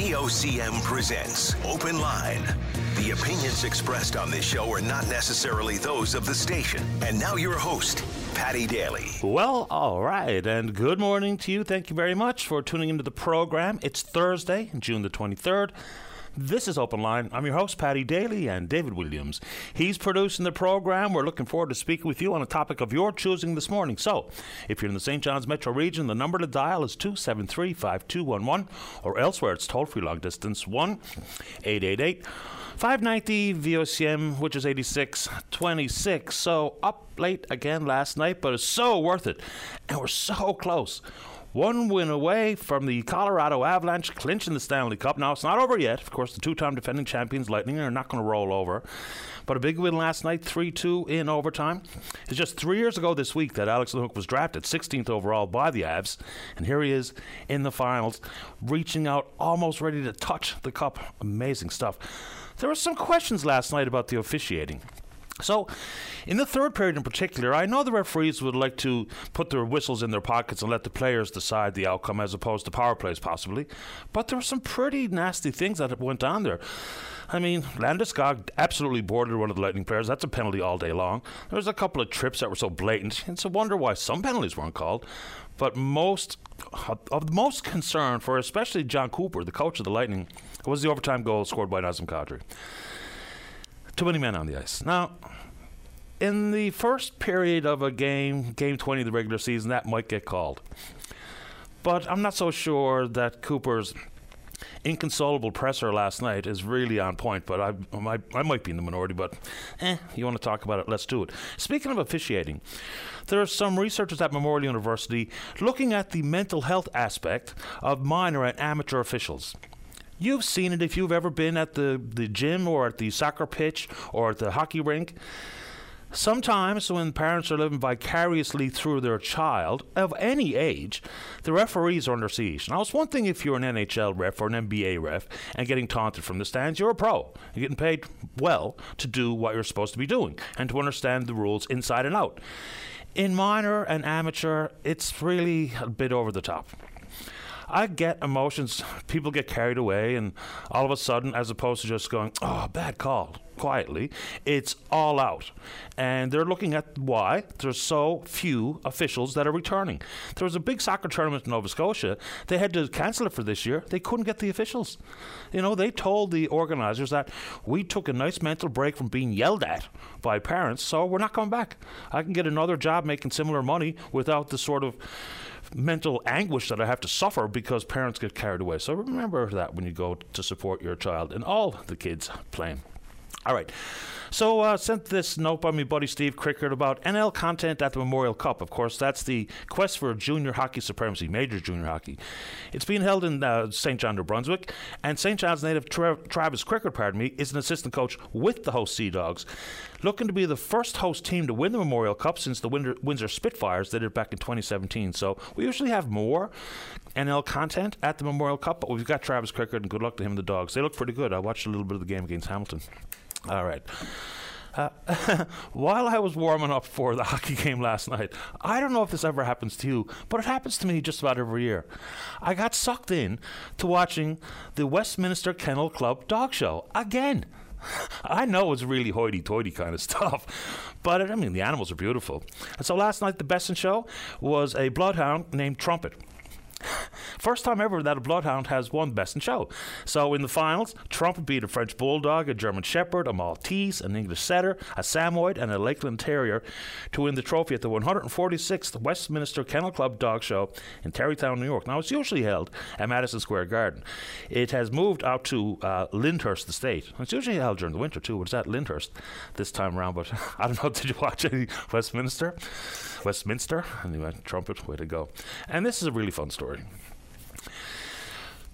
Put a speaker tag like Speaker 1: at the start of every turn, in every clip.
Speaker 1: VOCM presents Open Line. The opinions expressed on this show are not necessarily those of the station. And now your host, Paddy Daly.
Speaker 2: Well, all right, and good morning to you. Thank you very much for tuning into the program. It's Thursday, June the 23rd. This is Open Line. I'm your host, Paddy Daly, and David Williams. He's producing the program. We're looking forward to speaking with you on a topic of your choosing this morning. So, if you're in the St. John's metro region, the number to dial is 273 5211, or elsewhere it's toll free long distance 1 888 590 VOCM, which is 8626. So, up late again last night, but it's so worth it. And we're so close one win away from the Colorado Avalanche clinching the Stanley Cup. Now, it's not over yet. Of course, the two time defending champions, Lightning, are not going to roll over. But a big win last night, 3 2 in overtime. It's just three years ago this week that Alex Newhook was drafted 16th overall by the Avs. And here he is in the finals, reaching out, almost ready to touch the cup. Amazing stuff. There were some questions last night about the officiating. So, in the third period in particular, I know the referees would like to put their whistles in their pockets and let the players decide the outcome as opposed to power plays, possibly. But there were some pretty nasty things that went on there. I mean, Landeskog absolutely boarded one of the Lightning players. That's a penalty all day long. There was a couple of trips that were so blatant. It's a wonder why some penalties weren't called. But most of the most concern for especially Jon Cooper, the coach of the Lightning, was the overtime goal scored by Nazem Kadri. Too many men on the ice. Now, in the first period of a game, game 20 of the regular season, that might get called. But I'm not so sure that Cooper's inconsolable presser last night is really on point, but I, I, I, might be in the minority, but eh, you want to talk about it, let's do it. Speaking of officiating, there are some researchers at Memorial University looking at the mental health aspect of minor and amateur officials. You've seen it if you've ever been at the, the gym or at the soccer pitch or at the hockey rink. Sometimes, when parents are living vicariously through their child of any age, the referees are under siege. Now, it's one thing if you're an NHL ref or an NBA ref and getting taunted from the stands. You're a pro. You're getting paid well to do what you're supposed to be doing and to understand the rules inside and out. In minor and amateur, it's really a bit over the top. I get emotions. People get carried away, and all of a sudden, as opposed to just going, "Oh, bad call," quietly, it's all out, and they're looking at why there's so few officials that are returning. There was a big soccer tournament in Nova Scotia. They had to cancel it for this year. They couldn't get the officials. You know, they told the organizers that we took a nice mental break from being yelled at by parents, so we're not coming back. I can get another job making similar money without the sort of mental anguish that I have to suffer because parents get carried away. So remember that when you go to support your child and all the kids playing. All right. So uh, sent this note by my buddy Steve Crickard about NL content at the Memorial Cup. Of course, that's the quest for junior hockey supremacy, major junior hockey. It's being held in uh, St. John, New Brunswick, and St. John's native Tra- Travis Crickard, pardon me, is an assistant coach with the host Sea Dogs, looking to be the first host team to win the Memorial Cup since the Windsor, Windsor Spitfires did it back in 2017. So we usually have more NL content at the Memorial Cup, but we've got Travis Crickard, and good luck to him and the Dogs. They look pretty good. I watched a little bit of the game against Hamilton. All right. Uh, while I was warming up for the hockey game last night, I don't know if this ever happens to you, but it happens to me just about every year. I got sucked in to watching the Westminster Kennel Club dog show again. I know it's really hoity toity kind of stuff, but I mean, the animals are beautiful. And so last night, the best in show was a bloodhound named Trumpet. First time ever that a bloodhound has won Best in Show. So in the finals, Trump beat a French Bulldog, a German Shepherd, a Maltese, an English Setter, a Samoyed, and a Lakeland Terrier to win the trophy at the 146th Westminster Kennel Club Dog Show in Tarrytown, New York. Now, it's usually held at Madison Square Garden. It has moved out to uh, Lyndhurst, the state. It's usually held during the winter, too. It's at Lyndhurst this time around, but I don't know. Did you watch any Westminster? Westminster? Anyway, trumpet, way to go. And this is a really fun story.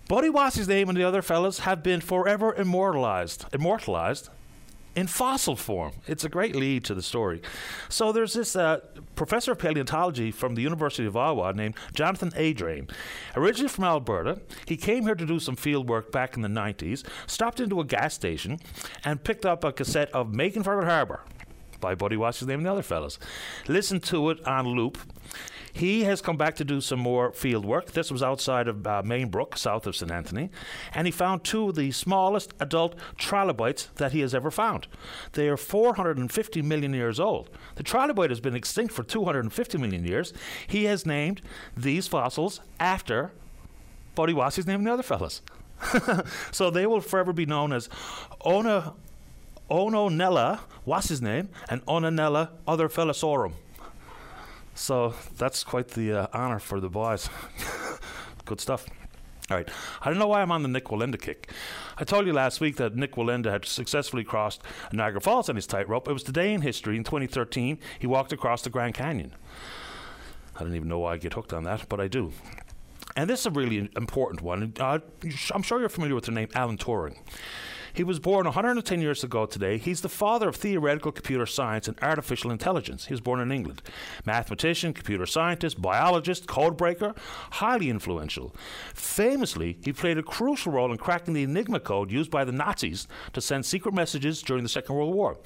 Speaker 2: Buddy Wasisname and the other fellas have been forever immortalized, immortalized in fossil form. It's a great lead to the story. So there's this uh, professor of paleontology from the University of Ottawa named Jonathan Adrain. Originally from Alberta, he came here to do some field work back in the 90s, stopped into a gas station, and picked up a cassette of Making for Harbour by Buddy Wasisname and the other fellas. Listened to it on loop He has come back to do some more field work. This was outside of uh, Mainbrook, south of St. Anthony, and he found two of the smallest adult trilobites that he has ever found. They are 450 million years old. The trilobite has been extinct for 250 million years. He has named these fossils after Buddy Wassey's named the other fellas. so they will forever be known as Ona Ononella, what's his name, and Ononella otherfellosaurus. So that's quite the uh, honor for the boys. Good stuff. All right. I don't know why I'm on the Nik Wallenda kick. I told you last week that Nik Wallenda had successfully crossed Niagara Falls on his tightrope. It was today in history, in 2013, he walked across the Grand Canyon. I don't even know why I get hooked on that, but I do. And this is a really important one. Uh, I'm sure you're familiar with the name Alan Turing. He was born 110 years ago today. He's the father of theoretical computer science and artificial intelligence. He was born in England. Mathematician, computer scientist, biologist, codebreaker, highly influential. Famously, he played a crucial role in cracking the Enigma code used by the Nazis to send secret messages during the Second World War.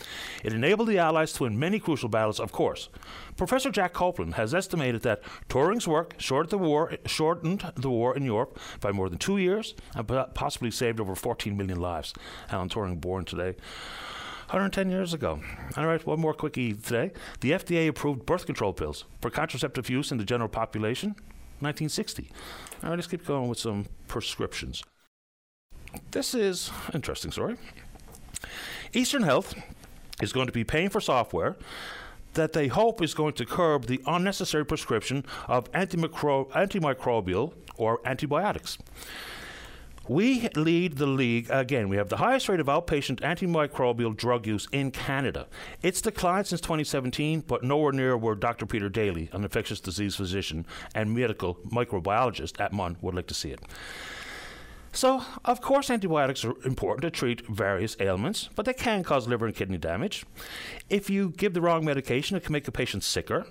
Speaker 2: It enabled the Allies to win many crucial battles, of course. Professor Jack Copeland has estimated that Turing's work shortened the war, shortened the war in Europe by more than two years and possibly saved over 14 million lives. Alan Turing born today. 110 years ago. All right, one more quickie today. The FDA approved birth control pills for contraceptive use in the general population 1960. All right, let's keep going with some prescriptions. This is interesting story. Eastern Health is going to be paying for software that they hope is going to curb the unnecessary prescription of antimicro- antimicrobial or antibiotics. We lead the league again. We have the highest rate of outpatient antimicrobial drug use in Canada. It's declined since 2017, but nowhere near where Dr. Peter Daley, an infectious disease physician and medical microbiologist at MUN, would like to see it. So, of course, antibiotics are important to treat various ailments, but they can cause liver and kidney damage. If you give the wrong medication, it can make a patient sicker.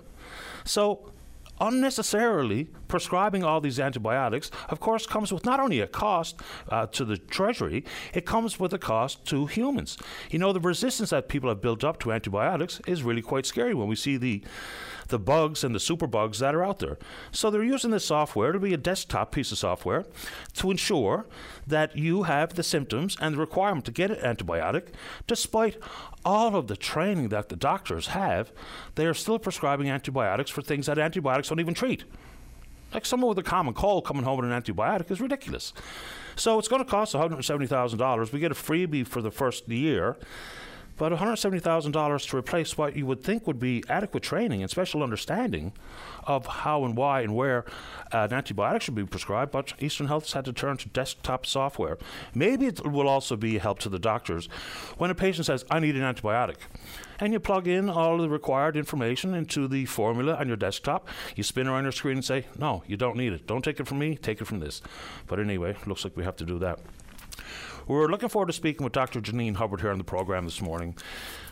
Speaker 2: So, unnecessarily prescribing all these antibiotics, of course, comes with not only a cost uh, to the Treasury, it comes with a cost to humans. You know, the resistance that people have built up to antibiotics is really quite scary when we see the the bugs and the superbugs that are out there. So they're using this software, to be a desktop piece of software, to ensure that you have the symptoms and the requirement to get an antibiotic, despite all of the training that the doctors have, they are still prescribing antibiotics for things that antibiotics don't even treat. Like someone with a common cold coming home with an antibiotic is ridiculous. So it's going to cost $170,000. We get a freebie for the first year. But $170,000 to replace what you would think would be adequate training and special understanding of how and why and where uh, an antibiotic should be prescribed, but Eastern Health has had to turn to desktop software. Maybe it will also be help to the doctors when a patient says, I need an antibiotic. And you plug in all the required information into the formula on your desktop. You spin around your screen and say, No, you don't need it. Don't take it from me, take it from this. But anyway, looks like we have to do that. We're looking forward to speaking with Dr. Janine Hubbard here on the program this morning.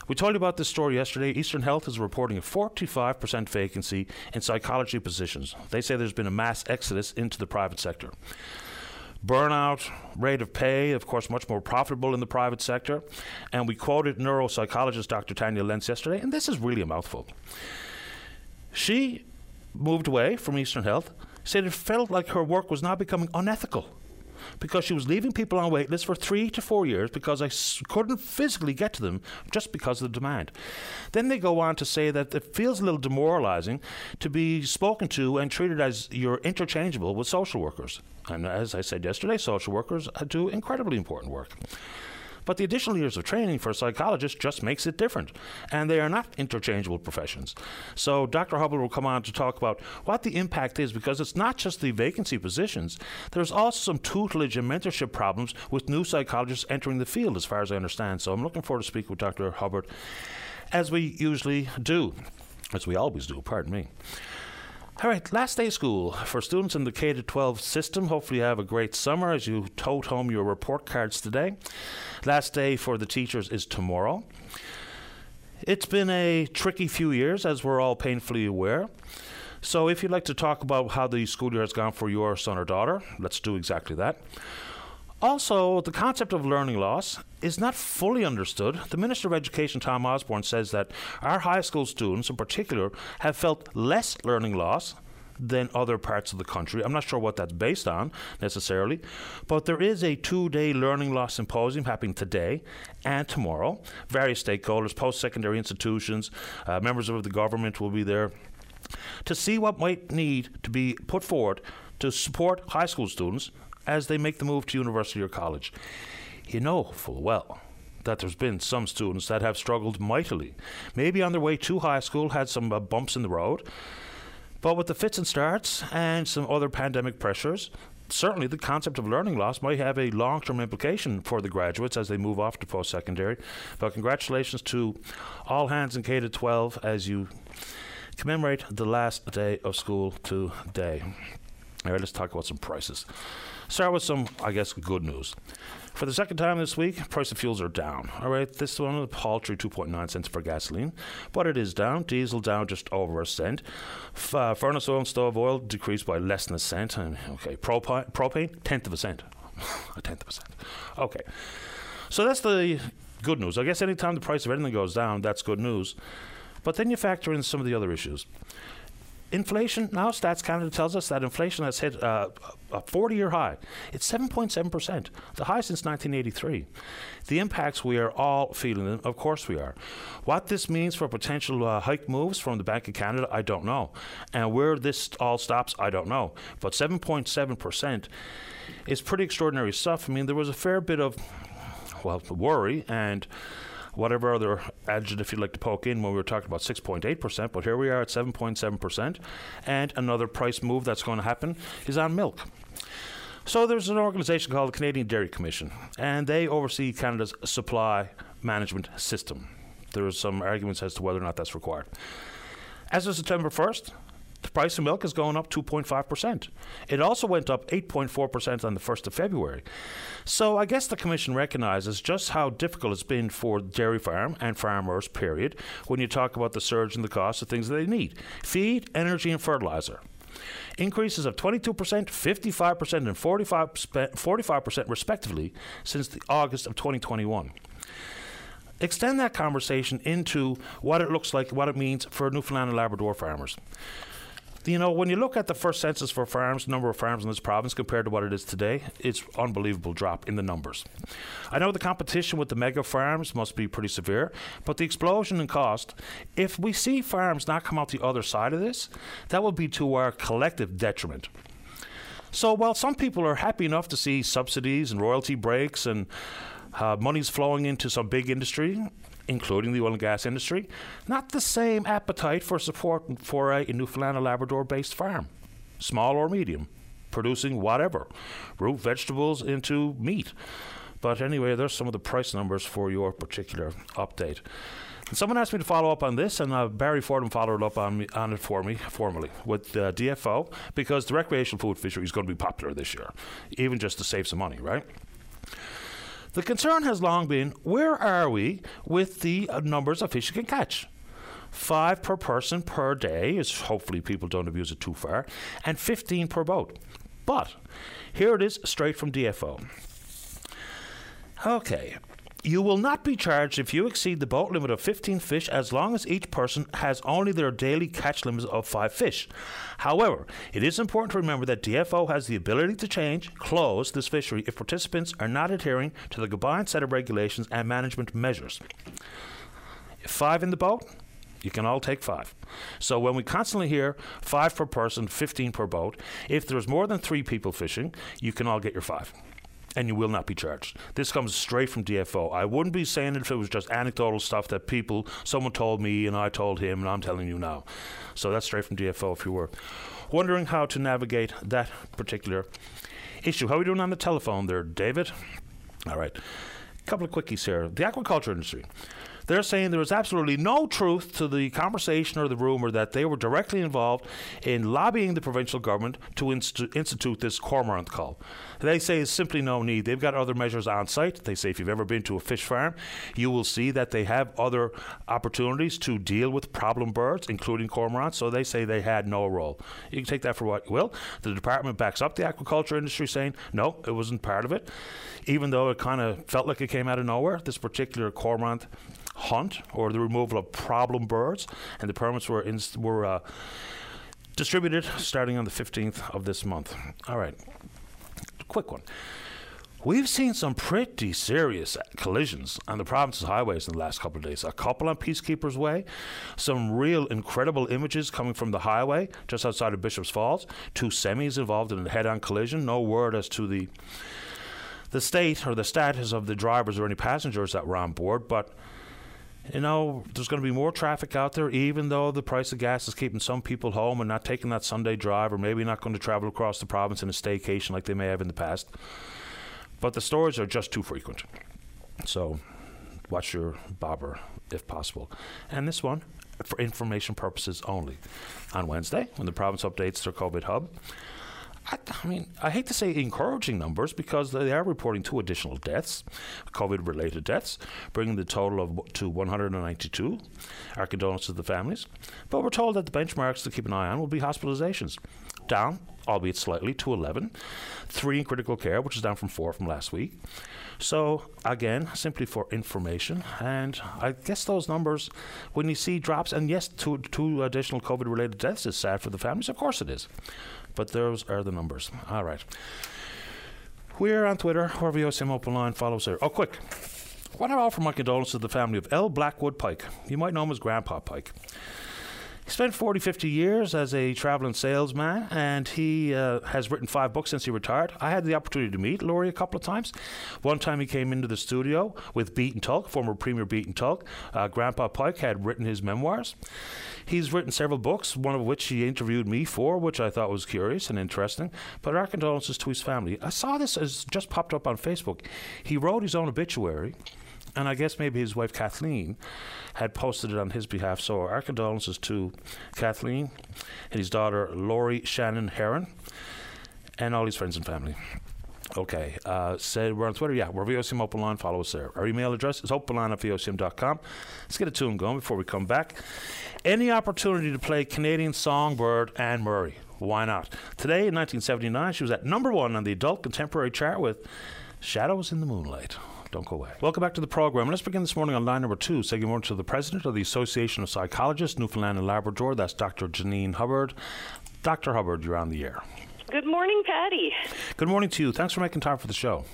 Speaker 2: We told you about this story yesterday. Eastern Health is reporting a 45% vacancy in psychology positions. They say there's been a mass exodus into the private sector. Burnout, rate of pay, of course, much more profitable in the private sector. And we quoted neuropsychologist Dr. Tanya Lentz yesterday, and this is really a mouthful. She moved away from Eastern Health, said it felt like her work was now becoming unethical because she was leaving people on wait lists for three to four years because I s- couldn't physically get to them just because of the demand. Then they go on to say that it feels a little demoralizing to be spoken to and treated as you're interchangeable with social workers. And as I said yesterday, social workers uh, do incredibly important work. But the additional years of training for a psychologist just makes it different, and they are not interchangeable professions. So Dr. Hubbard will come on to talk about what the impact is because it's not just the vacancy positions, there's also some tutelage and mentorship problems with new psychologists entering the field, as far as I understand. So I'm looking forward to speaking with Dr. Hubbard, as we usually do, as we always do, pardon me. All right, last day of school for students in the K 12 system. Hopefully, you have a great summer as you tote home your report cards today. Last day for the teachers is tomorrow. It's been a tricky few years, as we're all painfully aware. So, if you'd like to talk about how the school year has gone for your son or daughter, let's do exactly that. Also, the concept of learning loss is not fully understood. The Minister of Education, Tom Osborne, says that our high school students in particular have felt less learning loss than other parts of the country. I'm not sure what that's based on necessarily, but there is a two day learning loss symposium happening today and tomorrow. Various stakeholders, post secondary institutions, uh, members of the government will be there to see what might need to be put forward to support high school students as they make the move to university or college. You know full well that there's been some students that have struggled mightily. Maybe on their way to high school had some uh, bumps in the road. But with the fits and starts and some other pandemic pressures, certainly the concept of learning loss might have a long term implication for the graduates as they move off to post secondary. But congratulations to all hands in K 12 as you commemorate the last day of school today. All right, let's talk about some prices. Start with some, I guess, good news. For the second time this week, price of fuels are down. All right, this one a paltry 2.9 cents for gasoline, but it is down. Diesel down just over a cent. F- uh, furnace oil and stove oil decreased by less than a cent. And, okay, propane, propane, tenth of a cent. a tenth of a cent. Okay, so that's the good news. I guess anytime the price of anything goes down, that's good news. But then you factor in some of the other issues inflation now stats canada tells us that inflation has hit uh, a 40 year high. It's 7.7% the high since 1983 the impacts we are all feeling of course we are. What this means for potential uh, hike moves from the bank of canada i don't know. And where this all stops i don't know. But 7.7% is pretty extraordinary stuff. I mean there was a fair bit of well worry and whatever other adjective you'd like to poke in when we were talking about 6.8%, but here we are at 7.7%. And another price move that's going to happen is on milk. So there's an organisation called the Canadian Dairy Commission, and they oversee Canada's supply management system. There are some arguments as to whether or not that's required. As of September 1st, the price of milk is going up 2.5%. It also went up 8.4% on the 1st of February. So I guess the Commission recognises just how difficult it's been for dairy farm and farmers, period, when you talk about the surge in the cost of things that they need feed, energy, and fertiliser. Increases of 22%, 55%, and 45%, 45% respectively since the August of 2021 extend that conversation into what it looks like, what it means for Newfoundland and Labrador farmers you know, when you look at the first census for farms, the number of farms in this province compared to what it is today, it's unbelievable drop in the numbers. I know the competition with the mega farms must be pretty severe, but the explosion in cost, if we see farms not come out the other side of this, that will be to our collective detriment. So while some people are happy enough to see subsidies and royalty breaks and uh, money's flowing into some big industry, including the oil and gas industry, not the same appetite for support for a Newfoundland and Labrador based farm, small or medium, producing whatever, root vegetables into meat. But anyway, there's some of the price numbers for your particular update. And someone asked me to follow up on this, and uh, Barry Fordham followed up on, me, on it for me formally with uh, DFO because the recreational food fishery is going to be popular this year, even just to save some money, right? The concern has long been where are we with the uh, numbers of fish you can catch? Five per person per day is hopefully people don't abuse it too far, and 15 per boat. But here it is straight from DFO. Okay, you will not be charged if you exceed the boat limit of 15 fish as long as each person has only their daily catch limit of 5 fish. However, it is important to remember that DFO has the ability to change, close this fishery if participants are not adhering to the combined set of regulations and management measures. If 5 in the boat, you can all take five. So when we constantly hear five per person, 15 per boat, if there's more than three people fishing, you can all get your five and you will not be charged. This comes straight from DFO. I wouldn't be saying it if it was just anecdotal stuff that people, someone told me and I told him and I'm telling you now. So that's straight from DFO if you were wondering how to navigate that particular issue. How are we doing on the telephone there, David? All right. A couple of quickies here. The aquaculture industry. They're saying there was absolutely no truth to the conversation or the rumor that they were directly involved in lobbying the provincial government to inst- institute this cormorant cull. They say there's simply no need. They've got other measures on site. They say if you've ever been to a fish farm, you will see that they have other opportunities to deal with problem birds, including cormorants. So they say they had no role. You can take that for what you will. The department backs up the aquaculture industry, saying no, it wasn't part of it, even though it kind of felt like it came out of nowhere. This particular cormorant hunt or the removal of problem birds, and the permits were were uh, Distributed starting on the 15th of this month. All right. Quick one. We've seen some pretty serious collisions on the province's highways in the last couple of days. A couple on Peacekeepers Way, some real incredible images coming from the highway just outside of Bishop's Falls. Two semis involved in a head-on collision. No word as to the the state or the status of the drivers or any passengers that were on board, but you know, there's going to be more traffic out there, even though the price of gas is keeping some people home and not taking that Sunday drive, or maybe not going to travel across the province in a staycation like they may have in the past. But the stories are just too frequent. So watch your bobber if possible. And this one, for information purposes only. On Wednesday, when the province updates their COVID hub, I, I, mean, I hate to say encouraging numbers because they are reporting two additional deaths, COVID-related deaths, bringing the total of to 192. Our condolences to the families. But we're told that the benchmarks to keep an eye on will be hospitalizations, down, albeit slightly, to 11. Three in critical care, which is down from four from last week. So, again, simply for information. And I guess those numbers, when you see drops, and yes, two, two additional COVID related deaths is sad for the families, of course it is. But those are the numbers. All right. We're on Twitter, VOCM Open Line. Follow us there. Oh, quick. What I offer my condolences to the family of L. Blackwood Pike. You might know him as Grandpa Pike. He spent 40, 50 years as a traveling salesman, and he uh, has written five books since he retired. I had the opportunity to meet Laurie a couple of times. One time he came into the studio with Beaton Tulk, former Premier Beaton Tulk. Uh, Grandpa Pike had written his memoirs. He's written several books, one of which he interviewed me for, which I thought was curious and interesting. But our condolences to his family. I saw this as just popped up on Facebook. He wrote his own obituary and I guess maybe his wife Kathleen had posted it on his behalf. So our condolences to Kathleen and his daughter Laurie Shannon Heron and all his friends and family. Okay, uh, said we're on Twitter. Yeah, we're VOCM Open Line. Follow us there. Our email address is openline at VOCM.com. Let's get a tune going before we come back. Any opportunity to play Canadian songbird Anne Murray? Why not? Today in 1979, she was at number one on the adult contemporary chart with Shadows in the Moonlight. Don't go away. Welcome back to the program. Let's begin this morning on line number two. Say good morning to the president of the Association of Psychologists, Newfoundland and Labrador. That's Dr. Janine Hubbard. Dr. Hubbard, you're on the air.
Speaker 3: Good morning, Paddy.
Speaker 2: Good morning to you. Thanks for making time for the show.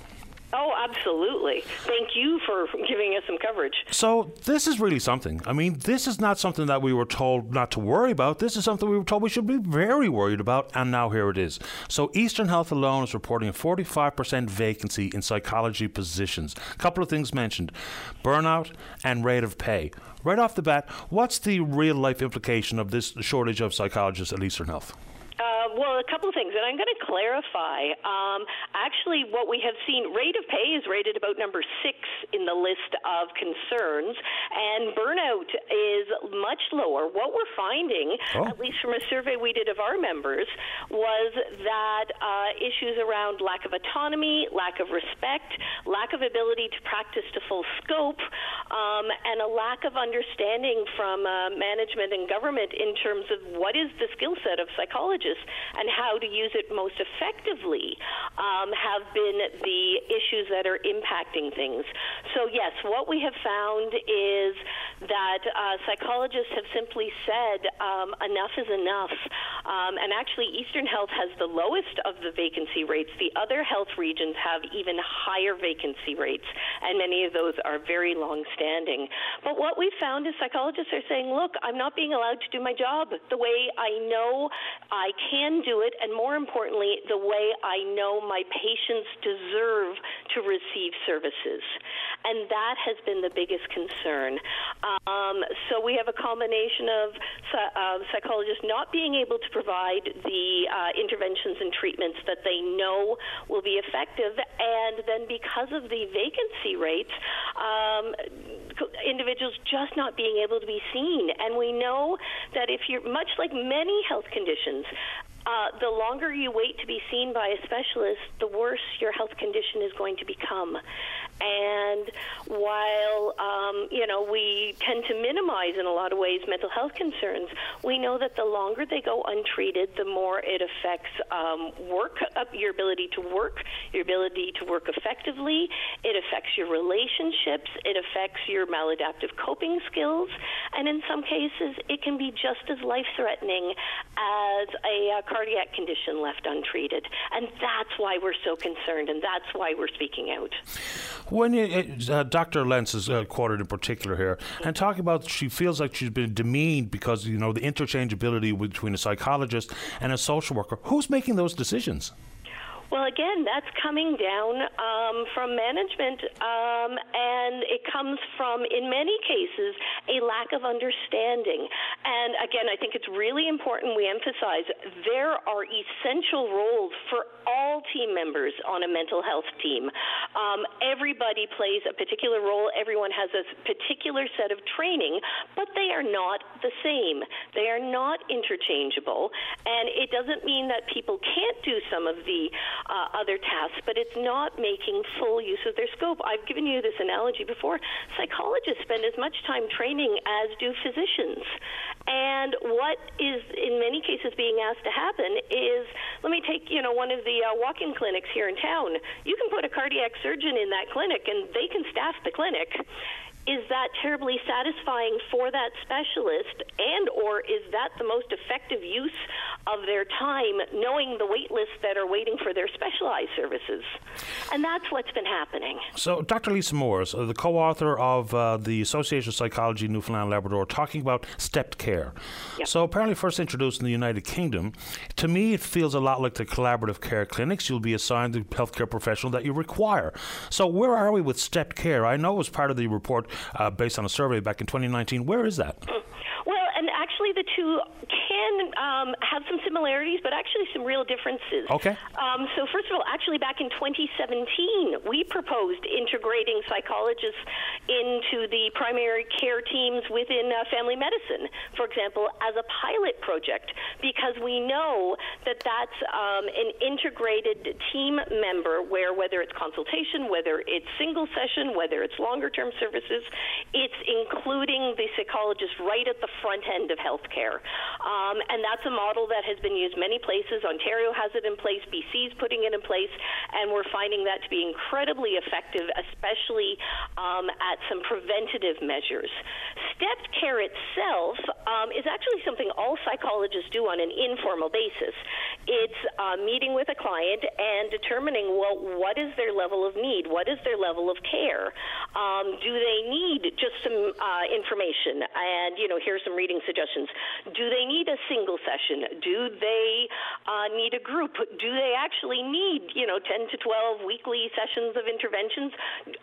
Speaker 3: Oh, absolutely. Thank you for giving us some coverage.
Speaker 2: So, this is really something. I mean, this is not something that we were told not to worry about. This is something we were told we should be very worried about, and now here it is. So, Eastern Health alone is reporting a 45% vacancy in psychology positions. A couple of things mentioned burnout and rate of pay. Right off the bat, what's the real life implication of this shortage of psychologists at Eastern Health?
Speaker 3: Uh, well, a couple of things, and I'm going to clarify. Um, actually, what we have seen, rate of pay is rated about number six in the list of concerns, and burnout is much lower. What we're finding, oh. at least from a survey we did of our members, was that uh, issues around lack of autonomy, lack of respect, lack of ability to practice to full scope, um, and a lack of understanding from uh, management and government in terms of what is the skill set of psychology and how to use it most effectively um, have been the issues that are impacting things. So, yes, what we have found is that uh, psychologists have simply said um, enough is enough. Um, and actually, Eastern Health has the lowest of the vacancy rates. The other health regions have even higher vacancy rates, and many of those are very long standing. But what we found is psychologists are saying, look, I'm not being allowed to do my job the way I know I can do it, and more importantly, the way I know my patients deserve to receive services. And that has been the biggest concern. Um, so we have a combination of uh, psychologists not being able to provide the uh, interventions and treatments that they know will be effective, and then because of the vacancy rates, um, individuals just not being able to be seen. And we know that if you're much like many health conditions, uh, the longer you wait to be seen by a specialist, the worse your health condition is going to become. And while um, you know we tend to minimize in a lot of ways mental health concerns, we know that the longer they go untreated, the more it affects um, work, uh, your ability to work, your ability to work effectively. It affects your relationships. It affects your maladaptive coping skills, and in some cases, it can be just as life-threatening as a uh, cardiac condition left untreated. And that's why we're so concerned, and that's why we're speaking out.
Speaker 2: When you, uh, Dr. Lentz is uh, quoted in particular here, and talking about she feels like she's been demeaned because you know the interchangeability between a psychologist and a social worker. Who's making those decisions?
Speaker 3: Well, again, that's coming down um, from management, um, and it comes from, in many cases, a lack of understanding. And again, I think it's really important we emphasize there are essential roles for all team members on a mental health team. Um, everybody plays a particular role, everyone has a particular set of training, but they are not the same. They are not interchangeable. And it doesn't mean that people can't do some of the uh, other tasks, but it's not making full use of their scope. I've given you this analogy before. Psychologists spend as much time training as do physicians. And what is in many cases being asked to happen is let me take, you know, one of the uh, walk-in clinics here in town. You can put a cardiac surgeon in that clinic and they can staff the clinic is that terribly satisfying for that specialist and or is that the most effective use of their time knowing the wait lists that are waiting for their specialized services? And that's what's been happening.
Speaker 2: So dr lisa morris uh, the co-author of uh, the association of psychology newfoundland labrador talking about stepped care. Yep. so apparently first introduced in the united kingdom to me it feels a lot like the collaborative care clinics you'll be assigned the healthcare professional that you require. So where are we with stepped care? I know it was part of the report uh, based on a survey back in 2019. Where is that?
Speaker 3: Well, and actually, the two can um, have some similarities, but actually some real differences.
Speaker 2: Okay.
Speaker 3: Um, so, first of all, actually, back in 2017, we proposed integrating psychologists into the primary care teams within uh, family medicine, for example, as a pilot project, because we know that that's um, an integrated team member where whether it's consultation, whether it's single session, whether it's longer term services, it's including the psychologist right at the front end of healthcare. Um, and that's a model that has been used many places. Ontario has it in place, BC's putting it in place, and we're finding that to be incredibly effective, especially um, at some preventative measures. Stepped care itself um, is actually something all psychologists do on an informal basis. It's uh, meeting with a client and determining, well, what is their level of need? What is their level of care? Um, do they need just some uh, information? And, you know, here's some reading suggestions. Do they need a single session? Do they uh, need a group? Do they actually need, you know, 10 to 12 weekly sessions of interventions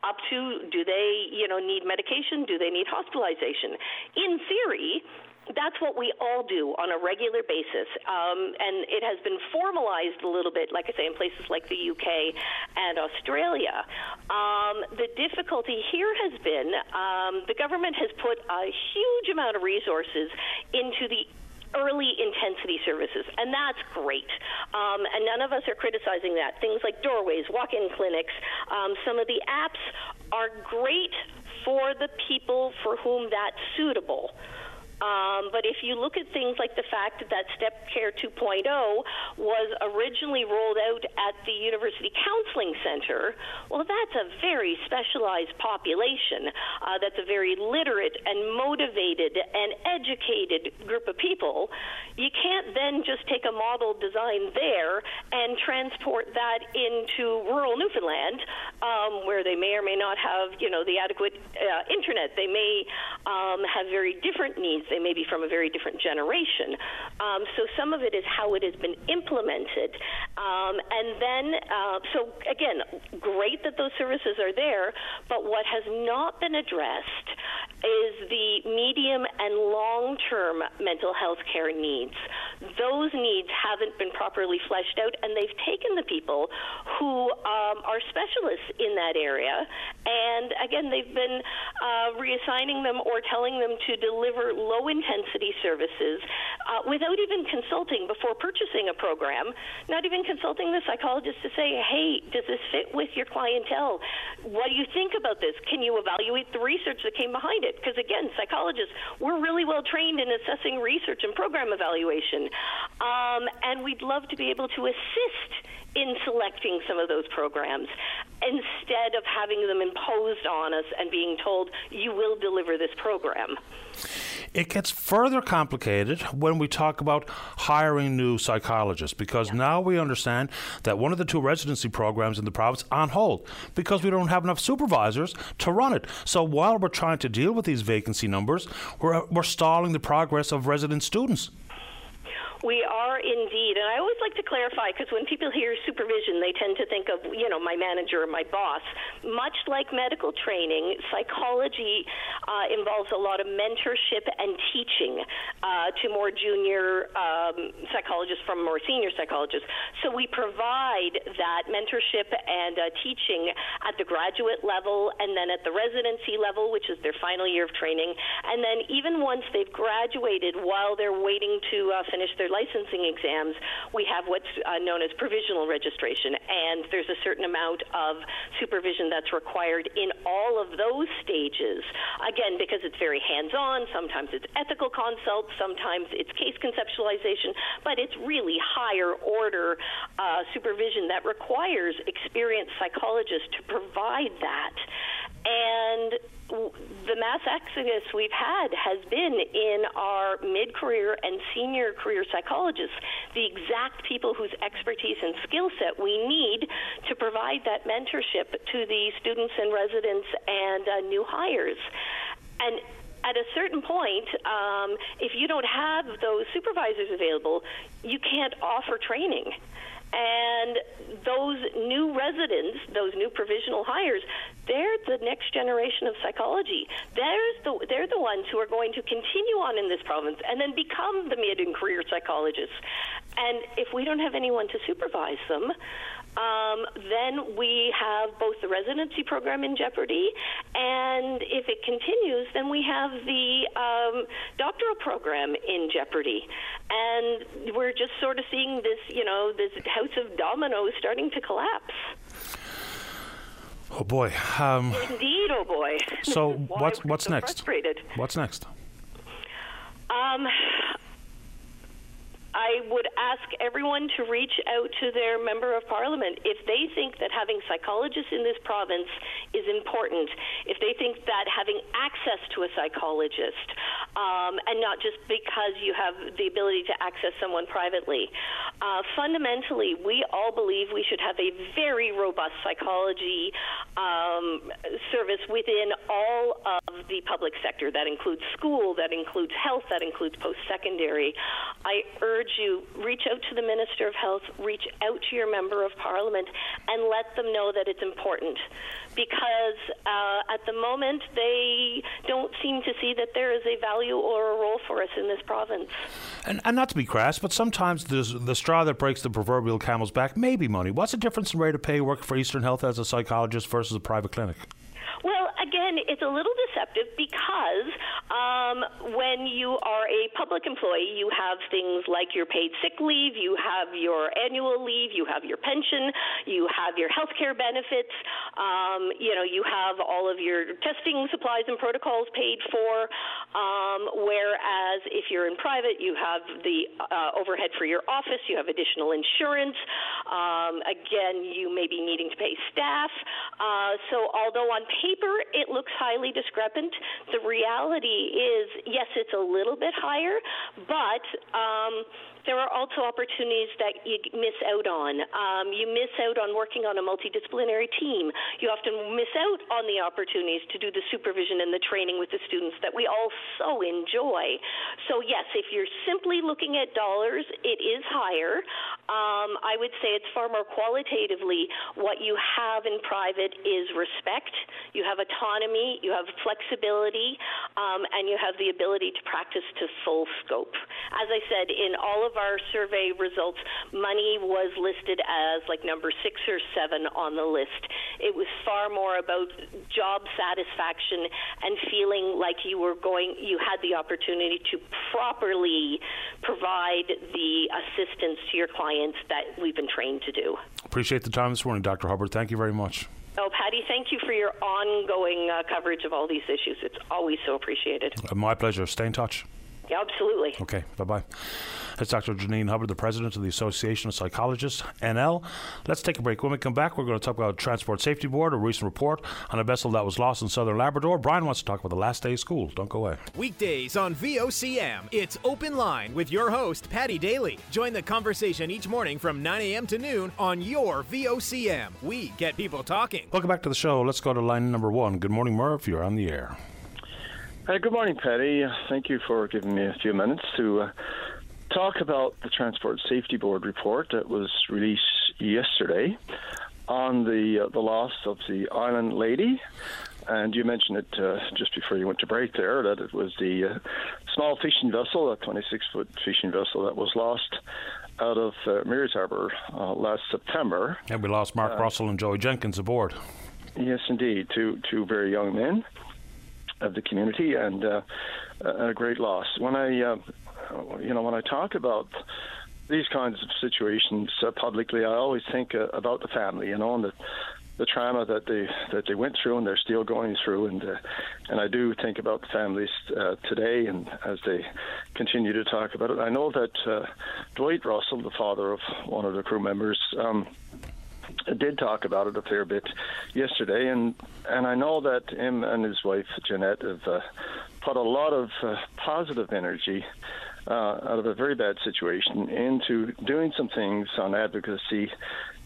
Speaker 3: up to do they, you know, need medication? Do they need hospitalization? In theory, that's what we all do on a regular basis. Um, and it has been formalized a little bit, like I say, in places like the UK and Australia. Um, the difficulty here has been um, the government has put a huge amount of resources into the early intensity services, and that's great. Um, and none of us are criticizing that. Things like doorways, walk in clinics, um, some of the apps are great for the people for whom that's suitable. Um, but if you look at things like the fact that Stepped Care 2.0 was originally rolled out at the University Counseling Center, well, that's a very specialized population. Uh, that's a very literate and motivated and educated group of people. You can't then just take a model design there and transport that into rural Newfoundland, um, where they may or may not have, you know, the adequate uh, internet. They may um, have very different needs. They may be from a very different generation. Um, so some of it is how it has been implemented. Um, and then, uh, so again, great that those services are there, but what has not been addressed is the medium and long term mental health care needs. those needs haven't been properly fleshed out, and they've taken the people who um, are specialists in that area, and again, they've been uh, reassigning them or telling them to deliver low intensity services uh, without even consulting before purchasing a program, not even consulting the psychologist to say, hey, does this fit with your clientele? What do you think about this? Can you evaluate the research that came behind it? Because again, psychologists, we're really well trained in assessing research and program evaluation. Um, and we'd love to be able to assist in selecting some of those programs instead of having them imposed on us and being told you will deliver this program.
Speaker 2: It gets further complicated when we talk about hiring new psychologists because yeah. now we understand that one of the two residency programs in the province on hold because we don't have enough supervisors to run it. So while we're trying to deal with these vacancy numbers, we're, we're stalling the progress of resident students.
Speaker 3: We are indeed, and I always like to clarify because when people hear supervision, they tend to think of you know my manager or my boss. Much like medical training, psychology uh, involves a lot of mentorship and teaching uh, to more junior um, psychologists from more senior psychologists. So we provide that mentorship and uh, teaching at the graduate level, and then at the residency level, which is their final year of training, and then even once they've graduated, while they're waiting to uh, finish their licensing exams, we have what's uh, known as provisional registration, and there's a certain amount of supervision that's required in all of those stages. Again, because it's very hands on, sometimes it's ethical consults, sometimes it's case conceptualization, but it's really higher order uh, supervision that requires experienced psychologists to provide that. And the mass exodus we've had has been in our mid career and senior career psychologists, the exact people whose expertise and skill set we need to provide that mentorship to the students and residents and uh, new hires. And at a certain point, um, if you don't have those supervisors available, you can't offer training. And those new residents, those new provisional hires, they're the next generation of psychology. There's the, they're the ones who are going to continue on in this province and then become the mid and career psychologists. And if we don't have anyone to supervise them, um, then we have both the residency program in jeopardy, and if it continues, then we have the um, doctoral program in jeopardy. And we're just sort of seeing this, you know, this house of dominoes starting to collapse.
Speaker 2: Oh boy! Um,
Speaker 3: Indeed, oh boy!
Speaker 2: So what's what's
Speaker 3: so
Speaker 2: next?
Speaker 3: Frustrated.
Speaker 2: What's next?
Speaker 3: Um, I would ask everyone to reach out to their member of parliament if they think that having psychologists in this province is important, if they think that having access to a psychologist, um, and not just because you have the ability to access someone privately. Uh, fundamentally, we all believe we should have a very robust psychology um, service within all of the public sector. That includes school, that includes health, that includes post secondary. I urge urge you reach out to the Minister of Health, reach out to your member of Parliament, and let them know that it's important. Because uh, at the moment, they don't seem to see that there is a value or a role for us in this province.
Speaker 2: And, and not to be crass, but sometimes the straw that breaks the proverbial camel's back may be money. What's the difference in rate of pay work for Eastern Health as a psychologist versus a private clinic?
Speaker 3: Well, again, it's a little deceptive because um, when you are a public employee, you have things like your paid sick leave, you have your annual leave, you have your pension, you have your health care benefits, um, you know, you have all of your testing supplies and protocols paid for. Um, whereas if you're in private, you have the uh, overhead for your office, you have additional insurance. Um, again, you may be needing to pay staff. Uh, so, although on paper, paper, it looks highly discrepant. The reality is, yes, it's a little bit higher, but um, there are also opportunities that you miss out on. Um, you miss out on working on a multidisciplinary team. You often miss out on the opportunities to do the supervision and the training with the students that we all so enjoy. So, yes, if you're simply looking at dollars, it is higher. Um, I would say it's far more qualitatively what you have in private is respect. You have autonomy you have flexibility, um, and you have the ability to practice to full scope. As I said, in all of our survey results, money was listed as like number six or seven on the list. It was far more about job satisfaction and feeling like you were going, you had the opportunity to properly provide the assistance to your clients that we've been trained to do.
Speaker 2: Appreciate the time this morning, Dr. Hubbard. Thank you very much.
Speaker 3: Oh, Paddy, thank you for your ongoing uh, coverage of all these issues. It's always so appreciated.
Speaker 2: Uh, my pleasure. Stay in touch.
Speaker 3: Yeah, absolutely.
Speaker 2: Okay, bye bye. That's Dr. Janine Hubbard, the president of the Association of Psychologists, NL. Let's take a break. When we come back, we're going to talk about the Transport Safety Board, a recent report on a vessel that was lost in southern Labrador. Brian wants to talk about the last day of school. Don't go away.
Speaker 4: Weekdays on VOCM, it's Open Line with your host, Paddy Daly. Join the conversation each morning from 9 a.m. to noon on your VOCM. We get people talking.
Speaker 2: Welcome back to the show. Let's go to line number one. Good morning, Murph. You're on the air.
Speaker 5: Hey, good morning, Paddy. Thank you for giving me a few minutes to uh, talk about the Transport Safety Board report that was released yesterday on the uh, the loss of the Island Lady. And you mentioned it uh, just before you went to break there that it was the uh, small fishing vessel, a 26 foot fishing vessel that was lost out of uh, Mary's Harbour uh, last September.
Speaker 2: And we lost Mark uh, Russell and Joey Jenkins aboard.
Speaker 5: Yes, indeed. Two, two very young men of the community and uh, a great loss. When I uh, you know, when I talk about these kinds of situations uh, publicly, I always think uh, about the family, you know, and the the trauma that they that they went through and they're still going through, and uh, and I do think about the families uh, today, and as they continue to talk about it, I know that uh, Dwight Russell, the father of one of the crew members. Um, did talk about it a fair bit yesterday, and and I know that him and his wife Jeanette have uh, put a lot of uh, positive energy uh, out of a very bad situation into doing some things on advocacy.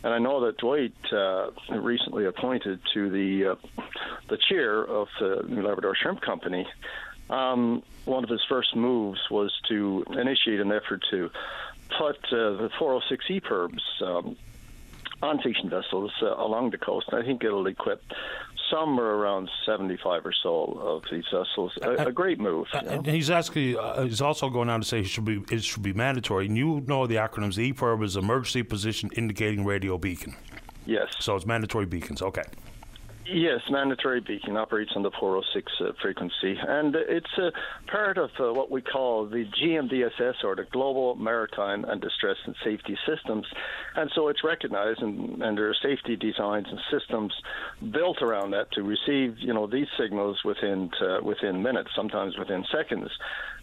Speaker 5: And I know that Dwight uh, recently appointed to the uh, the chair of the New Labrador Shrimp Company. Um, one of his first moves was to initiate an effort to put uh, the 406 EPIRBs um, on fishing vessels uh, along the coast. I think it'll equip somewhere around 75 or so of these vessels. A, a great move.
Speaker 2: Uh, and he's asking. Uh, he's also going on to say it should be it should be mandatory. And you know the acronyms. The EPIRB is Emergency Position Indicating Radio Beacon.
Speaker 5: Yes.
Speaker 2: So it's mandatory beacons. Okay.
Speaker 5: Yes, mandatory beacon operates on the 406 uh, frequency, and it's a part of uh, what we call the GMDSS or the Global Maritime and Distress and Safety Systems. And so it's recognized, and, and there are safety designs and systems built around that to receive, you know, these signals within uh, within minutes, sometimes within seconds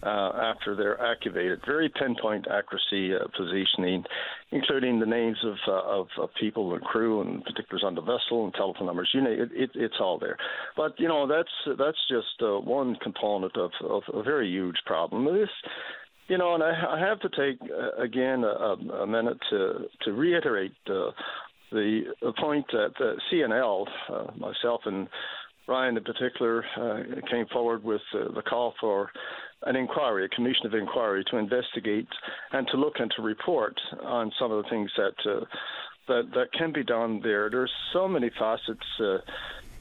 Speaker 5: uh, after they're activated. Very pinpoint accuracy uh, positioning, including the names of, of, of people and crew and particulars on the vessel and telephone numbers. You know, it, it, it's all there. But you know, that's that's just uh, one component of, of a very huge problem. This you know, and I, I have to take uh, again a, a, minute to to reiterate uh, the, the point that uh, CNL, uh, myself and Ryan in particular, uh, came forward with uh, the call for an inquiry, a commission of inquiry to investigate and to look and to report on some of the things that uh, that that can be done there. There's so many facets uh,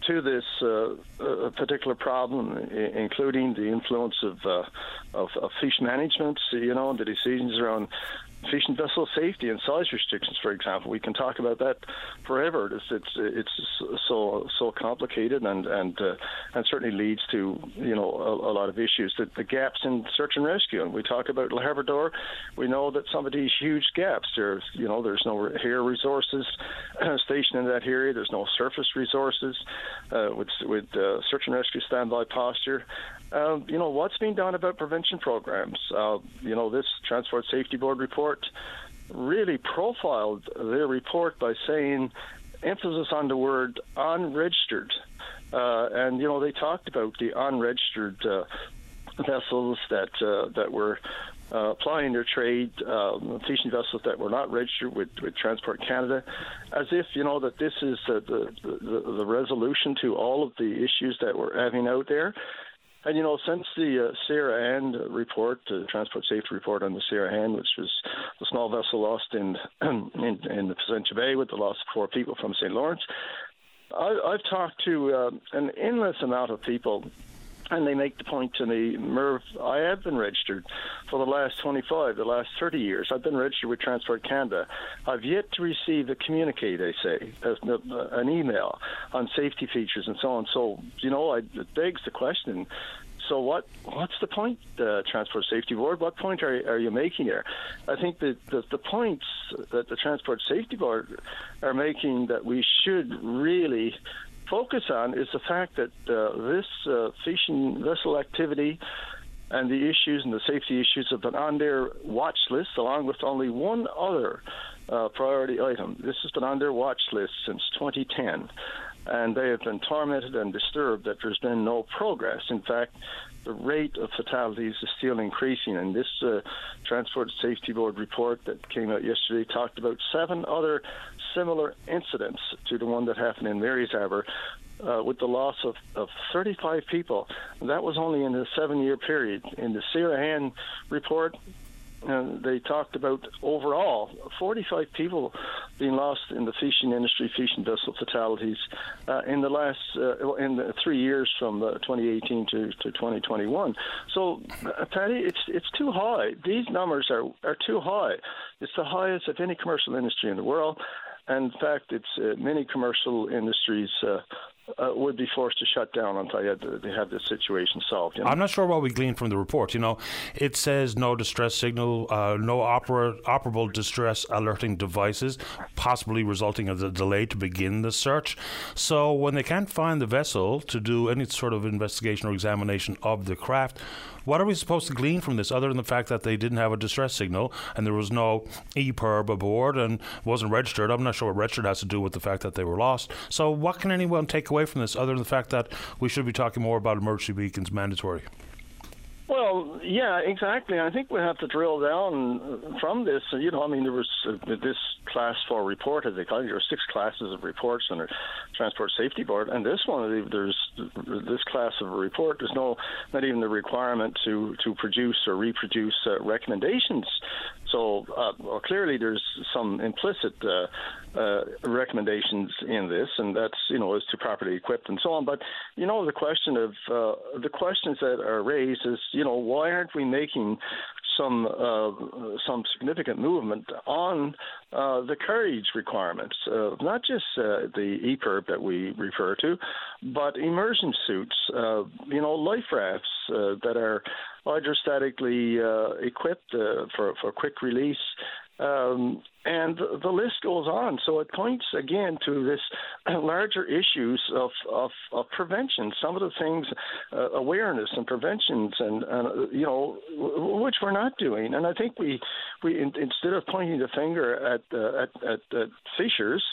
Speaker 5: to this uh, uh, particular problem, including the influence of, uh, of, of fish management, you know, the decisions around fishing vessel safety and size restrictions, for example. We can talk about that forever. It's it's, it's so so complicated and and uh, and certainly leads to you know a, a lot of issues. The, the, gaps in search and rescue, and we talk about Labrador. We know that some of these huge gaps. There's you know there's no air resources stationed in that area. There's no surface resources uh, with with uh, search and rescue standby posture. Um, you know, what's being done about prevention programs? Uh, you know, this Transport Safety Board report really profiled their report by saying emphasis on the word unregistered. Uh, and, you know, they talked about the unregistered uh, vessels that, uh, that were uh, applying their trade, um, fishing vessels that were not registered with, with Transport Canada, as if you know that this is the, the, the resolution to all of the issues that we're having out there. And you know, since the uh, Ann report, the transport safety report on the Sarah Ann, which was the small vessel lost in in, in the Placentia Bay with the loss of four people from St. Lawrence, I, I've talked to uh, an endless amount of people and they make the point to me, Merv, I have been registered for the last 25, the last 30 years. I've been registered with Transport Canada. I've yet to receive a communique, they say, an email on safety features and so on. So, you know, it begs the question. So what? What's the point, uh, Transport Safety Board? What point are, are you making here? I think that the, the points that the Transport Safety Board are making that we should really focus on is the fact that uh, this uh, fishing vessel activity and the issues and the safety issues have been on their watch list, along with only one other uh, priority item. This has been on their watch list since 2010, and they have been tormented and disturbed that there's been no progress. In fact, the rate of fatalities is still increasing. And this uh, Transport Safety Board report that came out yesterday talked about seven other similar incidents to the one that happened in Mary's Harbour. Uh, with the loss of, of 35 people. That was only in a seven year period. In the Sierra report, and they talked about overall 45 people being lost in the fishing industry, fishing vessel fatalities uh, in the last uh, in the three years from uh, 2018 to, to 2021. So, uh, Paddy, it's it's too high. These numbers are are too high. It's the highest of any commercial industry in the world. And in fact, it's uh, many commercial industries uh, would be forced to shut down until they have this situation solved.
Speaker 2: You know? I'm not sure what we glean from the report. You know, it says no distress signal, uh, no opera, operable distress alerting devices, possibly resulting in the delay to begin the search. So when they can't find the vessel to do any sort of investigation or examination of the craft, what are we supposed to glean from this other than the fact that they didn't have a distress signal and there was no EPIRB aboard and wasn't registered? I'm not sure what registered has to do with the fact that they were lost. So, what can anyone take away from this other than the fact that we should be talking more about emergency beacons mandatory?
Speaker 5: Well, yeah, exactly. I think we have to drill down from this. You know, I mean, there was uh, this class four report, as they call it. There were six classes of reports under Transport Safety Board, and this one, there's this class of a report. There's no, not even the requirement to to produce or reproduce uh, recommendations. So uh, well, clearly, there's some implicit uh, uh, recommendations in this, and that's you know is to properly equip and so on. But you know the question of uh, the questions that are raised is you know why aren't we making some uh, some significant movement on uh, the carriage requirements, uh, not just uh, the EPIRB that we refer to, but immersion suits, uh, you know, life rafts uh, that are hydrostatically equipped for for quick release. Um, and the list goes on. So it points again to this larger issues of, of, of prevention. Some of the things, uh, awareness and preventions, and, and uh, you know, which we're not doing. And I think we we in, instead of pointing the finger at uh, at, at, at fishers,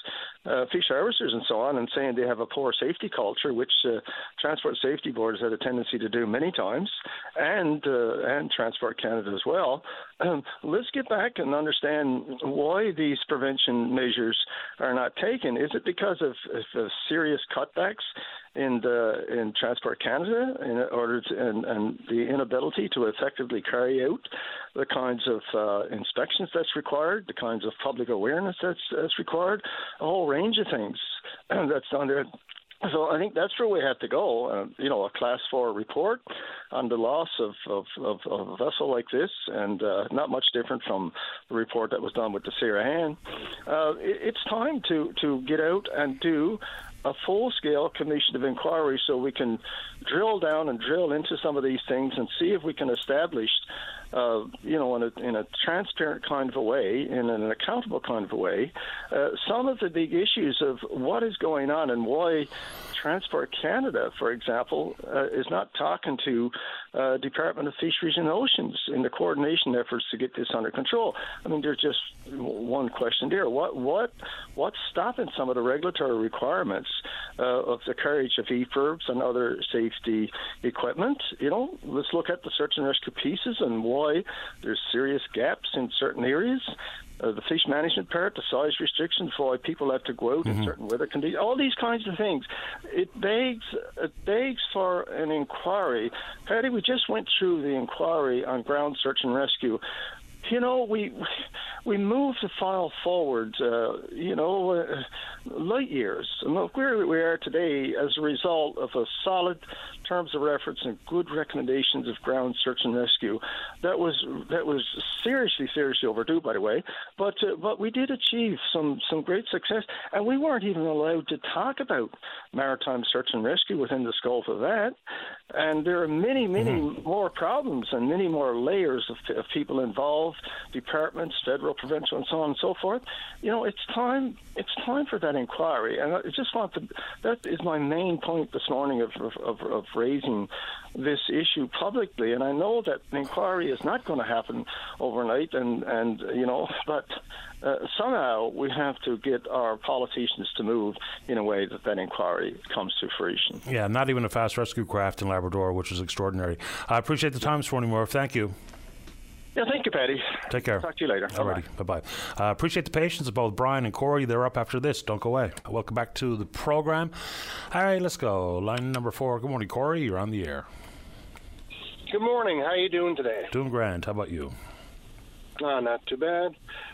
Speaker 5: uh, fish harvesters, and so on, and saying they have a poor safety culture, which uh, Transport Safety Board has had a tendency to do many times, and uh, and Transport Canada as well. Um, let's get back and understand why these prevention measures are not taken. Is it because of, of serious cutbacks in the in Transport Canada in order to, and, and the inability to effectively carry out the kinds of uh, inspections that's required, the kinds of public awareness that's, that's required, a whole range of things that's there so I think that's where we have to go. Uh, you know, a class four report on the loss of, of, of, of a vessel like this, and uh, not much different from the report that was done with the Han. Uh, it, it's time to, to get out and do a full scale commission of inquiry so we can drill down and drill into some of these things and see if we can establish, uh, you know, in a, in a transparent kind of a way, in an accountable kind of a way, uh, some of the big issues of what is going on and why Transport Canada, for example, uh, is not talking to uh, Department of Fisheries and Oceans in the coordination efforts to get this under control. I mean, there's just one question there: what what what's stopping some of the regulatory requirements uh, of the carriage of EPIRBs and other safety equipment? You know, let's look at the search and rescue pieces and why there's serious gaps in certain areas uh, the fish management part, the size restrictions why people have to go out mm-hmm. in certain weather conditions, all these kinds of things. It begs it begs for an inquiry. Paddy, we just went through the inquiry on ground search and rescue you know, we we moved the file forward, uh, you know, uh, light years. And look where we are today as a result of a solid terms of reference and good recommendations of ground search and rescue. That was that was seriously, seriously overdue, by the way. But uh, but we did achieve some some great success, and we weren't even allowed to talk about maritime search and rescue within the scope of that. And there are many, many mm-hmm. more problems and many more layers of, of people involved, departments, federal, provincial, and so on and so forth. You know, it's time. It's time for that inquiry, and I just want to. That is my main point this morning of of, of, of raising this issue publicly. And I know that an inquiry is not going to happen overnight, and and you know, but uh, somehow we have to get our politicians to move in a way that that inquiry comes to fruition.
Speaker 2: Yeah, not even a fast rescue craft in Labrador, which is extraordinary. I appreciate the time this morning, Merv. Thank you.
Speaker 5: Yeah, thank you, Paddy.
Speaker 2: Take care.
Speaker 5: Talk to you later.
Speaker 2: Alrighty, bye bye. Uh, appreciate the patience of both Brian and Corey. They're up after this. Don't go away. Welcome back to the program. All right, let's go. Line number four. Good morning, Corey. You're on the air.
Speaker 6: Good morning. How are you doing today?
Speaker 2: Doing grand. How about you?
Speaker 6: Uh, not too bad.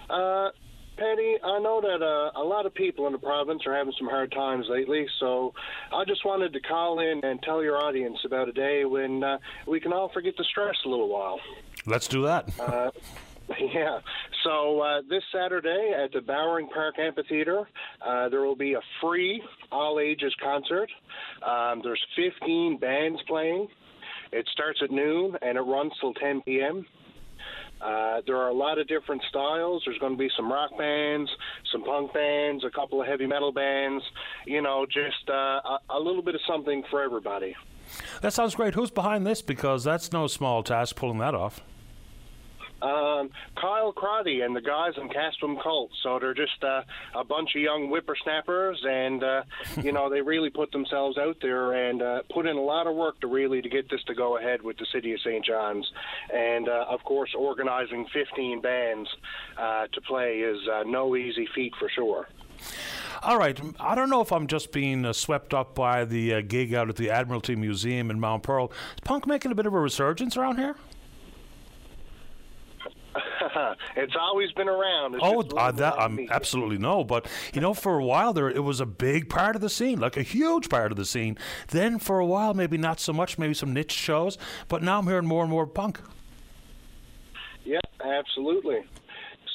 Speaker 6: Uh, Paddy, I know that uh, a lot of people in the province are having some hard times lately, so I just wanted to call in and tell your audience about a day when uh, we can all forget the stress a little while.
Speaker 2: Let's do that.
Speaker 6: uh, yeah. So uh, this Saturday at the Bowring Park Amphitheater, uh, there will be a free all ages concert. Um, there's 15 bands playing. It starts at noon and it runs till 10 p.m. Uh, there are a lot of different styles. There's going to be some rock bands, some punk bands, a couple of heavy metal bands. You know, just uh, a, a little bit of something for everybody.
Speaker 2: That sounds great. Who's behind this? Because that's no small task pulling that off
Speaker 6: um, Kyle Crotty and the guys in Caspam Cult. So they're just uh, a bunch of young whippersnappers, and uh, you know they really put themselves out there and uh, put in a lot of work to really to get this to go ahead with the city of St. John's, and uh, of course organizing 15 bands uh, to play is uh, no easy feat for sure.
Speaker 2: All right. I don't know if I'm just being uh, swept up by the uh, gig out at the Admiralty Museum in Mount Pearl. Is punk making a bit of a resurgence around here?
Speaker 6: it's always been around. It's
Speaker 2: oh, uh, that um, absolutely no. But you know, for a while there, it was a big part of the scene, like a huge part of the scene. Then for a while, maybe not so much, maybe some niche shows. But now I'm hearing more and more punk.
Speaker 6: Yeah, absolutely.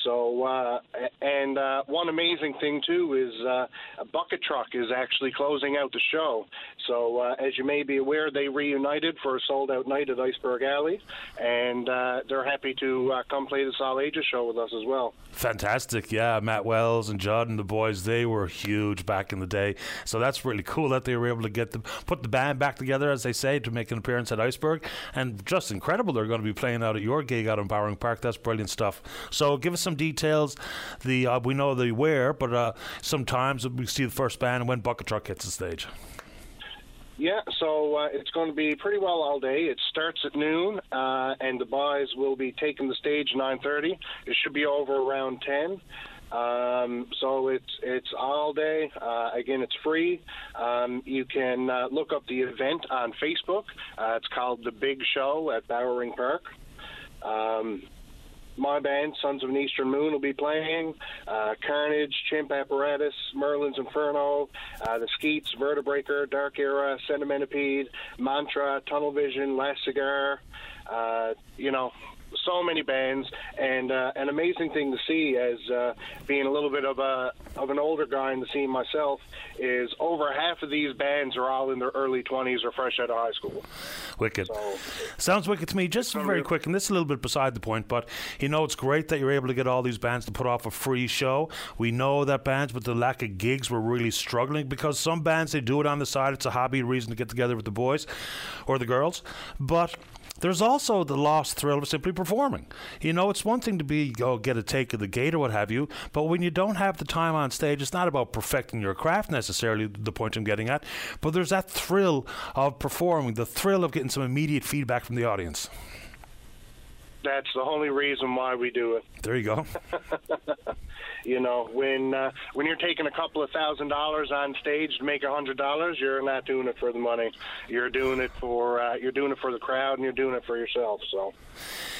Speaker 6: So, uh, and uh, one amazing thing too is uh, Bucket Truck is actually closing out the show. So, uh, as you may be aware, they reunited for a sold out night at Iceberg Alley, and uh, they're happy to uh, come play the All Ages show with us as well.
Speaker 2: Fantastic, yeah. Matt Wells and Judd and the boys, they were huge back in the day. So that's really cool that they were able to get the put the band back together, as they say, to make an appearance at Iceberg, and just incredible. They're going to be playing out at your gig out in Bowring Park. That's brilliant stuff. So give us some details. The uh, we know the where, but uh, sometimes we see the first band when Bucket Truck hits the stage.
Speaker 6: Yeah, so uh, it's going to be pretty well all day. It starts at noon, uh, and the boys will be taking the stage 9:30. It should be over around 10. Um, so it's it's all day. Uh, again, it's free. Um, you can uh, look up the event on Facebook. Uh, it's called the Big Show at Bowring Park. Um, my band, Sons of an Eastern Moon, will be playing. Uh, Carnage, Chimp Apparatus, Merlin's Inferno, uh, The Skeets, Vertebreaker, Dark Era, Centimetipede, Mantra, Tunnel Vision, Last Cigar. Uh, you know, so many bands, and uh, an amazing thing to see as uh, being a little bit of a of an older guy in the scene myself is over half of these bands are all in their early 20s or fresh out of high school.
Speaker 2: Wicked. So, Sounds wicked to me. Just very quick, and this is a little bit beside the point, but you know, it's great that you're able to get all these bands to put off a free show. We know that bands with the lack of gigs were really struggling because some bands they do it on the side. It's a hobby, reason to get together with the boys or the girls, but there's also the lost thrill of simply performing. You know, it's one thing to be go get a take of the gate or what have you, but when you don't have the time on stage, it's not about perfecting your craft necessarily. The point I'm getting at, but there's that thrill of performing, the thrill of getting some immediate feedback from the audience.
Speaker 6: That's the only reason why we do it.
Speaker 2: There you go.
Speaker 6: You know, when uh, when you're taking a couple of thousand dollars on stage to make a hundred dollars, you're not doing it for the money. You're doing it for uh, you're doing it for the crowd, and you're doing it for yourself. So.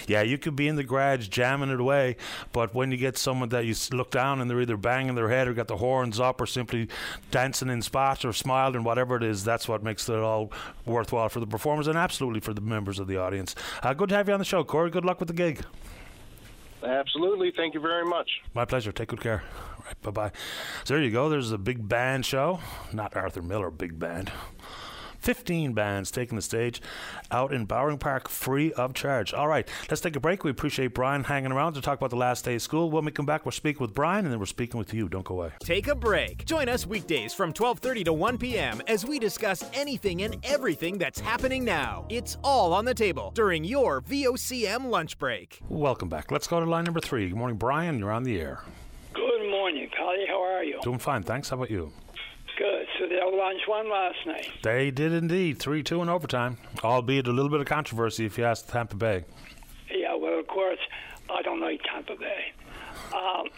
Speaker 2: Yeah, you could be in the garage jamming it away, but when you get someone that you look down and they're either banging their head or got the horns up or simply dancing in spots or smiling, whatever it is, that's what makes it all worthwhile for the performers and absolutely for the members of the audience. Uh, good to have you on the show, Corey. Good luck with the gig.
Speaker 6: Absolutely. Thank you very much.
Speaker 2: My pleasure. Take good care. Right, bye bye. So there you go. There's a big band show. Not Arthur Miller, big band. 15 bands taking the stage out in Bowring Park free of charge. All right, let's take a break. We appreciate Brian hanging around to talk about the last day of school. When we come back, we're speaking with Brian and then we're speaking with you. Don't go away.
Speaker 4: Take a break. Join us weekdays from 12:30 to 1 p.m. as we discuss anything and everything that's happening now. It's all on the table during your VOCM lunch break.
Speaker 2: Welcome back. Let's go to line number three. Good morning, Brian. You're on the air.
Speaker 7: Good morning, Paddy. How are you?
Speaker 2: Doing fine, thanks. How about you?
Speaker 7: The Avalanche won last night.
Speaker 2: They did indeed. 3 2 in overtime, albeit a little bit of controversy if you ask Tampa Bay.
Speaker 7: Yeah, well, of course, I don't like Tampa Bay. Um,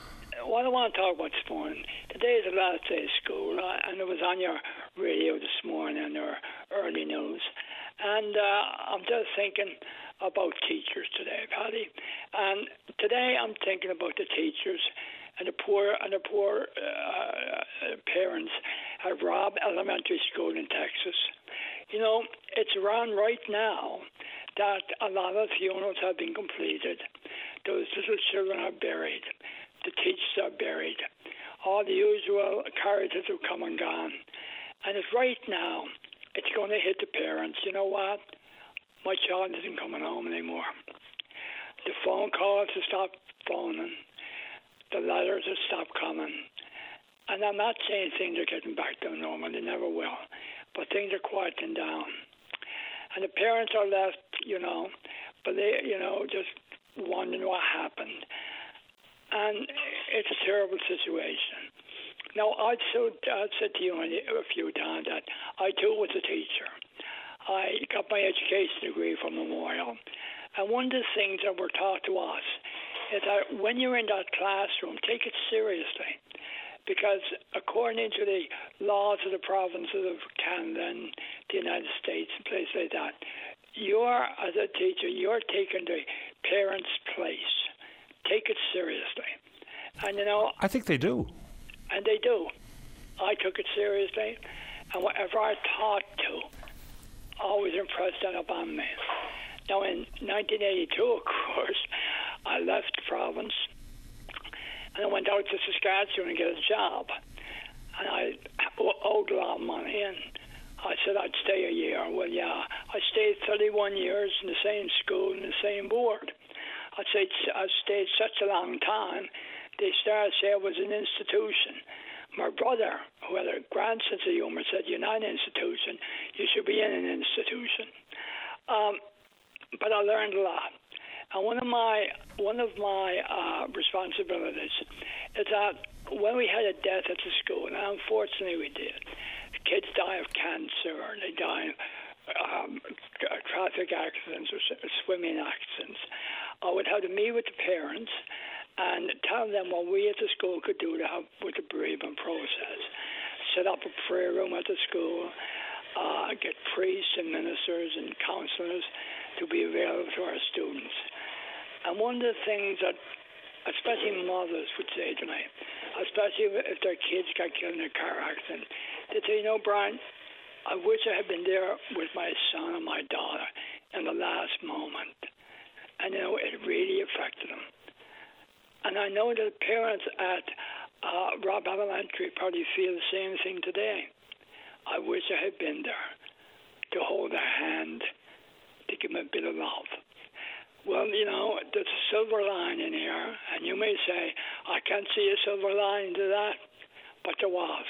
Speaker 7: what I want to talk about this morning, today is the last day of school, uh, and it was on your radio this morning or early news. And uh, I'm just thinking about teachers today, Paddy. And today I'm thinking about the teachers and the poor and the poor uh, parents at Robb Elementary School in Texas. You know, it's around right now that a lot of funerals have been completed. Those little children are buried. The teachers are buried. All the usual carriages have come and gone. And it's right now, it's going to hit the parents. You know what? My child isn't coming home anymore. The phone calls have stopped phoning. The letters have stopped coming. And I'm not saying things are getting back to normal, they never will. But things are quieting down. And the parents are left, you know, but they, you know, just wondering what happened. And it's a terrible situation. Now, I'd, so, I'd said to you a few times that I too was a teacher. I got my education degree from Memorial. And one of the things that were taught to us is that when you're in that classroom, take it seriously. Because according to the laws of the provinces of Canada and the United States and places like that, you're, as a teacher, you're taking the parents' place. Take it seriously. And, you know.
Speaker 2: I think they do.
Speaker 7: And they do. I took it seriously. And whatever I taught to, always impressed that upon me. Now, in 1982, of course, I left the province and I went out to Saskatchewan to get a job. And I owed a lot of money, and I said I'd stay a year. Well, yeah, I stayed 31 years in the same school and the same board. I said I stayed such a long time. They started saying it was an institution. My brother, who had a grand sense of humor, said, "You're not an institution. You should be in an institution." Um, but I learned a lot. And one of my one of my uh, responsibilities is that when we had a death at the school, and unfortunately we did, kids die of cancer, and they die of um, traffic accidents or swimming accidents. I would have to meet with the parents and tell them what we at the school could do to help with the bereavement process. Set up a prayer room at the school, uh, get priests and ministers and counselors to be available to our students. And one of the things that, especially mothers would say to me, especially if their kids got killed in a car accident, they say, you know, Brian, I wish I had been there with my son and my daughter in the last moment. And, you know, it really affected them. And I know that parents at uh, Robb Elementary probably feel the same thing today. I wish I had been there to hold their hand, to give them a bit of love. Well, you know, there's a silver lining here, and you may say, I can't see a silver lining to that, but there was.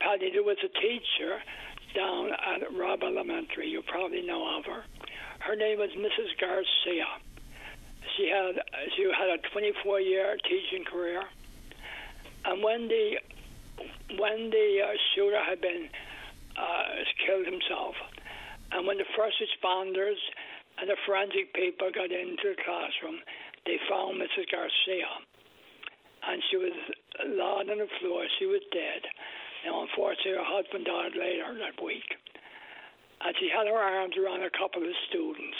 Speaker 7: Paddy, there was a teacher down at Robb Elementary. You probably know of her. Her name was Mrs. Garcia. She had she had a 24 year teaching career, and when the when the uh, shooter had been uh, killed himself, and when the first responders and the forensic people got into the classroom, they found Mrs. Garcia, and she was lying on the floor. She was dead. Now, unfortunately, her husband died later that week. And she had her arms around a couple of students.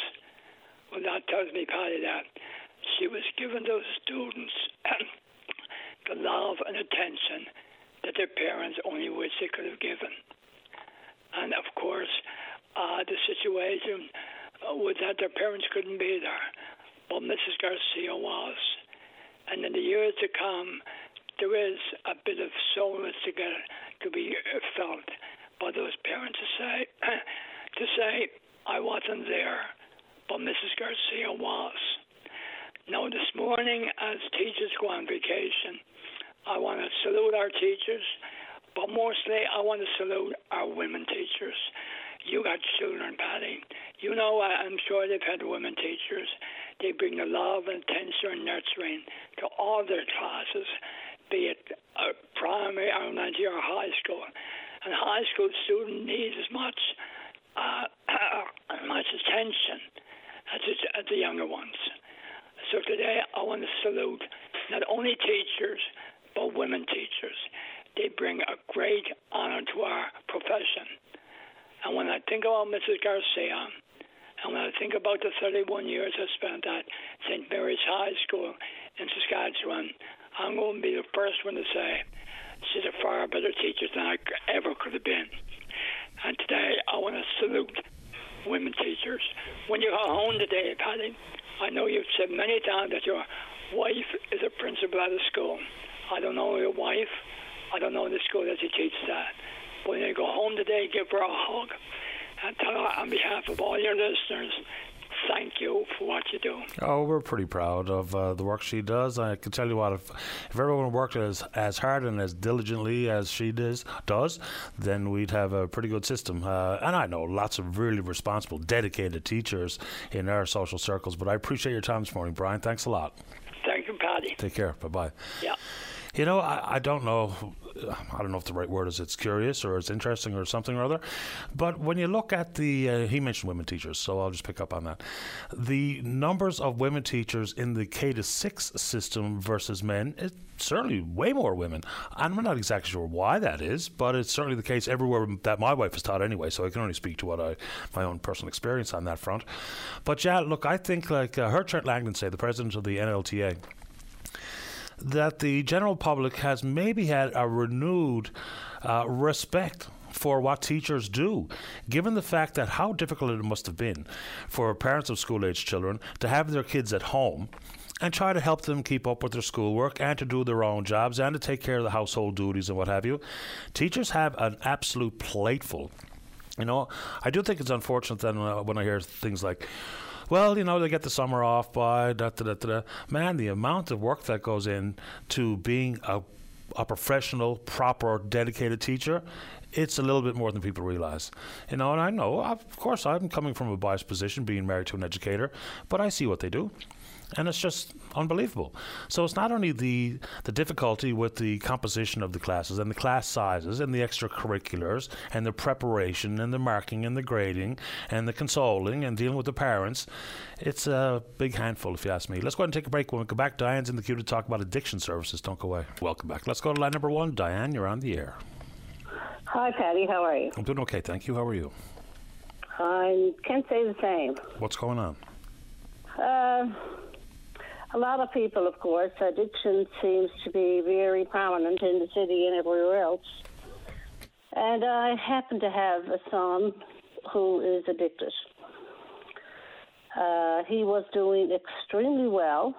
Speaker 7: Well, that tells me, Paddy, that she was giving those students the love and attention that their parents only wish they could have given. And of course, uh, the situation Oh, was that their parents couldn't be there, but Mrs. Garcia was. And in the years to come, there is a bit of soreness to get to be felt by those parents to say to say I wasn't there, but Mrs. Garcia was. Now this morning, as teachers go on vacation, I want to salute our teachers, but mostly I want to salute our women teachers. You got children, Paddy. You know, I'm sure they've had women teachers. They bring the love and attention and nurturing to all their classes be it a primary, elementary, or high school. And high school students need as much uh, as much attention as, as the younger ones. So today I want to salute not only teachers but women teachers. They bring a great honor to our profession. And when I think about Mrs. Garcia, and when I think about the 31 years I spent at St. Mary's High School in Saskatchewan, I'm going to be the first one to say she's a far better teacher than I ever could have been. And today I want to salute women teachers. When you go home today, Paddy, I know you've said many times that your wife is a principal at a school. I don't know your wife. I don't know the school that she teaches at. But when you go home today, give her a hug and tell her on behalf of all your listeners thank you for what you do.
Speaker 2: Oh, we're pretty proud of uh, the work she does. I can tell you what, if, if everyone worked as, as hard and as diligently as she does, does then we'd have a pretty good system. Uh, and I know lots of really responsible, dedicated teachers in our social circles, but I appreciate your time this morning, Brian. Thanks a lot.
Speaker 7: Thank you, Paddy.
Speaker 2: Take care. Bye bye.
Speaker 7: Yeah.
Speaker 2: You know, I, I don't know. I don't know if the right word is it's curious or it's interesting or something or other. But when you look at the, uh, he mentioned women teachers, so I'll just pick up on that. The numbers of women teachers in the K to six system versus men, it's certainly way more women. And I'm not exactly sure why that is, but it's certainly the case everywhere that my wife is taught anyway. So I can only speak to what I, my own personal experience on that front. But yeah, look, I think like uh, Trent Langdon say, the president of the NLTA that the general public has maybe had a renewed uh, respect for what teachers do, given the fact that how difficult it must have been for parents of school age children to have their kids at home and try to help them keep up with their schoolwork and to do their own jobs and to take care of the household duties and what have you. Teachers have an absolute plateful. You know, I do think it's unfortunate then uh, when I hear things like, well, you know, they get the summer off by da da da da. Man, the amount of work that goes in to being a a professional, proper, dedicated teacher, it's a little bit more than people realize. You know, and I know, of course, I'm coming from a biased position, being married to an educator, but I see what they do and it's just unbelievable. So it's not only the the difficulty with the composition of the classes and the class sizes and the extracurriculars and the preparation and the marking and the grading and the consoling and dealing with the parents. It's a big handful, if you ask me. Let's go ahead and take a break. When we come back, Diane's in the queue to talk about addiction services. Don't go away. Welcome back. Let's go to line number one. Diane, you're on the air.
Speaker 8: Hi, Paddy. How are you?
Speaker 2: I'm doing okay, thank you. How are you?
Speaker 8: I can't say the same.
Speaker 2: What's going on?
Speaker 8: Uh, a lot of people, of course, addiction seems to be very prominent in the city and everywhere else. And I happen to have a son who is addicted. Uh, he was doing extremely well.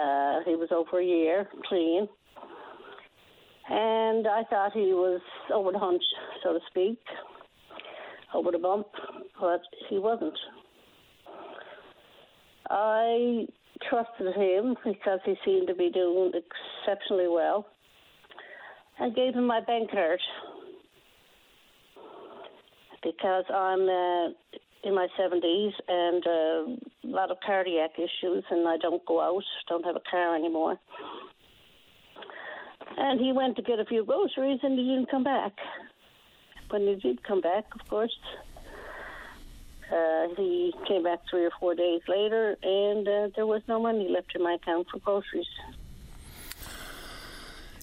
Speaker 8: Uh, he was over a year clean. And I thought he was over the hunch, so to speak, over the bump, but he wasn't. I trusted him because he seemed to be doing exceptionally well I gave him my bank card because I'm uh, in my 70s and uh, a lot of cardiac issues and I don't go out, don't have a car anymore. And he went to get a few groceries and he didn't come back. When he did come back, of course, Uh, he came back three or four days later, and uh, there was no money left in my account for groceries.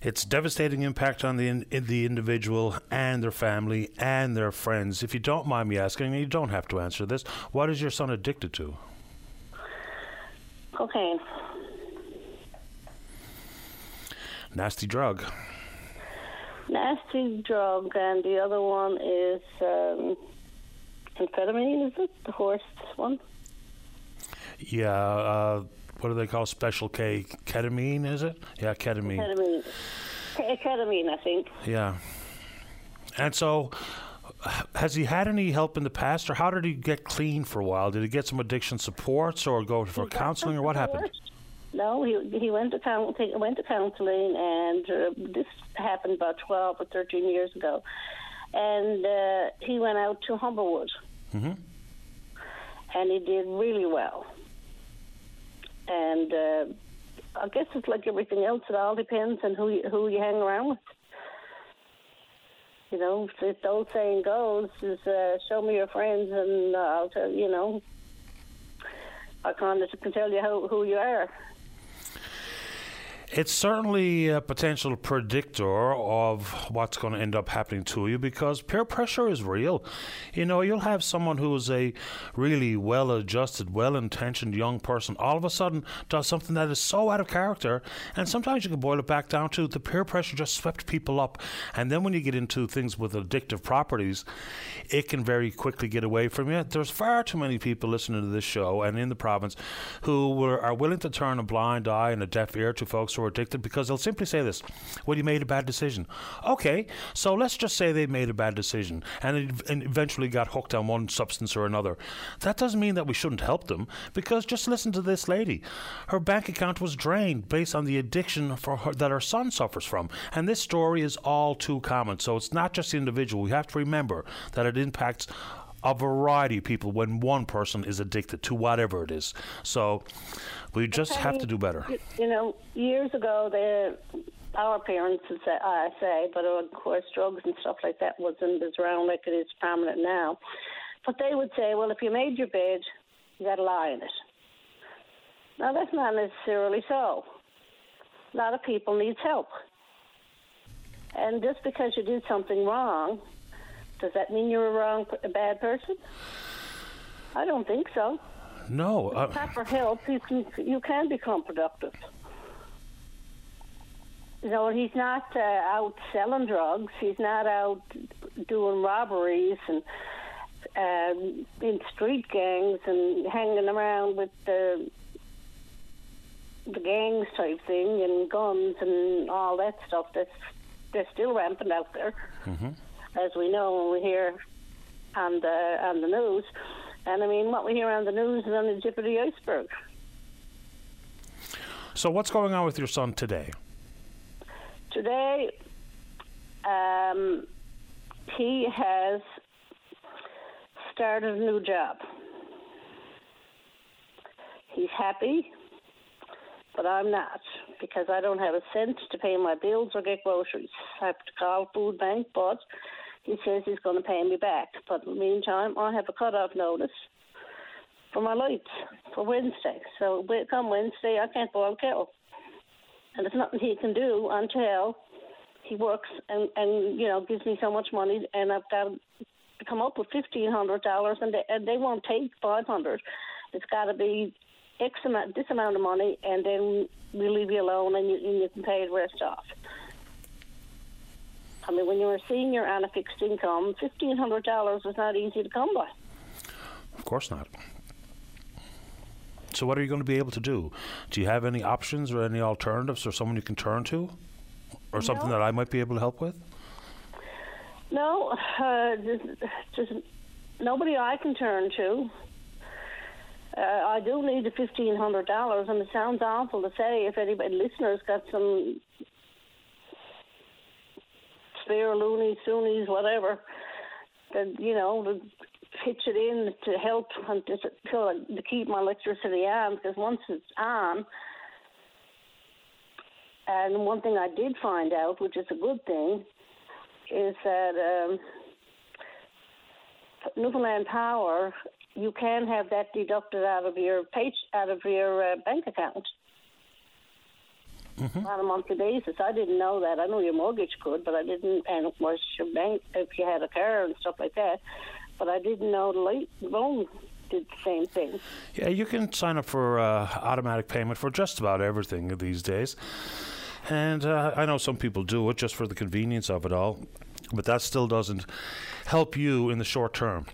Speaker 2: It's devastating impact on the in, in the individual and their family and their friends. If you don't mind me asking, you don't have to answer this. What is your son addicted to?
Speaker 8: Cocaine.
Speaker 2: Nasty drug.
Speaker 8: Nasty drug, and the other one is um, amphetamine, is it? The horse one?
Speaker 2: Yeah. Uh, what do they call special K? Ketamine, is it? Yeah, ketamine.
Speaker 8: Ketamine. K- ketamine, I think.
Speaker 2: Yeah. And so, has he had any help in the past, or how did he get clean for a while? Did he get some addiction supports, or go for counseling, or what happened?
Speaker 8: No, he he went to coun- he went to counselling, and uh, this happened about twelve or thirteen years ago. And uh, he went out to Humberwood,
Speaker 2: hmm
Speaker 8: and he did really well. And uh, I guess it's like everything else; it all depends on who you, who you hang around with. You know, the old saying goes, is uh, "Show me your friends, and uh, I'll tell you." know, I kind of can tell you how, who you are.
Speaker 2: It's certainly a potential predictor of what's going to end up happening to you because peer pressure is real. You know, you'll have someone who's a really well adjusted, well intentioned young person all of a sudden does something that is so out of character, and sometimes you can boil it back down to the peer pressure just swept people up. And then when you get into things with addictive properties, it can very quickly get away from you. There's far too many people listening to this show and in the province who were, are willing to turn a blind eye and a deaf ear to folks are addicted? Because they'll simply say this well you made a bad decision. Okay so let's just say they made a bad decision and, it, and eventually got hooked on one substance or another. That doesn't mean that we shouldn't help them because just listen to this lady. Her bank account was drained based on the addiction for her, that her son suffers from and this story is all too common. So it's not just the individual. We have to remember that it impacts a variety of people when one person is addicted to whatever it is. So we just have to do better.
Speaker 8: You, know, years ago, the our parents would say, I say, but of course, drugs and stuff like that wasn't as around like it is prominent now. But they would say, well, if you made your bed, you got to lie in it. Now that's not necessarily so. A lot of people need help, and just because you did something wrong, does that mean you're a wrong, a bad person? I don't think so.
Speaker 2: No, uh,
Speaker 8: proper help, you can you can become productive. You know, he's not uh, out selling drugs. He's not out doing robberies and um, in street gangs and hanging around with the the gangs type thing and guns and all that stuff. That's they're still rampant out there, as we know when we hear on the on the news. And I mean, what we hear on the news is on the tip of the iceberg.
Speaker 2: so what's going on with your son today?
Speaker 8: Today, um, he has started a new job. He's happy, but I'm not because I don't have a cent to pay my bills or get groceries. I have to call Food Bank, but he says he's going to pay me back. But in the meantime, I have a cut-off notice for my lights for Wednesday. So come Wednesday, I can't boil kettle and there's nothing he can do until he works and and you know gives me so much money, and I've got to come up with fifteen hundred dollars, and they and they won't take five hundred. It's got to be X amount, this amount of money, and then we leave you alone, and you, and you can pay the rest off. I mean, when you're a senior on a fixed income, fifteen hundred dollars was not easy to come by.
Speaker 2: Of course not. So what are you going to be able to do? Do you have any options or any alternatives or someone you can turn to? Or something that I might be able to help with?
Speaker 8: No, uh, just, just nobody I can turn to. Uh, I do need the fifteen hundred dollars, and it sounds awful to say. If anybody listeners got some spare loonies, soonies, whatever, that you know, to pitch it in to help and to, to, to keep my electricity on, because once it's on. And one thing I did find out, which is a good thing, is that um, Newfoundland Power you can have that deducted out of your page out of your uh, bank account
Speaker 2: Mm-hmm.
Speaker 8: on a monthly basis. I didn't know that. I know your mortgage could, but I didn't. And of course, your bank if you had a car and stuff like that. But I didn't know the light loan did the same thing.
Speaker 2: Yeah, you can sign up for uh, automatic payment for just about everything these days. And uh, I know some people do it just for the convenience of it all, but that still doesn't help you in the short term.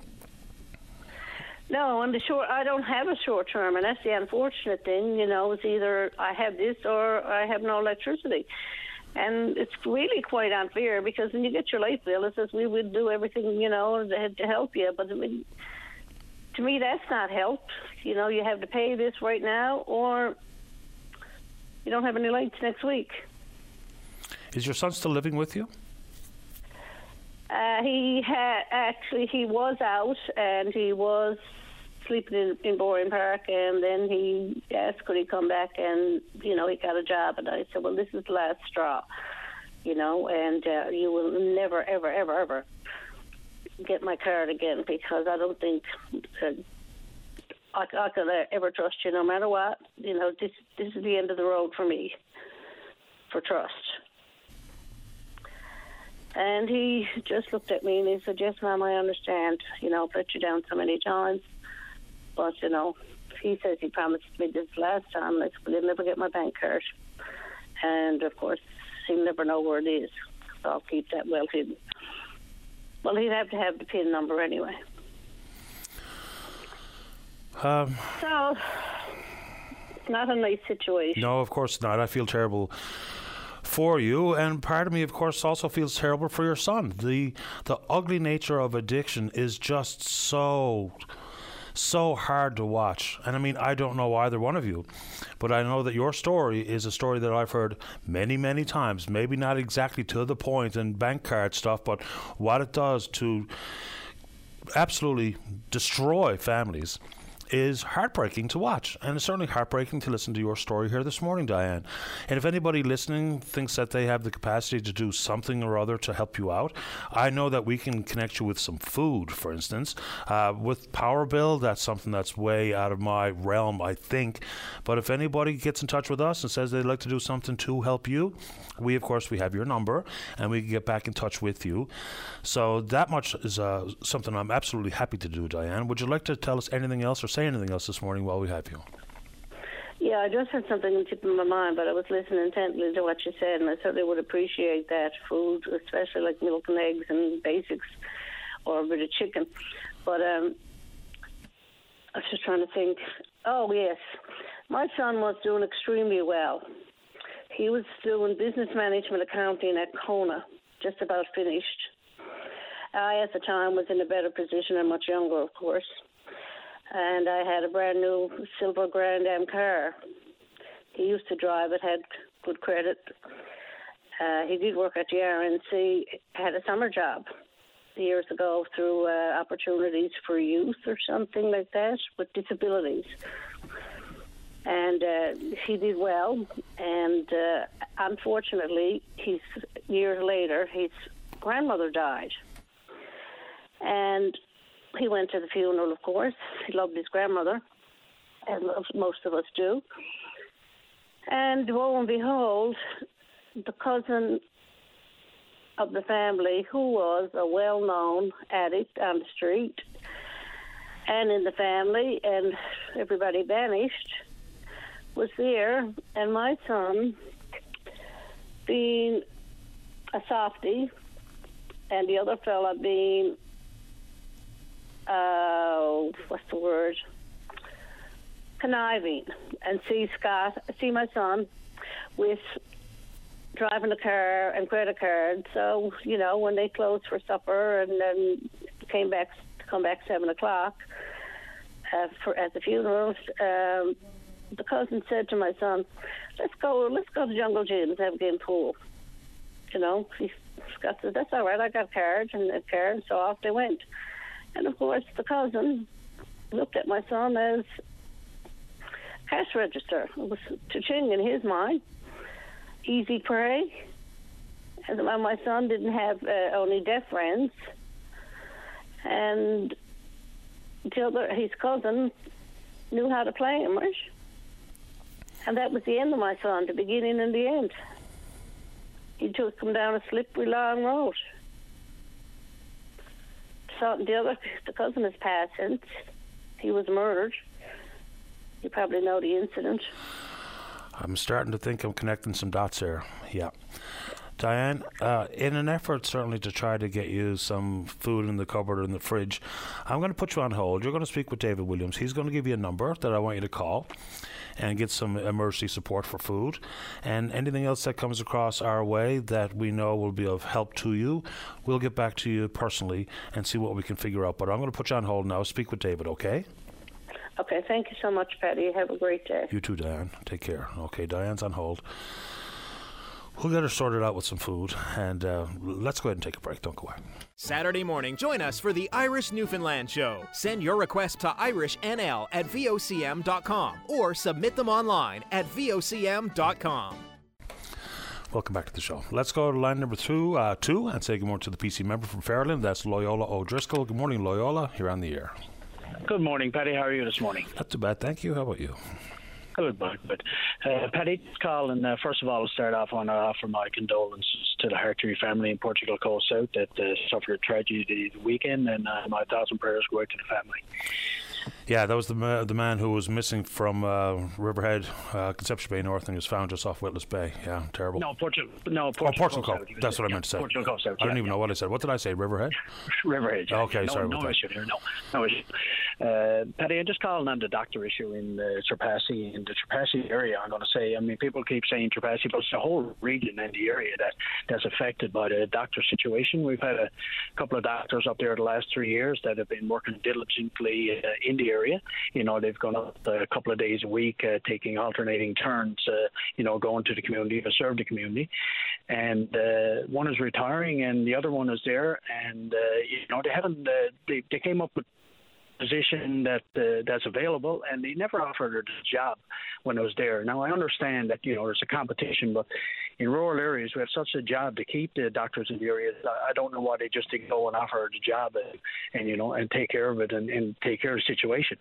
Speaker 8: No, and the short, I don't have a short term, and that's the unfortunate thing. You know, it's either I have this or I have no electricity, and it's really quite unfair because when you get your light bill, it says we would do everything, you know, to, to help you, but I mean, to me, that's not help. You know, you have to pay this right now, or you don't have any lights next week.
Speaker 2: Is your son still living with you?
Speaker 8: Uh, he had actually he was out and he was sleeping in, in Bowring Park, and then he asked could he come back, and you know he got a job, and I said, well, this is the last straw, you know, and uh, you will never, ever, ever, ever get my card again because I don't think. Uh, I, I could ever trust you, no matter what. You know, this this is the end of the road for me, for trust. And he just looked at me and he said, Yes, ma'am, I understand. You know, I've let you down so many times. But, you know, he says he promised me this last time. I said, He'll never get my bank card. And, of course, he'll never know where it is. So I'll keep that well hidden. Well, he'd have to have the PIN number anyway.
Speaker 2: Um,
Speaker 8: So, it's not a nice situation.
Speaker 2: no, of course not. I feel terrible for you, and part of me, of course, also feels terrible for your son. the The ugly nature of addiction is just so so hard to watch. And I mean, I don't know either one of you, but I know that your story is a story that I've heard many, many times. Maybe not exactly to the point and bank card stuff, but what it does to absolutely destroy families is heartbreaking to watch, and it's certainly heartbreaking to listen to your story here this morning, Diane. And if anybody listening thinks that they have the capacity to do something or other to help you out, I know that we can connect you with some food, for instance. Uh, with Power Bill, that's something that's way out of my realm, I think. But if anybody gets in touch with us and says they'd like to do something to help you, we of course we have your number, and we can get back in touch with you. So that much is uh, something I'm absolutely happy to do, Diane. Would you like to tell us anything else or say anything else this morning while we have you?
Speaker 8: Yeah, I just had something in tip in my mind, but I was listening intently to what you said, and I certainly would appreciate that food, especially like milk and eggs and basics, or a bit of chicken. But um, I was just trying to think. Oh yes, my son was doing extremely well. He was doing business management accounting at CONA, just about finished. I, at the time, was in a better position and much younger, of course and I had a brand new silver Grand Am car. He used to drive it, had good credit. Uh, he did work at the RNC, had a summer job years ago through uh, opportunities for youth or something like that with disabilities. And uh, he did well, and uh, unfortunately, he's years later, his grandmother died, and he went to the funeral, of course. He loved his grandmother, as most of us do. And lo and behold, the cousin of the family, who was a well known addict on the street and in the family, and everybody vanished, was there. And my son, being a softie, and the other fella being uh, what's the word? Conniving, and see Scott, see my son with driving a car and credit card. So you know when they closed for supper and then came back come back seven o'clock uh, for at the funeral. Um, the cousin said to my son, "Let's go, let's go to Jungle Gym and have a game pool." You know, he, Scott said, "That's all right. I got cards and a card." So off they went. And of course, the cousin looked at my son as cash register. It was cha-ching in his mind. Easy prey. And my son didn't have uh, only deaf friends. And the his cousin knew how to play him? And that was the end of my son, the beginning and the end. He took him down a slippery long road. So the other, the cousin has passed since he was murdered. You probably know the incident.
Speaker 2: I'm starting to think I'm connecting some dots here. Yeah. Diane, uh, in an effort certainly to try to get you some food in the cupboard or in the fridge, I'm going to put you on hold. You're going to speak with David Williams. He's going to give you a number that I want you to call and get some emergency support for food. And anything else that comes across our way that we know will be of help to you, we'll get back to you personally and see what we can figure out. But I'm going to put you on hold now. Speak with David, okay?
Speaker 8: Okay, thank you so much, Paddy. Have a great day.
Speaker 2: You too, Diane. Take care. Okay, Diane's on hold. We'll get her sorted out with some food, and uh, let's go ahead and take a break. Don't go away.
Speaker 4: Saturday morning, join us for the Irish Newfoundland Show. Send your request to IrishNL at VOCM.com or submit them online at VOCM.com.
Speaker 2: Welcome back to the show. Let's go to line number two, uh, two and say good morning to the PC member from Ferryland. That's Loyola O'Driscoll. Good morning, Loyola. You're on the air.
Speaker 9: Good morning, Paddy. How are you this morning?
Speaker 2: Not too bad, thank you. How about you?
Speaker 9: Good, good. good. Uh, Paddy, call and uh, first of all, I'll start off on uh, offer my condolences to the Hartree family in Portugal Cove South that uh, suffered tragedy the weekend, and uh, my thoughts and prayers go out to the family.
Speaker 2: Yeah, that was the ma- the man who was missing from uh, Riverhead, uh, Conception Bay North, and he was found just off Witless Bay. Yeah, terrible.
Speaker 9: No, Portugal. No, Portugal.
Speaker 2: Oh, Portugal
Speaker 9: Coast
Speaker 2: Cove. That's what I meant to say.
Speaker 9: Portugal Coast
Speaker 2: I don't
Speaker 9: yeah,
Speaker 2: even know what I said. What did I say? Riverhead?
Speaker 9: Riverhead. yeah.
Speaker 2: Okay,
Speaker 9: no,
Speaker 2: sorry
Speaker 9: No issue there. No, no issue. Uh, Paddy, I'm just calling on the doctor issue in the Trepassey, in the Trepassey area. I'm going to say, I mean, people keep saying Trepassey, but it's the whole region and the area that that's affected by the doctor situation. We've had a couple of doctors up there the last three years that have been working diligently uh, in the area. You know, they've gone up a couple of days a week, uh, taking alternating turns. Uh, you know, going to the community to serve the community. And uh, one is retiring, and the other one is there. And uh, you know, they haven't. Uh, they they came up with position that uh, that's available, and they never offered her the job when I was there. Now I understand that you know there's a competition, but in rural areas we have such a job to keep the doctors in the area. I I don't know why they just didn't go and offer her the job and, and you know and take care of it and, and take care of the situation.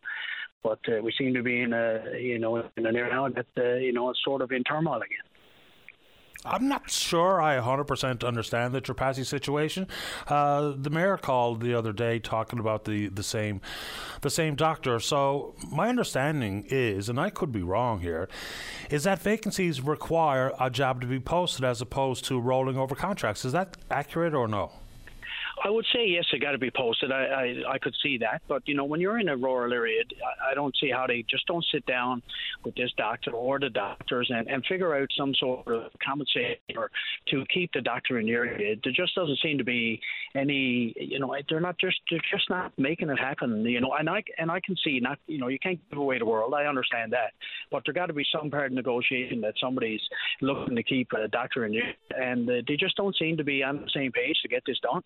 Speaker 9: But uh, we seem to be in a you know in an area now that uh, you know it's sort of in turmoil again.
Speaker 2: I'm not sure I 100% understand the Trepassey situation. Uh, the mayor called the other day talking about the, the same the same doctor. So my understanding is, and I could be wrong here, is that vacancies require a job to be posted as opposed to rolling over contracts. Is that accurate or no?
Speaker 9: I would say yes, it got to be posted. I, I I could see that, but you know, when you're in a rural area, I, I don't see how they just don't sit down with this doctor or the doctors and, and figure out some sort of compensation or to keep the doctor in the area. There just doesn't seem to be any. You know, they're not just they're just not making it happen. You know, and I and I can see not. You know, you can't give away the world. I understand that, but there got to be some part of negotiation that somebody's looking to keep a doctor in there, and uh, they just don't seem to be on the same page to get this done.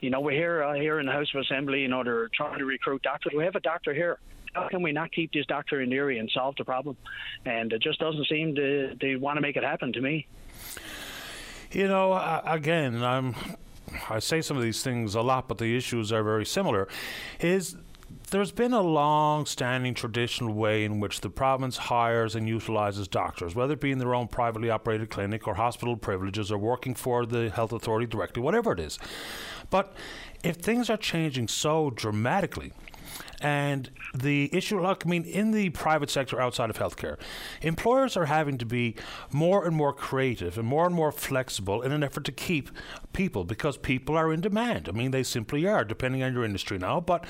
Speaker 9: You know, we're here uh, here in the House of Assembly. You know, they're trying to recruit doctors. We have a doctor here. How can we not keep this doctor in area and solve the problem? And it just doesn't seem to they want to make it happen to me.
Speaker 2: You know, again, I'm. I say some of these things a lot, but the issues are very similar. Is there's been a long standing traditional way in which the province hires and utilizes doctors, whether it be in their own privately operated clinic or hospital privileges or working for the health authority directly, whatever it is. But if things are changing so dramatically, and the issue, I mean, in the private sector outside of healthcare, employers are having to be more and more creative and more and more flexible in an effort to keep people because people are in demand. I mean, they simply are, depending on your industry now, but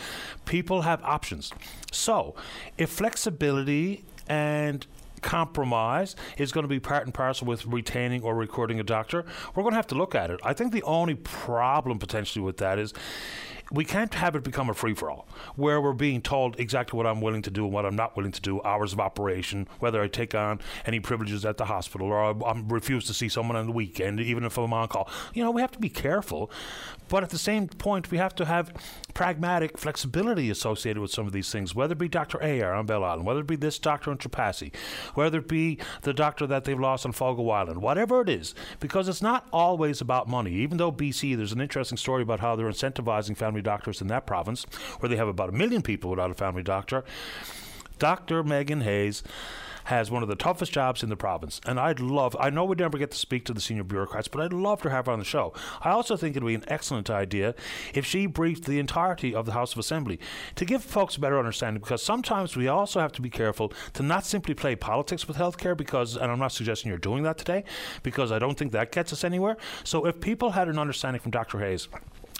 Speaker 2: people have options. So, if flexibility and compromise is going to be part and parcel with retaining or recruiting a doctor, we're going to have to look at it. I think the only problem potentially with that is we can't have it become a free for all where we're being told exactly what I'm willing to do and what I'm not willing to do, hours of operation, whether I take on any privileges at the hospital or I, I refuse to see someone on the weekend, even if I'm on call. You know, we have to be careful, but at the same point, we have to have pragmatic flexibility associated with some of these things, whether it be Dr. Ayar on Bell Island, whether it be this doctor in Trepassey, whether it be the doctor that they've lost on Fogo Island, whatever it is, because it's not always about money. Even though BC, there's an interesting story about how they're incentivizing family family doctors in that province, where they have about a million people without a family doctor. Dr. Megan Hayes has one of the toughest jobs in the province. And I'd love, I know we'd never get to speak to the senior bureaucrats, but I'd love to have her on the show. I also think it'd be an excellent idea if she briefed the entirety of the House of Assembly to give folks a better understanding because sometimes we also have to be careful to not simply play politics with healthcare because, and I'm not suggesting you're doing that today, because I don't think that gets us anywhere. So if people had an understanding from Dr. Hayes,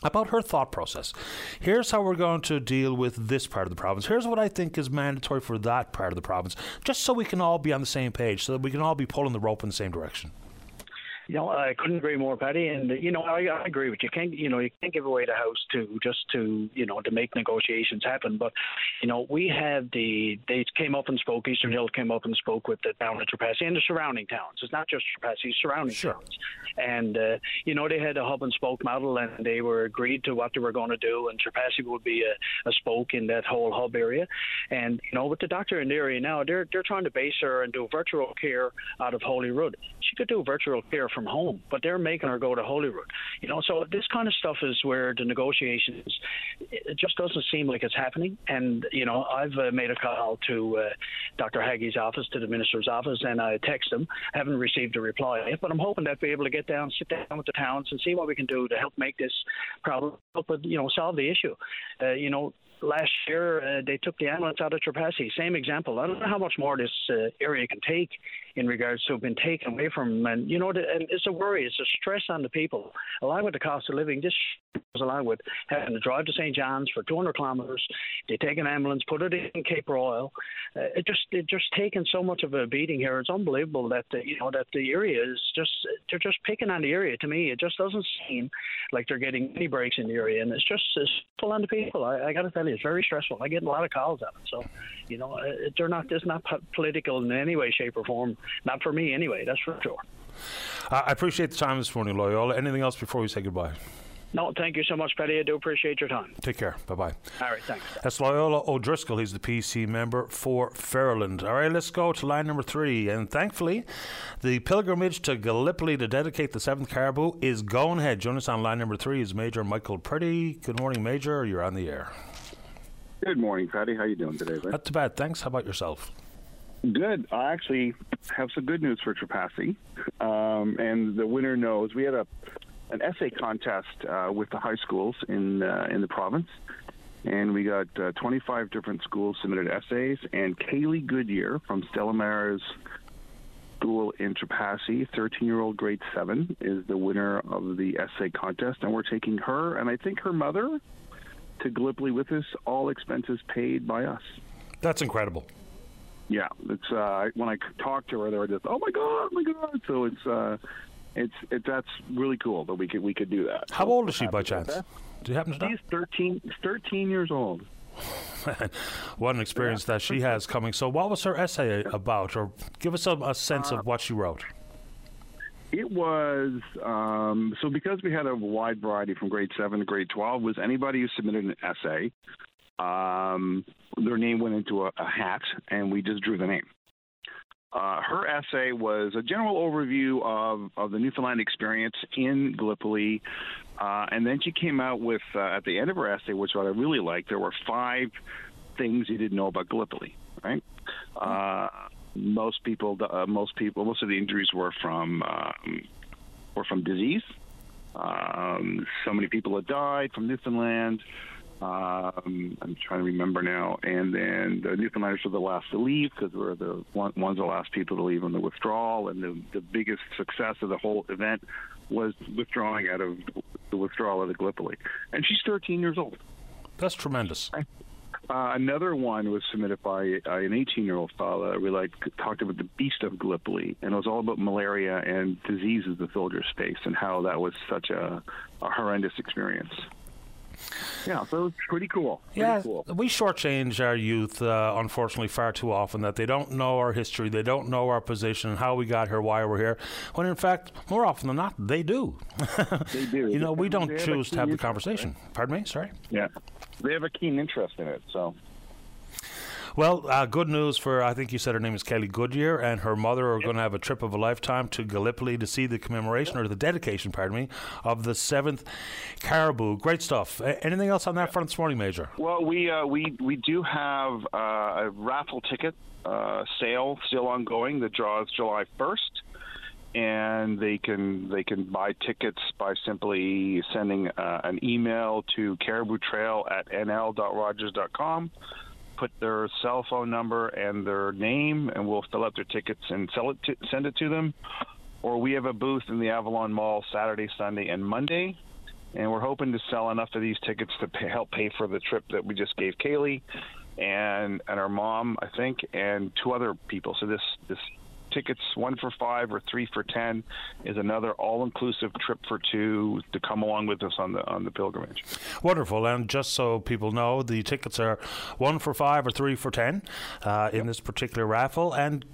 Speaker 2: about her thought process. Here's how we're going to deal with this part of the province. Here's what I think is mandatory for that part of the province, just so we can all be on the same page, so that we can all be pulling the rope in the same direction.
Speaker 9: You know, I couldn't agree more, Paddy. And you know, I, I agree with you. Can't you know you can't give away the house to just to you know to make negotiations happen. But you know, we have the they came up and spoke. Eastern Health came up and spoke with the town of Trepassey and the surrounding towns. It's not just Trepassey, surrounding sure. towns. And uh, you know, they had a hub and spoke model, and they were agreed to what they were going to do. And Trepassey would be a, a spoke in that whole hub area. And you know, with the doctor in the area now, they're they're trying to base her and do virtual care out of Holyrood. She could do virtual care from home, but they're making her go to Holyrood. You know, so this kind of stuff is where the negotiations it just doesn't seem like it's happening. And you know, I've uh, made a call to uh, Dr. Haggie's office, to the minister's office, and I text them. Haven't received a reply yet, but I'm hoping that we'll be able to get down, sit down with the towns, and see what we can do to help make this problem, help you know, solve the issue. Uh, you know, last year uh, they took the ambulance out of Trepassey. Same example. I don't know how much more this uh, area can take in regards to been taken away from them. And you know, and it's a worry, it's a stress on the people. Along with the cost of living, this was along with having to drive to St. John's for 200 kilometres. They take an ambulance, put it in Cape Broyle. Uh, it just it just taken so much of a beating here. It's unbelievable that the, you know that the area is just they're just picking on the area. To me, it just doesn't seem like they're getting any breaks in the area, and it's just it's full on the people. I, I got to tell it's very stressful. I get a lot of calls on it. So, you know, they're not it's not political in any way, shape, or form. Not for me, anyway. That's for sure.
Speaker 2: I appreciate the time this morning, Loyola. Anything else before we say goodbye?
Speaker 9: No, thank you so much, Paddy. I do appreciate your time.
Speaker 2: Take care. Bye bye.
Speaker 9: All right, thanks.
Speaker 2: That's Loyola O'Driscoll. He's the PC member for Ferryland. All right, let's go to line number three. And thankfully, the pilgrimage to Gallipoli to dedicate the seventh caribou is going ahead. Join us on line number three is Major Michael Purdy. Good morning, Major. You're on the air.
Speaker 10: Good morning, Paddy. How are you doing today?
Speaker 2: Not too bad. Thanks. How about yourself?
Speaker 10: Good. I actually have some good news for Trepassey, um, and the winner knows we had a an essay contest uh, with the high schools in uh, in the province, and we got uh, 25 different schools submitted essays. And Kaylee Goodyear from Stella Maris School in Trepassey, 13-year-old grade seven, is the winner of the essay contest, and we're taking her and I think her mother to Gallipoli with us, all expenses paid by us.
Speaker 2: That's incredible.
Speaker 10: Yeah, it's uh, when I talked to her, they were just, "Oh my god, oh my god!" So it's uh, it's it, that's really cool that we could we could do that.
Speaker 2: How
Speaker 10: so
Speaker 2: old is she by chance? Do you happen to know?
Speaker 10: She's 13, 13 years old.
Speaker 2: what an experience yeah. that she has coming. So, what was her essay about, or give us a, a sense uh, of what she wrote?
Speaker 10: It was um, so because we had a wide variety from grade seven to grade twelve. Was anybody who submitted an essay? Um, their name went into a, a hat, and we just drew the name. Uh, her essay was a general overview of, of the Newfoundland experience in Gallipoli. Uh, and then she came out with, uh, at the end of her essay, which what I really liked, there were five things you didn't know about Gallipoli, right? Most people, uh, most people, most of the injuries were from um, were from disease. Um, so many people had died from Newfoundland. Um, I'm trying to remember now. And then the Newfoundlanders were the last to leave because we're the one, ones the last people to leave on the withdrawal. And the, the biggest success of the whole event was withdrawing out of the withdrawal of the Gallipoli. And she's 13 years old.
Speaker 2: That's tremendous.
Speaker 10: Uh, another one was submitted by uh, an 18 year old fellow. We like talked about the beast of Gallipoli, and it was all about malaria and diseases the soldiers faced, and how that was such a, a horrendous experience. Yeah, so it's pretty cool. Pretty
Speaker 2: yeah,
Speaker 10: cool.
Speaker 2: we shortchange our youth, uh, unfortunately, far too often. That they don't know our history, they don't know our position, how we got here, why we're here. When in fact, more often than not, they do.
Speaker 10: they do.
Speaker 2: you know, we don't choose to have the conversation. Pardon me. Sorry.
Speaker 10: Yeah, they have a keen interest in it. So
Speaker 2: Well, uh, good news for I think you said her name is Kelly Goodyear, and her mother are going to have a trip of a lifetime to Gallipoli to see the commemoration or the dedication, pardon me, of the seventh Caribou. Great stuff. A- anything else on that front this morning, Major?
Speaker 10: Well, we uh, we we do have uh, a raffle ticket uh, sale still ongoing. The draw is July first, and they can they can buy tickets by simply sending uh, an email to Caribou Trail at nl.rogers.com. Put their cell phone number and their name, and we'll fill out their tickets and sell it to, send it to them. Or we have a booth in the Avalon Mall Saturday, Sunday, and Monday and we're hoping to sell enough of these tickets to pay, help pay for the trip that we just gave Kaylee and and our mom, I think, and two other people. So this this tickets one for five or three for ten is another all-inclusive trip for two to come along with us on the on the pilgrimage.
Speaker 2: Wonderful. And just so people know, the tickets are one for five or three for ten uh, in this particular raffle. And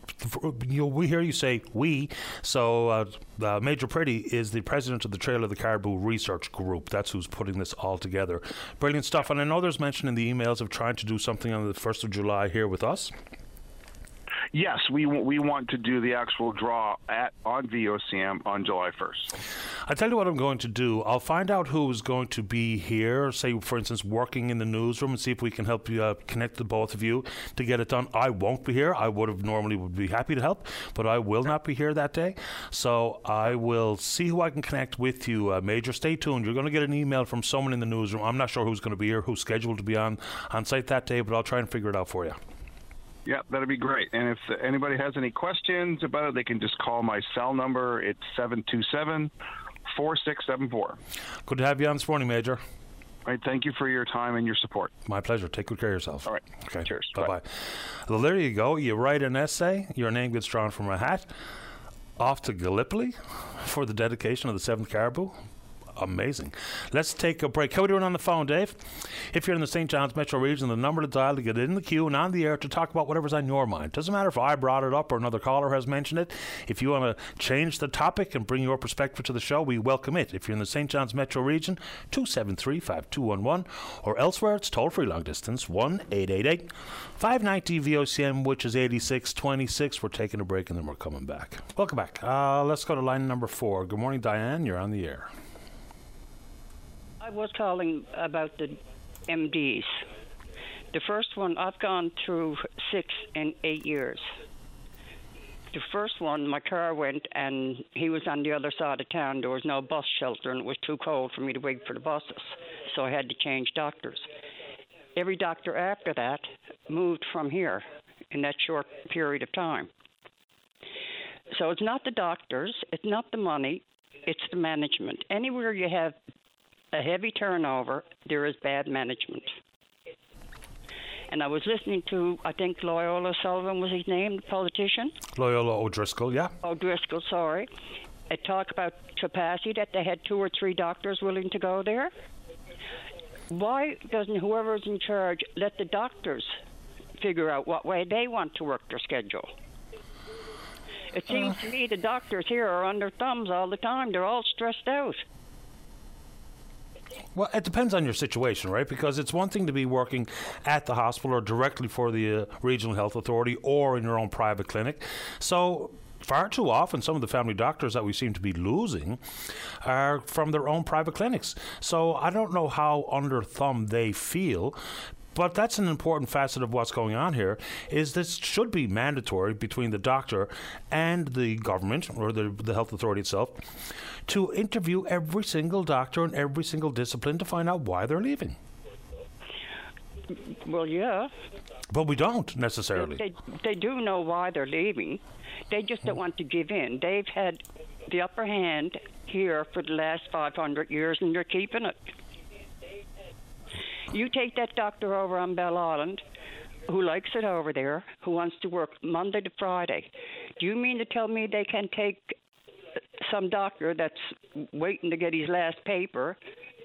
Speaker 2: you know, we hear you say we. So uh, uh, Major Pretty is the president of the Trail of the Caribou Research Group. That's who's putting this all together. Brilliant stuff. And I know there's mention in the emails of trying to do something on the 1st of July here with us.
Speaker 10: Yes, we we want to do the actual draw at on VOCM on July first.
Speaker 2: I tell you what I'm going to do. I'll find out who's going to be here, say, for instance, working in the newsroom, and see if we can help you uh, connect the both of you to get it done. I won't be here. I would have normally would be happy to help, but I will not be here that day. So I will see who I can connect with you. Uh, Major, stay tuned. You're going to get an email from someone in the newsroom. I'm not sure who's going to be here, who's scheduled to be on on site that day, but I'll try and figure it out for you.
Speaker 10: Yeah, that'd be great. And if anybody has any questions about it, they can just call my cell number. It's 727 4674.
Speaker 2: Good to have you on this morning, Major.
Speaker 10: All right, thank you for your time and your support.
Speaker 2: My pleasure. Take good care of yourself.
Speaker 10: All right.
Speaker 2: Okay.
Speaker 10: Cheers.
Speaker 2: Bye bye. Well, there you go. You write an essay, your name gets drawn from a hat, off to Gallipoli for the dedication of the seventh caribou. Amazing. Let's take a break. How are we doing on the phone, Dave? If you're in the St. John's metro region, the number to dial to get in the queue and on the air to talk about whatever's on your mind. Doesn't matter if I brought it up or another caller has mentioned it. If you want to change the topic and bring your perspective to the show, we welcome it. If you're in the St. John's metro region, 273 5211, or elsewhere, it's toll free long distance 1 888 590 VOCM, which is 8626. We're taking a break and then we're coming back. Welcome back. Uh, let's go to line number four. Good morning, Diane. You're on the air.
Speaker 11: I was calling about the MDs. The first one, I've gone through six and eight years. The first one, my car went and he was on the other side of town. There was no bus shelter and it was too cold for me to wait for the buses. So I had to change doctors. Every doctor after that moved from here in that short period of time. So it's not the doctors, it's not the money, it's the management. Anywhere you have a heavy turnover, there is bad management. And I was listening to, I think Loyola Sullivan was his name, the politician.
Speaker 2: Loyola O'Driscoll, yeah.
Speaker 11: O'Driscoll, sorry. A talk about Trepassey that they had two or three doctors willing to go there. Why doesn't whoever's in charge let the doctors figure out what way they want to work their schedule? It seems uh. to me the doctors here are on their thumbs all the time. They're all stressed out.
Speaker 2: Well, it depends on your situation, right? Because it's one thing to be working at the hospital or directly for the uh, regional health authority or in your own private clinic. So, far too often, some of the family doctors that we seem to be losing are from their own private clinics. So, I don't know how under thumb they feel. But that's an important facet of what's going on here. Is this should be mandatory between the doctor and the government or the the health authority itself to interview every single doctor in every single discipline to find out why they're leaving.
Speaker 11: Well, yeah.
Speaker 2: But we don't necessarily.
Speaker 11: They, they do know why they're leaving. They just don't want to give in. They've had the upper hand here for the last 500 years, and they're keeping it. You take that doctor over on Bell Island who likes it over there, who wants to work Monday to Friday. Do you mean to tell me they can take some doctor that's waiting to get his last paper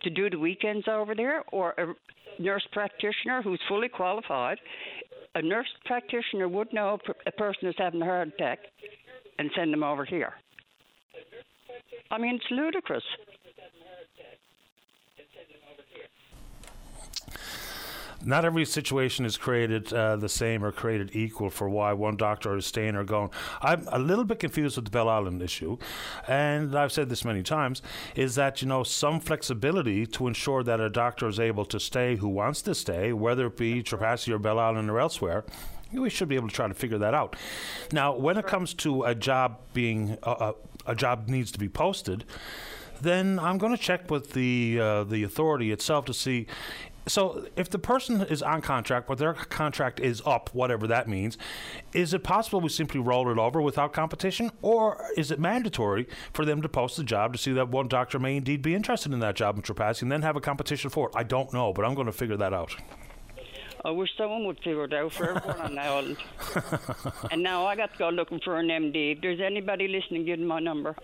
Speaker 11: to do the weekends over there, or a nurse practitioner who's fully qualified? A nurse practitioner would know a person is having a heart attack and send them over here. I mean, it's ludicrous.
Speaker 2: Not every situation is created uh, the same or created equal for why one doctor is staying or going. I'm a little bit confused with the Bell Island issue, and I've said this many times, is that, you know, some flexibility to ensure that a doctor is able to stay who wants to stay, whether it be Trepassey or Bell Island or elsewhere. We should be able to try to figure that out. Now, when it comes to a job being uh, uh a job needs to be posted, then I'm going to check with the uh, the authority itself to see so if the person is on contract, but their contract is up, whatever that means, is it possible we simply roll it over without competition, or is it mandatory for them to post the job to see that one doctor may indeed be interested in that job in Trepassey and then have a competition for it? I don't know, but I'm going to figure that out.
Speaker 11: I wish someone would figure it out for everyone on the island. and now I got to go looking for an MD. If there's anybody listening, give them my number.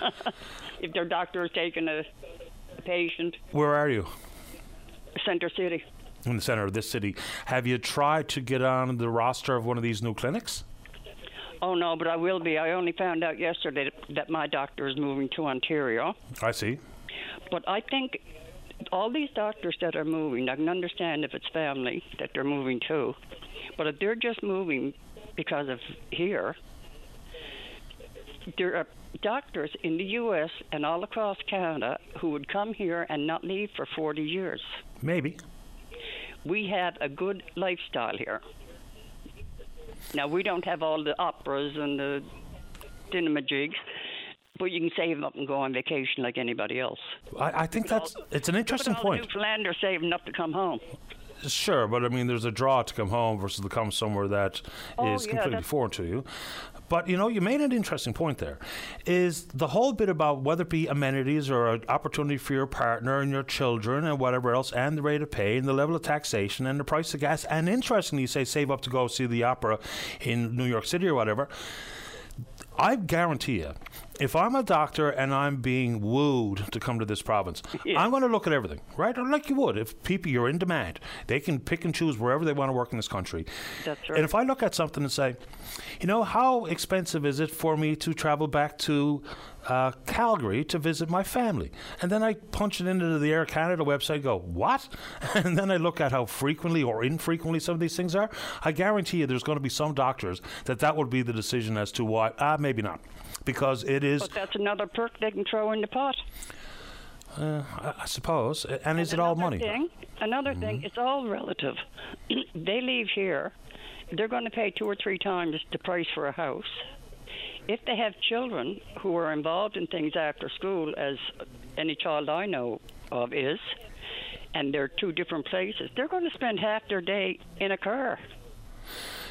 Speaker 11: if their doctor is taking a patient.
Speaker 2: Where are you?
Speaker 11: Center City.
Speaker 2: In the center of this city. Have you tried to get on the roster of one of these new clinics?
Speaker 11: Oh no, but I will be. I only found out yesterday that my doctor is moving to Ontario.
Speaker 2: I see.
Speaker 11: But I think all these doctors that are moving, I can understand if it's family that they're moving to, but if they're just moving because of here, there are doctors in the U.S. and all across Canada who would come here and not leave for 40 years.
Speaker 2: Maybe.
Speaker 11: We have a good lifestyle here. Now, we don't have all the operas and the cinema-jigs, but you can save up and go on vacation like anybody else.
Speaker 2: I, I think that's it's an interesting point.
Speaker 11: Newfoundlanders saving up to come home.
Speaker 2: Sure, but I mean, there's a draw to come home versus to come somewhere that
Speaker 11: oh,
Speaker 2: is
Speaker 11: yeah,
Speaker 2: completely foreign to you. But you know, you made an interesting point there. Is the whole bit about whether it be amenities or an opportunity for your partner and your children and whatever else, and the rate of pay and the level of taxation and the price of gas, and interestingly, you say save up to go see the opera in New York City or whatever. I guarantee you, if I'm a doctor and I'm being wooed to come to this province, yeah. I'm going to look at everything, right? Or like you would. If people you're in demand, they can pick and choose wherever they want to work in this country.
Speaker 11: That's right.
Speaker 2: And if I look at something and say, you know, how expensive is it for me to travel back to uh, Calgary to visit my family. And then I punch it into the Air Canada website go, what? And then I look at how frequently or infrequently some of these things are. I guarantee you there's going to be some doctors that that would be the decision as to why, ah, maybe not because it is.
Speaker 11: But that's another perk they can throw in the pot.
Speaker 2: Uh, I, suppose. And, and is it all money?
Speaker 11: Thing, another
Speaker 2: mm-hmm.
Speaker 11: thing, it's all relative. they leave here, they're going to pay two or three times the price for a house. If they have children who are involved in things after school, as any child I know of is, and they're two different places, they're going to spend half their day in a car.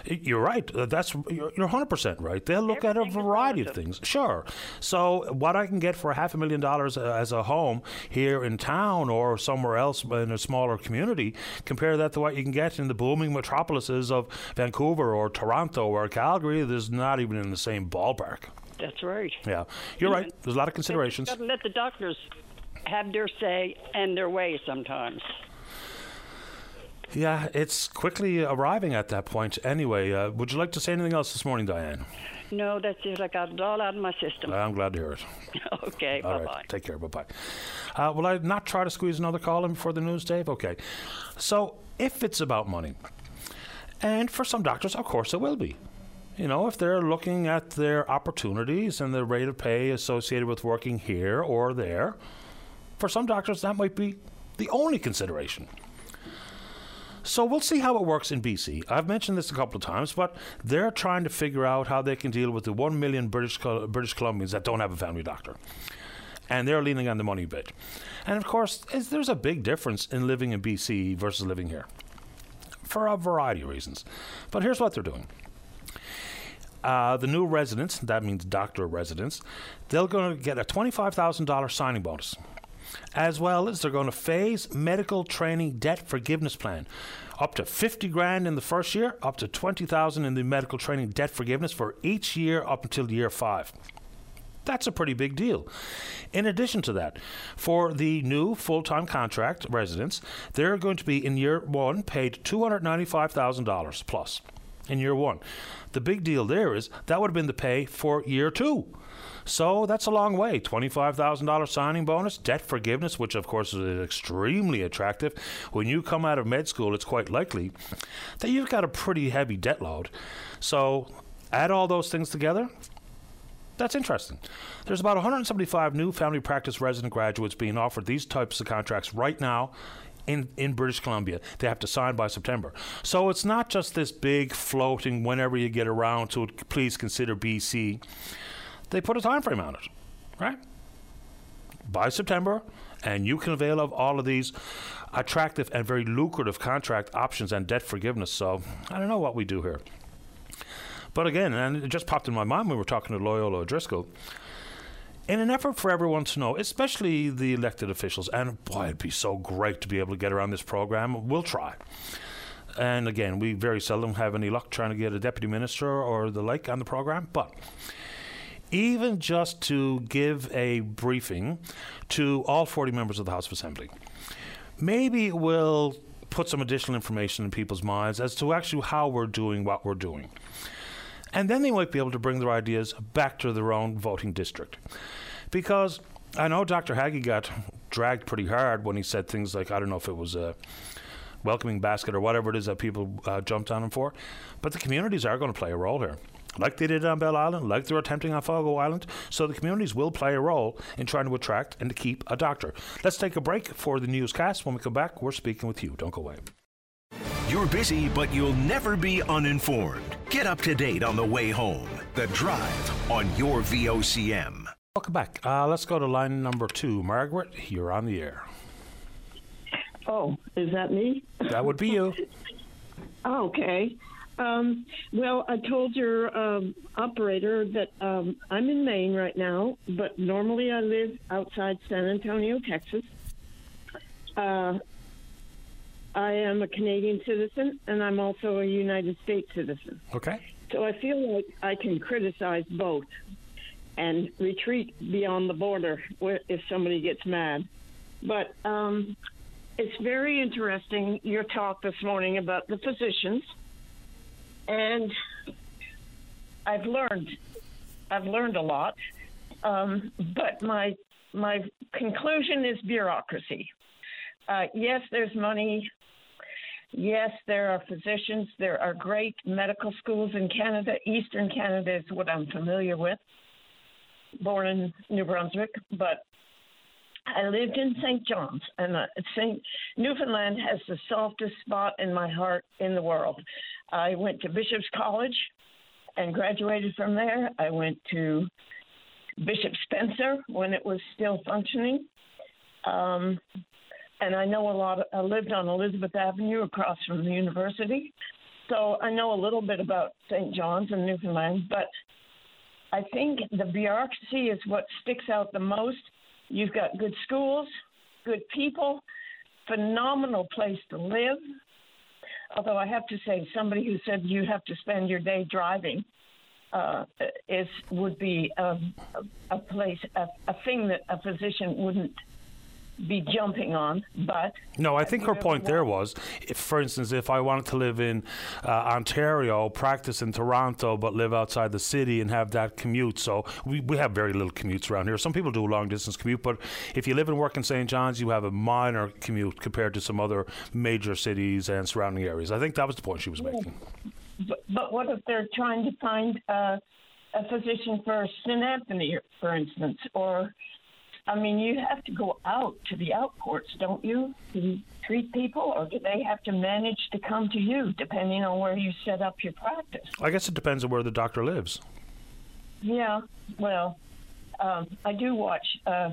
Speaker 2: You're right. Uh, that's you're, 100% right. They'll look Everything at a variety of things. Sure. So what I can get for half a million dollars uh, as a home here in town or somewhere else in a smaller community, compare that to what you can get in the booming metropolises of Vancouver or Toronto or Calgary. There's not even in the same ballpark.
Speaker 11: That's right.
Speaker 2: Yeah, you're right. There's a lot of considerations.
Speaker 11: Got to let the doctors have their say and their way sometimes.
Speaker 2: Yeah, it's quickly arriving at that point. Anyway, uh, would you like to say anything else this morning, Diane?
Speaker 11: No, that's it. I got it all out of my system.
Speaker 2: I'm glad to hear it.
Speaker 11: okay,
Speaker 2: all
Speaker 11: bye
Speaker 2: right, Take care. Bye bye. Uh, will I not try to squeeze another call in before the news, Dave? Okay. So, if it's about money, and for some doctors, of course, it will be. You know, if they're looking at their opportunities and the rate of pay associated with working here or there, for some doctors, that might be the only consideration. So we'll see how it works in BC. I've mentioned this a couple of times, but they're trying to figure out how they can deal with the 1 million British, British Columbians that don't have a family doctor. And they're leaning on the money bit. And of course, there's a big difference in living in BC versus living here for a variety of reasons. But here's what they're doing. Uh, the new residents, that means doctor residents, they're going to get a $25,000 signing bonus as well as they're going to phase medical training debt forgiveness plan. Up to 50 grand in the first year, up to 20,000 in the medical training debt forgiveness for each year up until year 5. That's a pretty big deal. In addition to that, for the new full time contract residents, they're going to be in year one paid $295,000 plus. in year one. The big deal there is that would have been the pay for year two. So that's a long way. $25,000 signing bonus, debt forgiveness, which of course is extremely attractive. When you come out of med school, it's quite likely that you've got a pretty heavy debt load. So add all those things together. That's interesting. There's about 175 new family practice resident graduates being offered these types of contracts right now in, in British Columbia. They have to sign by September. So it's not just this big floating whenever you get around to it, please consider BC. They put a time frame on it, right? By September, and you can avail of all of these attractive and very lucrative contract options and debt forgiveness. So I don't know what we do here. But again, and it just popped in my mind when we were talking to Loyola O'Driscoll in an effort for everyone to know, especially the elected officials, and boy, it'd be so great to be able to get around this program. We'll try. And again, we very seldom have any luck trying to get a deputy minister or the like on the program, but even just to give a briefing to all 40 members of the House of Assembly, maybe it will put some additional information in people's minds as to actually how we're doing what we're doing. And then they might be able to bring their ideas back to their own voting district. Because I know Dr. Haggie got dragged pretty hard when he said things like, I don't know if it was a welcoming basket or whatever it is that people uh, jumped on him for, but the communities are going to play a role here. Like they did on Bell Island, like they're attempting on Fogo Island. So the communities will play a role in trying to attract and to keep a doctor. Let's take a break for the newscast. When we come back, we're speaking with you. Don't go away.
Speaker 1: You're busy, but you'll never be uninformed. Get up to date on the way home. The Drive on your VOCM.
Speaker 2: Welcome back. Uh, let's go to line number two. Margaret, you're on the air.
Speaker 12: Oh, is that me?
Speaker 2: That would be you.
Speaker 12: okay. Um, well, I told your um, operator that um, I'm in Maine right now, but normally I live outside San Antonio, Texas. Uh, I am a Canadian citizen and I'm also a United States citizen.
Speaker 2: Okay.
Speaker 12: So I feel like I can criticize both and retreat beyond the border if somebody gets mad. But um, it's very interesting your talk this morning about the physicians, and I've learned I've learned a lot. Um, but my my conclusion is bureaucracy. Uh, yes, there's money Yes, there are physicians. There are great medical schools in Canada. Eastern Canada is what I'm familiar with. Born in New Brunswick, but I lived in St. John's, and uh, St. Newfoundland has the softest spot in my heart in the world. I went to Bishop's College and graduated from there. I went to Bishop Spencer when it was still functioning. Um, and I know a lot. Of, I lived on Elizabeth Avenue across from the university, so I know a little bit about St. John's and Newfoundland. But I think the bureaucracy is what sticks out the most. You've got good schools, good people, phenomenal place to live. Although I have to say, somebody who said you have to spend your day driving uh, is would be a, a, a place, a, a thing that a physician wouldn't be jumping on, but
Speaker 2: no, I think her point there was, if, for instance, if I wanted to live in uh, Ontario, practice in Toronto, but live outside the city and have that commute. So we, we have very little commutes around here. Some people do a long distance commute, but if you live and work in St. John's, you have a minor commute compared to some other major cities and surrounding areas. I think that was the point she was making.
Speaker 12: But, but what if they're trying to find uh, a physician for St. Anthony, for instance, or I mean, you have to go out to the outports, don't you, to treat people, or do they have to manage to come to you, depending on where you set up your practice?
Speaker 2: I guess it depends on where the doctor lives.
Speaker 12: Yeah, well, um, I do watch uh,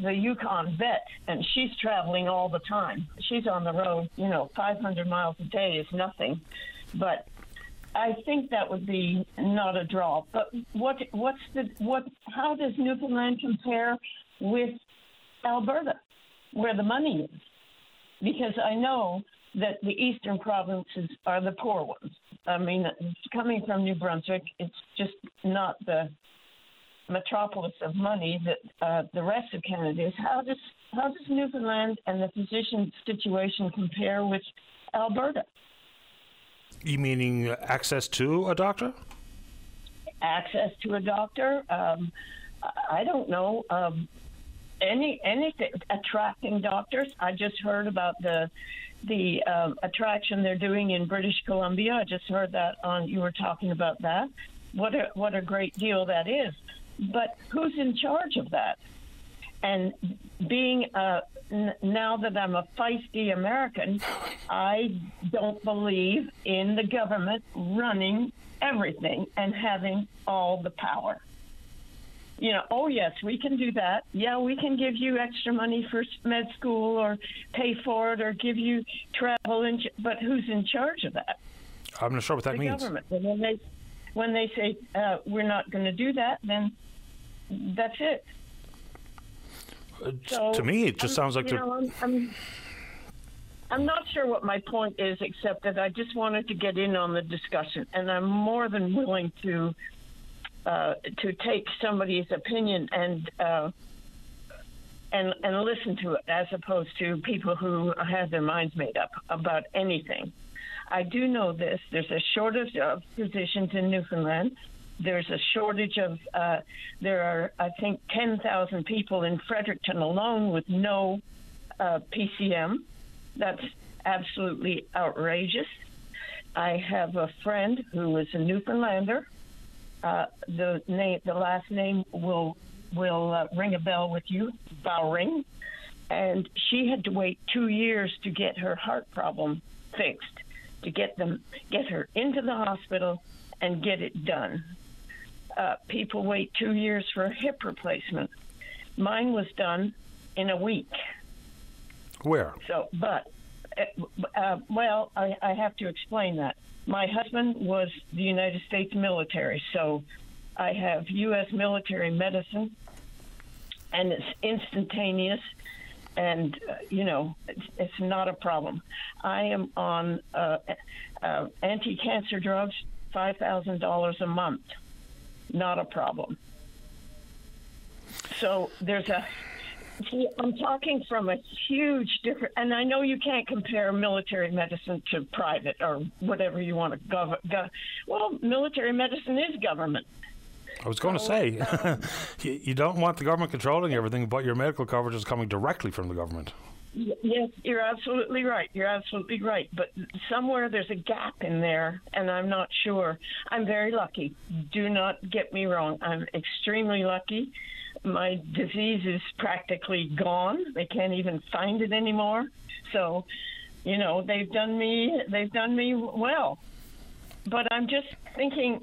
Speaker 12: the Yukon vet, and she's traveling all the time. She's on the road, you know, 500 miles a day is nothing. But I think that would be not a draw. But what what's the what? How does Newfoundland compare with Alberta, where the money is? Because I know that the eastern provinces are the poor ones. I mean, coming from New Brunswick, it's just not the metropolis of money that uh, the rest of Canada is. How does how does Newfoundland and the physician situation compare with Alberta?
Speaker 2: You meaning access to a doctor?
Speaker 12: Access to a doctor. Um, I don't know. Um, any anything attracting doctors. I just heard about the the um, attraction they're doing in British Columbia. I just heard that on you were talking about that. What a what a great deal that is. But who's in charge of that? And being uh, n- now that I'm a feisty American, I don't believe in the government running everything and having all the power you know, oh yes, we can do that. Yeah, we can give you extra money for med school or pay for it or give you travel. In, but who's in charge of that?
Speaker 2: I'm not sure what that
Speaker 12: the
Speaker 2: means.
Speaker 12: Government. And when they when they say uh, we're not going to do that, then that's it.
Speaker 2: Uh,
Speaker 12: So,
Speaker 2: to me, it just
Speaker 12: I'm-
Speaker 2: sounds like they're.
Speaker 12: know, I'm, I'm I'm not sure what my point is, except that I just wanted to get in on the discussion, and I'm more than willing to uh, to take somebody's opinion and uh, and and listen to it, as opposed to people who have their minds made up about anything. I do know this: there's a shortage of physicians in Newfoundland. There's a shortage of. Uh, there are, I think, 10,000 people in Fredericton alone with no uh, PCM. That's absolutely outrageous. I have a friend who is a Newfoundlander. Uh, the name, the last name will will uh, ring a bell with you, Bowring, and she had to wait two years to get her heart problem fixed, to get them get her into the hospital and get it done. Uh, people wait two years for a hip replacement. Mine was done in a week.
Speaker 2: Where?
Speaker 12: So, but, uh, uh, well, I, I have to explain that. My husband was the United States military, so I have U.S. military medicine, and it's instantaneous, and, uh, you know, it's, it's not a problem. I am on uh, uh, anti cancer drugs, $5,000 a month. Not a problem. So there's a I'm talking from a huge different, and I know you can't compare military medicine to private or whatever you want to gov. gov well, military medicine is government.
Speaker 2: I was going to say, you, you don't want the government controlling everything, but your medical coverage is coming directly from the government.
Speaker 12: Yes, you're absolutely right. You're absolutely right. But somewhere there's a gap in there, and I'm not sure. I'm very lucky. Do not get me wrong. I'm extremely lucky. My disease is practically gone. They can't even find it anymore. So, you know, they've done me. They've done me well. But I'm just thinking.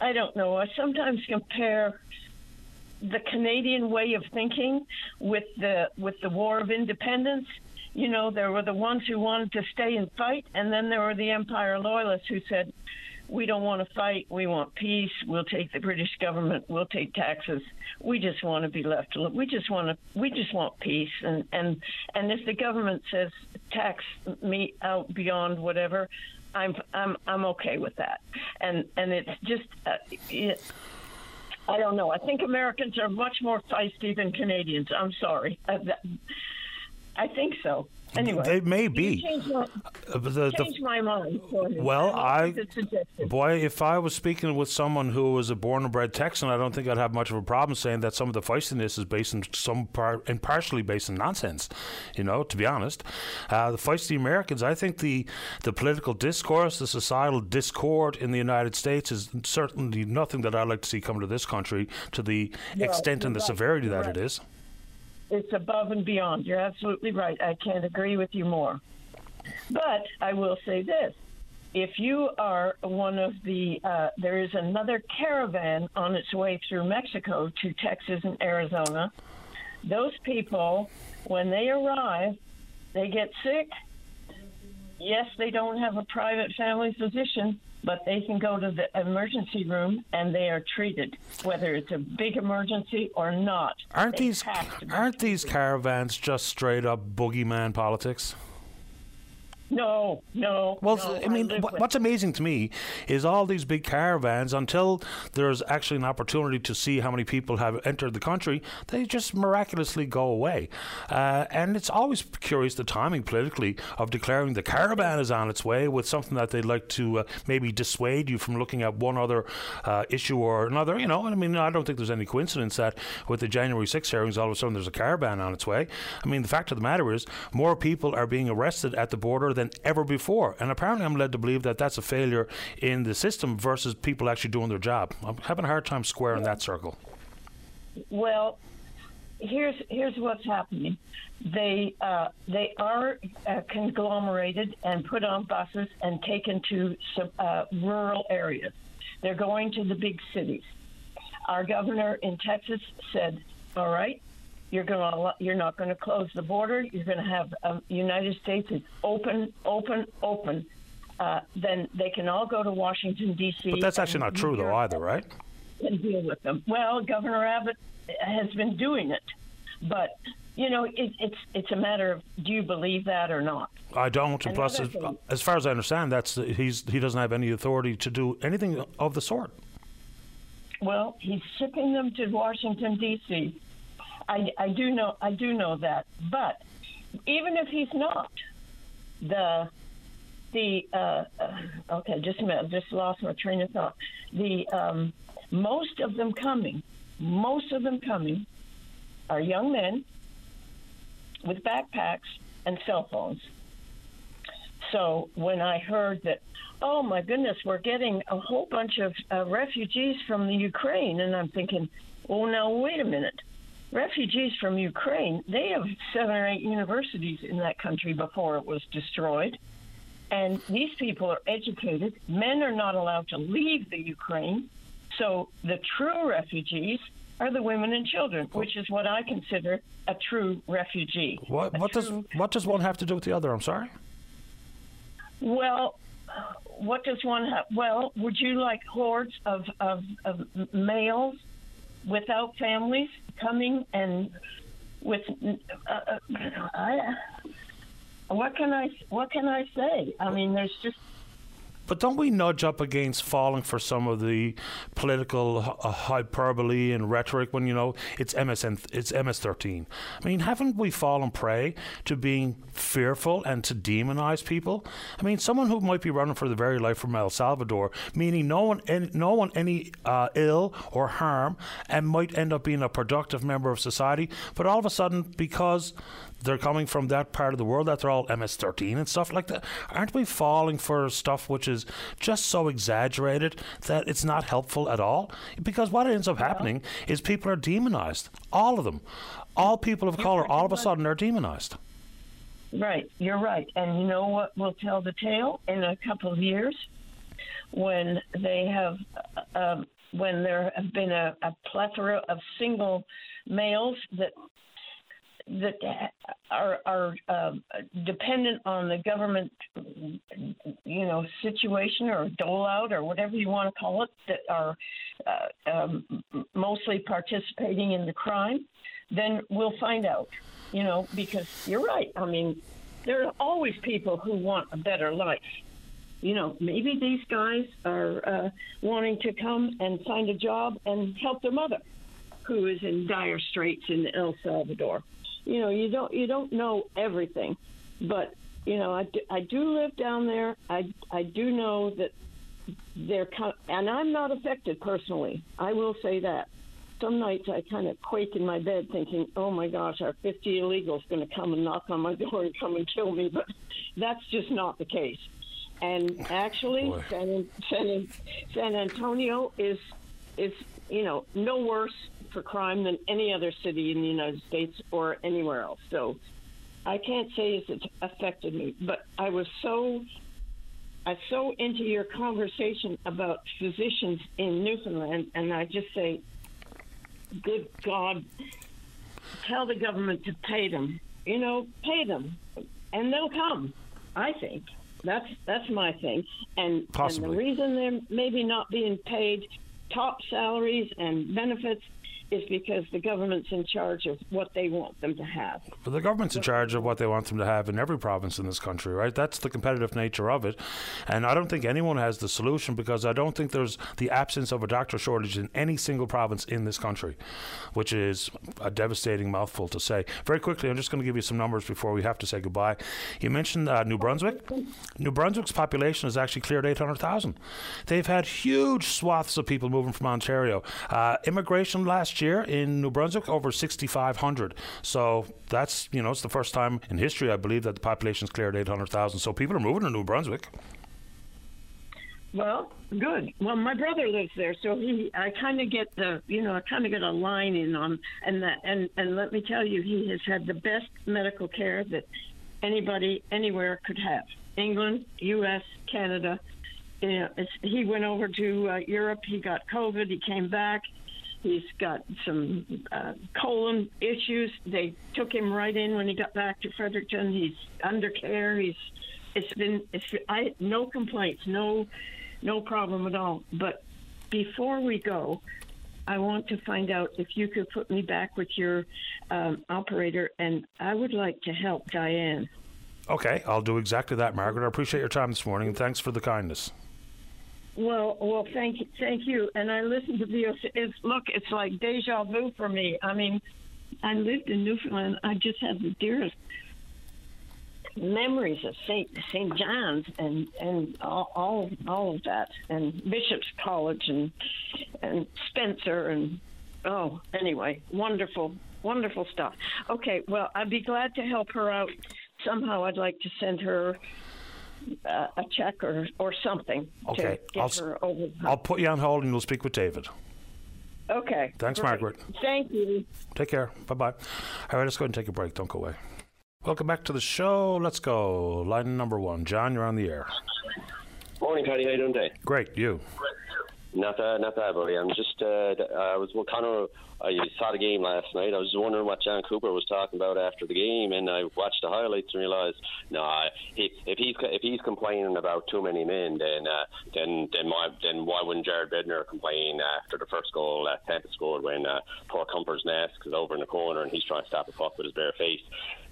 Speaker 12: I don't know. I sometimes compare the Canadian way of thinking with the with the War of Independence. You know, there were the ones who wanted to stay and fight, and then there were the Empire Loyalists who said, "We don't want to fight. We want peace. We'll take the British government. We'll take taxes. We just want to be left alone. We just want to. We just want peace." And and and if the government says tax me out beyond whatever, I'm I'm I'm okay with that. And and it's just. Uh, it, I don't know. I think Americans are much more feisty than Canadians. I'm sorry. Uh, that- I think so. Anyway,
Speaker 2: They may be.
Speaker 12: Changed my,
Speaker 2: Uh, the- the-
Speaker 12: changed my mind.
Speaker 2: Well, I boy, if I was speaking with someone who was a born and bred Texan, I don't think I'd have much of a problem saying that some of the feistiness is based in some part and partially based in nonsense. You know, to be honest, uh, the feisty Americans. I think the the political discourse, the societal discord in the United States is certainly nothing that I'd like to see come to this country to the extent and the
Speaker 12: right,
Speaker 2: severity that
Speaker 12: right.
Speaker 2: it is.
Speaker 12: It's above and beyond. You're absolutely right. I can't agree with you more. But I will say this. If you are one of the, uh, there is another caravan on its way through Mexico to Texas and Arizona. Those people, when they arrive, they get sick. Yes, they don't have a private family physician, but they can go to the emergency room and they are treated, whether it's a big emergency or not.
Speaker 2: Aren't
Speaker 12: They
Speaker 2: these
Speaker 12: have to be
Speaker 2: aren't these caravans just straight up boogeyman politics?
Speaker 12: No, no.
Speaker 2: Well,
Speaker 12: no,
Speaker 2: I mean, what's amazing to me is all these big caravans. Until there's actually an opportunity to see how many people have entered the country, they just miraculously go away. Uh, and it's always curious the timing politically of declaring the caravan is on its way with something that they'd like to uh, maybe dissuade you from looking at one other uh, issue or another. You know, I mean, I don't think there's any coincidence that with the January 6 hearings, all of a sudden there's a caravan on its way. I mean, the fact of the matter is, more people are being arrested at the border than ever before. And apparently, I'm led to believe that that's a failure in the system versus people actually doing their job. I'm having a hard time squaring that circle.
Speaker 12: Well, here's here's what's happening. They uh, they are uh, conglomerated and put on buses and taken to some, uh, rural areas. They're going to the big cities. Our governor in Texas said, "All right, you're going to you're not going to close the border. You're going to have um, United States is open, open, open." Uh, then they can all go to Washington D.C.
Speaker 2: But that's actually not true, though, either, right?
Speaker 12: and deal with them. Well, Governor Abbott has been doing it, but you know, it, it's it's a matter of do you believe that or not?
Speaker 2: I don't. And plus, as, as far as I understand, that's he's he doesn't have any authority to do anything of the sort.
Speaker 12: Well, he's shipping them to Washington D.C. I, I do know I do know that, but even if he's not, the the uh, okay, just a minute, just lost my train of thought. The um, most of them coming, most of them coming, are young men with backpacks and cell phones. So when I heard that, oh my goodness, we're getting a whole bunch of uh, refugees from the Ukraine, and I'm thinking, oh, now wait a minute. Refugees from Ukraine, they have seven or eight universities in that country before it was destroyed. And these people are educated. Men are not allowed to leave the Ukraine. So the true refugees are the women and children, which is what I consider a true refugee.
Speaker 2: What what does what does one have to do with the other? I'm sorry.
Speaker 12: Well, what does one have? Well, would you like hordes of, of, of males without families coming and with? Uh, uh, I, what can I what can I say? I mean, there's just
Speaker 2: But don't we nudge up against falling for some of the political uh, hyperbole and rhetoric when you know it's MSN, it's MS13? I mean, haven't we fallen prey to being fearful and to demonize people? I mean, someone who might be running for the very life from El Salvador, meaning no one, any, no one any uh, ill or harm, and might end up being a productive member of society, but all of a sudden because they're coming from that part of the world that they're all MS13 and stuff like that. Aren't we falling for stuff which is just so exaggerated that it's not helpful at all? Because what ends up happening is people are demonized. All of them. All people of color, all of a sudden, are demonized.
Speaker 12: Right, you're right. And you know what will tell the tale in a couple of years when they have, uh, um, when there have been a, a plethora of single males that that are are um, dependent on the government, you know, situation or dole out or whatever you want to call it, that are uh, um, mostly participating in the crime, then we'll find out. You know, because you're right. I mean, there are always people who want a better life. You know, maybe these guys are uh, wanting to come and find a job and help their mother, who is in dire straits in El Salvador. You know, you don't you don't know everything, but you know, I do, I do live down there. I I do know that they're kind and I'm not affected personally. I will say that. Some nights I kind of quake in my bed thinking, oh my gosh, our 50 illegals going to come and knock on my door and come and kill me. But that's just not the case. And actually, San, San, San Antonio is, is, you know, no worse for crime than any other city in the United States or anywhere else. So I can't say if it's affected me, but I was so I so into your conversation about physicians in Newfoundland, and I just say, good God, tell the government to pay them. You know, pay them, and they'll come. I think that's that's my thing. And, and the reason they're maybe not being paid top salaries and benefits is because the government's in charge of what they want them to have.
Speaker 2: But the government's in charge of what they want them to have in every province in this country, right? That's the competitive nature of it. And I don't think anyone has the solution because I don't think there's the absence of a doctor shortage in any single province in this country, which is a devastating mouthful to say. Very quickly, I'm just going to give you some numbers before we have to say goodbye. You mentioned uh, New Brunswick. New Brunswick's population has actually cleared 800,000. They've had huge swaths of people moving from Ontario. Uh, immigration last year in New Brunswick over 6,500. So that's you know it's the first time in history I believe that the population's cleared 800,000. So people are moving to New Brunswick.
Speaker 12: Well, good. Well, my brother lives there, so he I kind of get the you know I kind of get a line in on and that and and let me tell you, he has had the best medical care that anybody anywhere could have. England, U.S., Canada. You know, he went over to uh, Europe. He got COVID. He came back. He's got some uh, colon issues. They took him right in when he got back to Fredericton. He's under care. He's it's been it's I no complaints, no no problem at all. But before we go, I want to find out if you could put me back with your um, operator, and I would like to help Diane.
Speaker 2: Okay, I'll do exactly that, Margaret. I appreciate your time this morning, and thanks for the kindness.
Speaker 12: Well, well, thank you, thank you. And I listened to the. It's look, it's like deja vu for me. I mean, I lived in Newfoundland. I just have the dearest memories of Saint Saint John's and and all, all all of that, and Bishop's College and and Spencer and oh, anyway, wonderful, wonderful stuff. Okay, well, I'd be glad to help her out. Somehow, I'd like to send her uh, a check or, or something
Speaker 2: okay.
Speaker 12: to get
Speaker 2: I'll,
Speaker 12: her over.
Speaker 2: I'll put you on hold and you'll speak with David.
Speaker 12: Okay.
Speaker 2: Thanks,
Speaker 12: perfect.
Speaker 2: Margaret.
Speaker 12: Thank you.
Speaker 2: Take care. Bye bye. All right, let's go ahead and take a break. Don't go away. Welcome back to the show. Let's go. Line number one. John, you're on the air.
Speaker 13: Morning, Paddy. How you doing today?
Speaker 2: Great. You?
Speaker 13: Not uh, not that, buddy. I'm just uh, I was well, kind of I saw the game last night. I was wondering what Jon Cooper was talking about after the game, and I watched the highlights and realized, nah, if he's if he's complaining about too many men, then uh, then then why then why wouldn't Jared Bednar complain after the first goal that Tampa scored when uh, poor Kuemper's nest is over in the corner and he's trying to stop a puck with his bare face.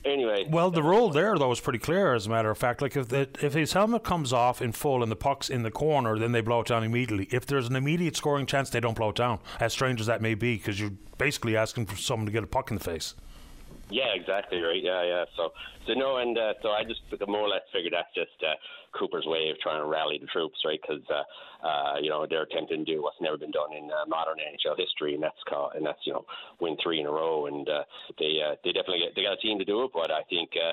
Speaker 13: Anyway,
Speaker 2: Well, the rule there though is pretty clear. As a matter of fact, like if the, if his helmet comes off in full and the puck's in the corner, then they blow it down immediately. If there's an immediate scoring chance, they don't blow it down. As strange as that may be, because you're basically asking for someone to get a puck in the face.
Speaker 13: Yeah, exactly right. Yeah, yeah. So, so no, and uh, so I just more or less figured that's just uh, Cooper's way of trying to rally the troops, right? Because uh, uh, you know they're attempting to do what's never been done in uh, modern NHL history, and that's called, and that's you know win three in a row, and uh, they uh, they definitely they got a team to do it, but I think. Uh,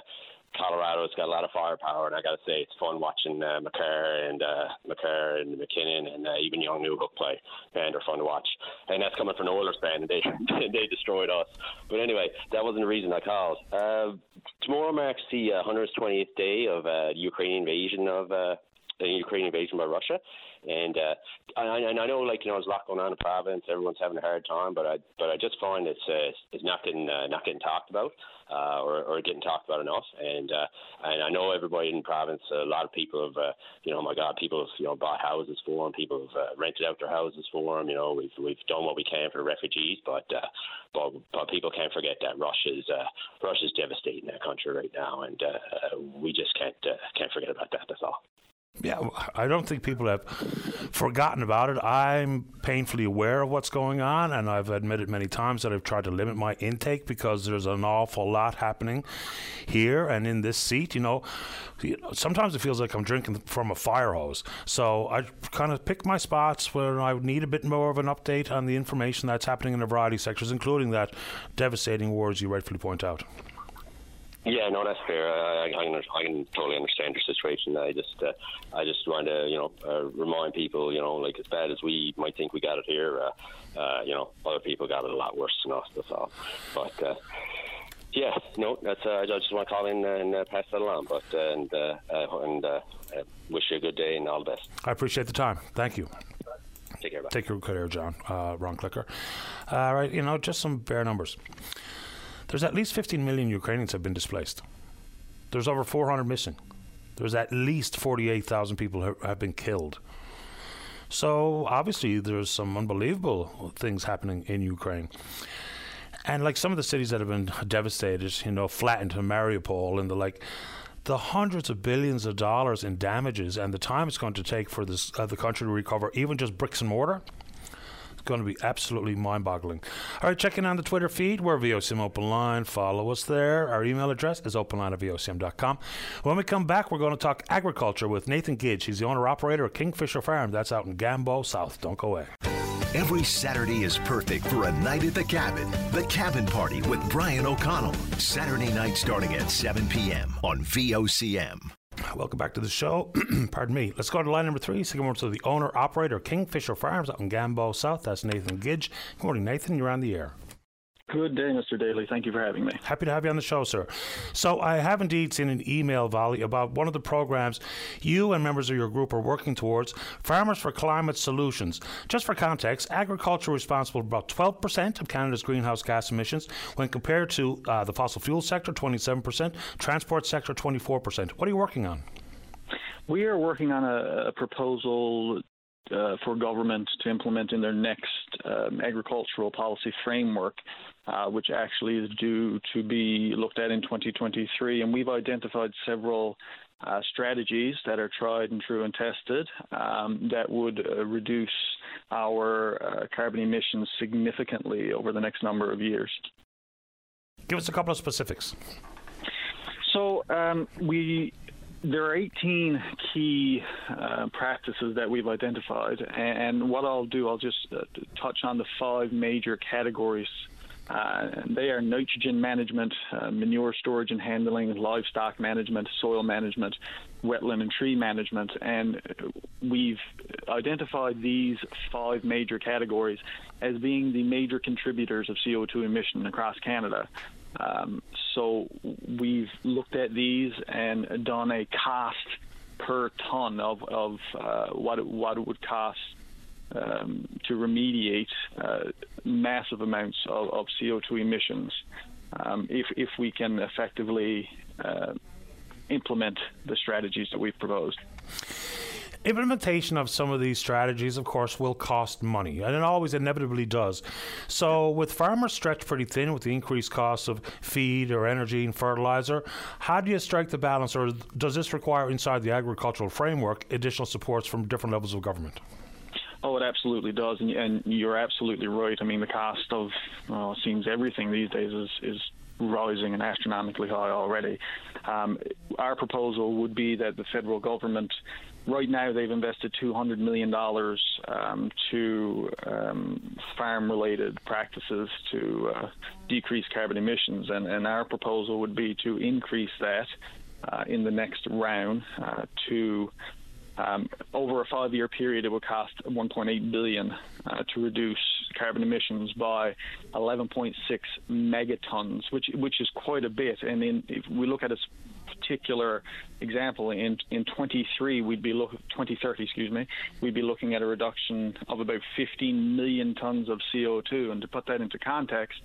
Speaker 13: Colorado's got a lot of firepower, and I got to say it's fun watching uh, Makar and uh, Makar and MacKinnon and uh, even young Newhook play, and they're fun to watch. And that's coming from the Oilers fan, and they they destroyed us. But anyway, that wasn't the reason I called. Uh, tomorrow marks the uh, 120th day of uh, the Ukrainian invasion of uh, the Ukrainian invasion by Russia. And uh, I, and I know, like you know, there's a lot going on in the province. Everyone's having a hard time, but I but I just find it's uh, it's not getting uh, not getting talked about uh, or, or getting talked about enough. And uh, and I know everybody in the province, a lot of people have, uh, you know, my God, people have you know bought houses for them. People have uh, rented out their houses for them. You know, we've we've done what we can for refugees, but uh, but, but people can't forget that Russia's uh, Russia's devastating that country right now, and uh, we just can't uh, can't forget about that. That's all.
Speaker 2: Yeah, I don't think people have forgotten about it. I'm painfully aware of what's going on, and I've admitted many times that I've tried to limit my intake because there's an awful lot happening here and in this seat. You know, sometimes it feels like I'm drinking from a fire hose. So I kind of pick my spots where I would need a bit more of an update on the information that's happening in a variety of sectors, including that devastating war, as you rightfully point out.
Speaker 13: Yeah, no, that's fair. I, I, can, I can totally understand your situation. I just, uh, I just want to, you know, uh, remind people, you know, like as bad as we might think we got it here, uh, uh, you know, other people got it a lot worse than us. That's all. But uh, yeah, no, that's. Uh, I just want to call in and uh, pass that along. But uh, and uh, uh, and uh, uh, wish you a good day and all the best.
Speaker 2: I appreciate the time. Thank you.
Speaker 13: Take care. Bye.
Speaker 2: Take care, John. Uh, wrong clicker. All right, you know, just some bare numbers. There's at least 15 million Ukrainians have been displaced. There's over 400 missing. There's at least 48,000 people who have been killed. So obviously, there's some unbelievable things happening in Ukraine. And like some of the cities that have been devastated, you know, flattened Mariupol and the like, the hundreds of billions of dollars in damages and the time it's going to take for this uh, the country to recover, even just bricks and mortar, going to be absolutely mind-boggling. All right, checking on the Twitter feed. We're VOCM Open Line. Follow us there. Our email address is openline at VOCM.com. When we come back, we're going to talk agriculture with Nathan Gidge. He's the owner-operator of Kingfisher Farm. That's out in Gambo South. Don't go away.
Speaker 1: Every Saturday is perfect for a night at the cabin. The Cabin Party with Brian O'Connell. Saturday night starting at 7 p.m. on VOCM.
Speaker 2: Welcome back to the show. Pardon me. Let's go to line number three. Good morning to the owner operator Kingfisher Farms out in Gambo South. That's Nathan Gidge. Good morning, Nathan. You're on the air.
Speaker 14: Good day, Mr. Daly. Thank you for having me.
Speaker 2: Happy to have you on the show, sir. So, I have indeed seen an email, Valley, about one of the programs you and members of your group are working towards Farmers for Climate Solutions. Just for context, agriculture is responsible for about 12% of Canada's greenhouse gas emissions when compared to uh, the fossil fuel sector, 27%, transport sector, 24%. What are you working on?
Speaker 14: We are working on a, a proposal uh, for government to implement in their next um, agricultural policy framework, uh, which actually is due to be looked at in 2023. And we've identified several uh, strategies that are tried and true and tested um, that would uh, reduce our uh, carbon emissions significantly over the next number of years.
Speaker 2: Give us a couple of specifics.
Speaker 14: So um, we there are 18 key uh, practices that we've identified, and what I'll do, I'll just uh, touch on the five major categories. Uh, they are nitrogen management, uh, manure storage and handling, livestock management, soil management, wetland and tree management, and we've identified these five major categories as being the major contributors of CO2 emission across Canada. Um, so we've looked at these and done a cost per ton of, of uh, what, it, what it would cost um, to remediate uh, massive amounts of, of CO2 emissions um, if, if we can effectively uh, implement the strategies that we've proposed.
Speaker 2: Implementation of some of these strategies, of course, will cost money, and it always inevitably does. So, with farmers stretched pretty thin with the increased costs of feed or energy and fertilizer, how do you strike the balance, or does this require inside the agricultural framework additional supports from different levels of government?
Speaker 14: Oh, it absolutely does, and, and you're absolutely right. I mean, the cost of well, it seems everything these days is is rising and astronomically high already. Um, our proposal would be that the federal government right now they've invested $200 million um, to um, farm related practices to uh, decrease carbon emissions. And, and, our proposal would be to increase that uh, in the next round uh, to um, over a five-year period, it would cost 1.8 billion uh, to reduce carbon emissions by 11.6 megatons, which which is quite a bit. And in, if we look at a particular example, in in 23, we'd be look 2030, excuse me, we'd be looking at a reduction of about 15 million tons of CO2. And to put that into context,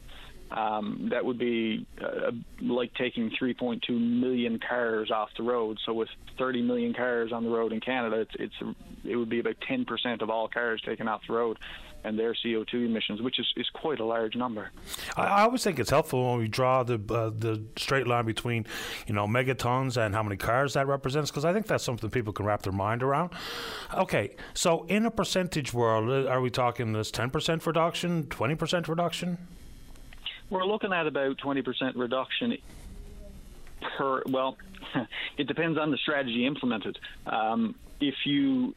Speaker 14: um, that would be uh, like taking 3.2 million cars off the road. So with 30 million cars on the road in Canada, it's, it's it would be about 10% of all cars taken off the road and their CO2 emissions, which is, is quite a large number.
Speaker 2: I, I always think it's helpful when we draw the uh, the straight line between, you know, megatons and how many cars that represents, because I think that's something people can wrap their mind around. Okay, so in a percentage world, uh, are we talking this 10% reduction, 20% reduction?
Speaker 14: We're looking at about 20% reduction per, well, it depends on the strategy implemented. Um, if you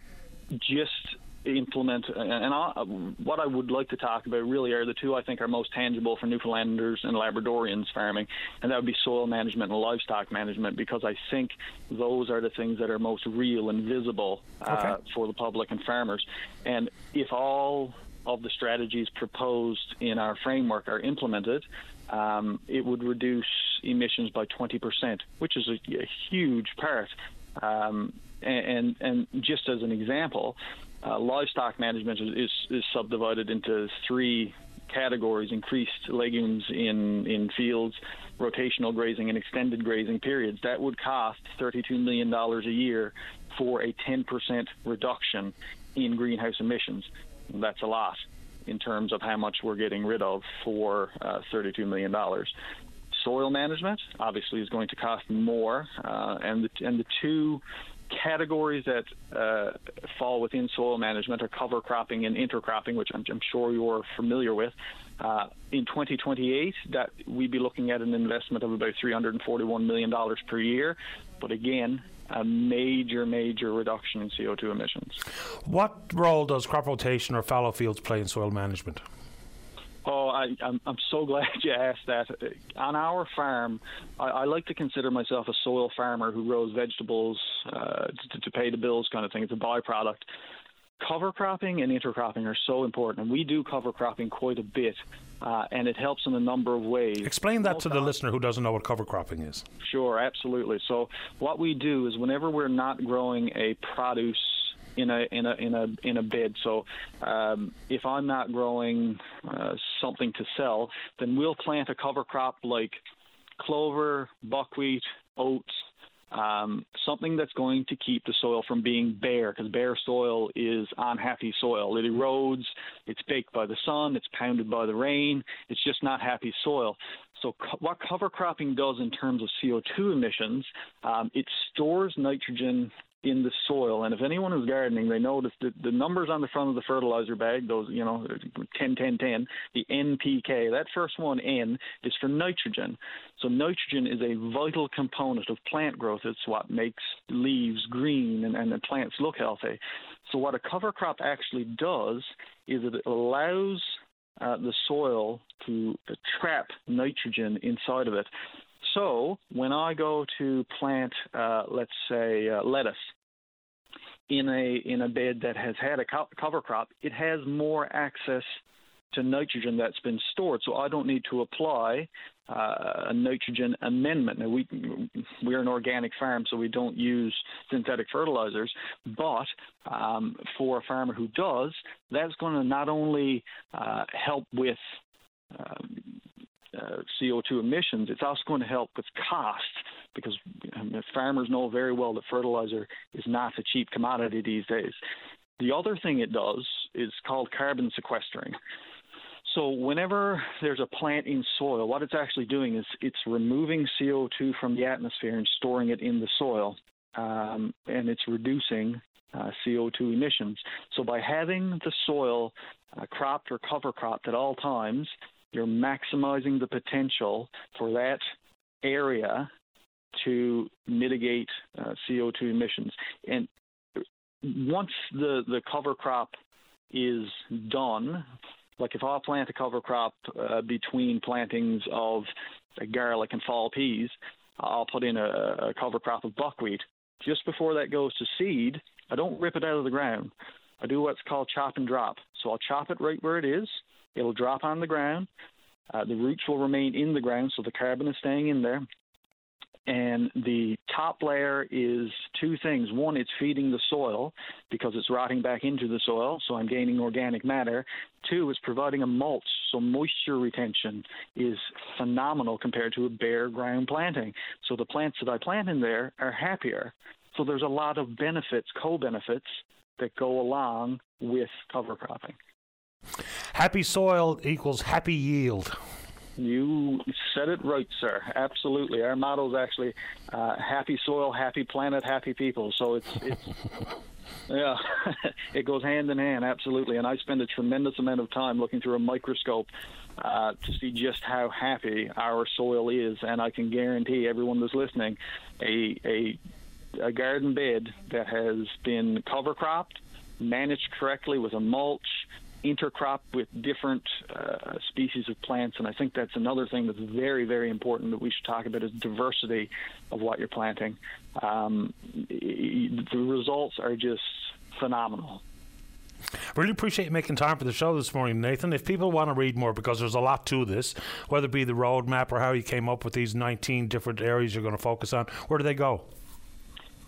Speaker 14: just implement and I, what I would like to talk about really are the two I think are most tangible for Newfoundlanders and Labradorians farming and that would be soil management and livestock management because I think those are the things that are most real and visible uh, okay. for the public and farmers and if all of the strategies proposed in our framework are implemented um, it would reduce emissions by 20%, which is a, a huge part. Um, and, and just as an example, uh, livestock management is, is, subdivided into three categories, increased legumes in, in fields, rotational grazing, and extended grazing periods, that would cost $32 million a year for a 10% reduction in greenhouse emissions. That's a lot in terms of how much we're getting rid of for uh, $32 million. Soil management obviously is going to cost more, uh, and the, and the two categories that uh, fall within soil management are cover cropping and intercropping, which I'm, I'm sure you're familiar with. Uh, in 2028, that we'd be looking at an investment of about 341 million dollars per year. But again, a major, major reduction in CO2 emissions.
Speaker 2: What role does crop rotation or fallow fields play in soil management?
Speaker 14: Oh, I, I'm, I'm so glad you asked that. On our farm, I, I, like to consider myself a soil farmer who grows vegetables uh, to, to, pay the bills, kind of thing. It's a byproduct. Cover cropping and intercropping are so important, and we do cover cropping quite a bit, uh, and it helps in a number of ways.
Speaker 2: Explain that Most to the listener who doesn't know what cover cropping is.
Speaker 14: Sure, absolutely. So, what we do is whenever we're not growing a produce in a in a in a in a bed. So um, if I'm not growing uh, something to sell, then we'll plant a cover crop like clover, buckwheat, oats, um, something that's going to keep the soil from being bare, because bare soil is unhappy soil. It erodes, it's baked by the sun, it's pounded by the rain, it's just not happy soil. So, co- what cover cropping does in terms of CO2 emissions, um, it stores nitrogen in the soil. And if anyone is gardening, they notice that the numbers on the front of the fertilizer bag, those, you know, 10, 10, 10, the NPK, that first one, N, is for nitrogen. So nitrogen is a vital component of plant growth. It's what makes leaves green and, and the plants look healthy. So what a cover crop actually does is it allows uh, the soil to trap nitrogen inside of it. So when I go to plant, uh, let's say, uh, lettuce in a in a bed that has had a co- cover crop, it has more access to nitrogen that's been stored. So I don't need to apply uh, a nitrogen amendment. Now we we're an organic farm, so we don't use synthetic fertilizers. But um, for a farmer who does, that's going to not only uh, help with um, uh, CO2 emissions, it's also going to help with cost because farmers know very well that fertilizer is not a cheap commodity these days. The other thing it does is called carbon sequestering. So whenever there's a plant in soil, what it's actually doing is it's removing CO2 from the atmosphere and storing it in the soil, um, and it's reducing uh, CO2 emissions. So by having the soil uh, cropped or cover cropped at all times, you're maximizing the potential for that area to mitigate uh, CO2 emissions. And once the, the cover crop is done, like if I plant a cover crop uh, between plantings of garlic and fall peas, I'll put in a, a cover crop of buckwheat. Just before that goes to seed, I don't rip it out of the ground. I do what's called chop and drop. So I'll chop it right where it is. It'll drop on the ground. Uh, the roots will remain in the ground, so the carbon is staying in there. And the top layer is two things. One, it's feeding the soil because it's rotting back into the soil, so I'm gaining organic matter. Two, it's providing a mulch, so moisture retention is phenomenal compared to a bare ground planting. So the plants that I plant in there are happier. So there's a lot of benefits, co benefits, that go along with cover cropping.
Speaker 2: Happy soil equals happy yield.
Speaker 14: You said it right, sir. Absolutely. Our motto is actually uh, happy soil, happy planet, happy people. So it's it's yeah, it goes hand in hand. Absolutely. And I spend a tremendous amount of time looking through a microscope uh, to see just how happy our soil is. And I can guarantee everyone that's listening, a a a garden bed that has been cover cropped, managed correctly with a mulch, intercrop with different uh, species of plants, and I think that's another thing that's very, very important that we should talk about is diversity of what you're planting. Um, the results are just phenomenal.
Speaker 2: Really appreciate you making time for the show this morning, Nathan. If people want to read more, because there's a lot to this, whether it be the roadmap or how you came up with these 19 different areas you're going to focus on, where do they go?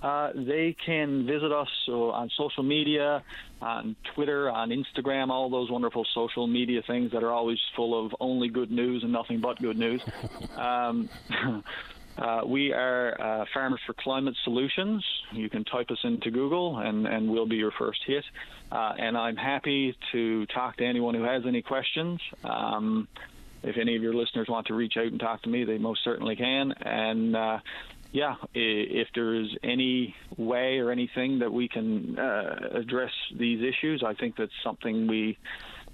Speaker 14: Uh, they can visit us uh, on social media, on Twitter, on Instagram, all those wonderful social media things that are always full of only good news and nothing but good news. um, uh, we are uh, Farmers for Climate Solutions. You can type us into Google, and, and we'll be your first hit. Uh, and I'm happy to talk to anyone who has any questions. Um, if any of your listeners want to reach out and talk to me, they most certainly can. And uh, yeah, if there is any way or anything that we can uh, address these issues, I think that's something we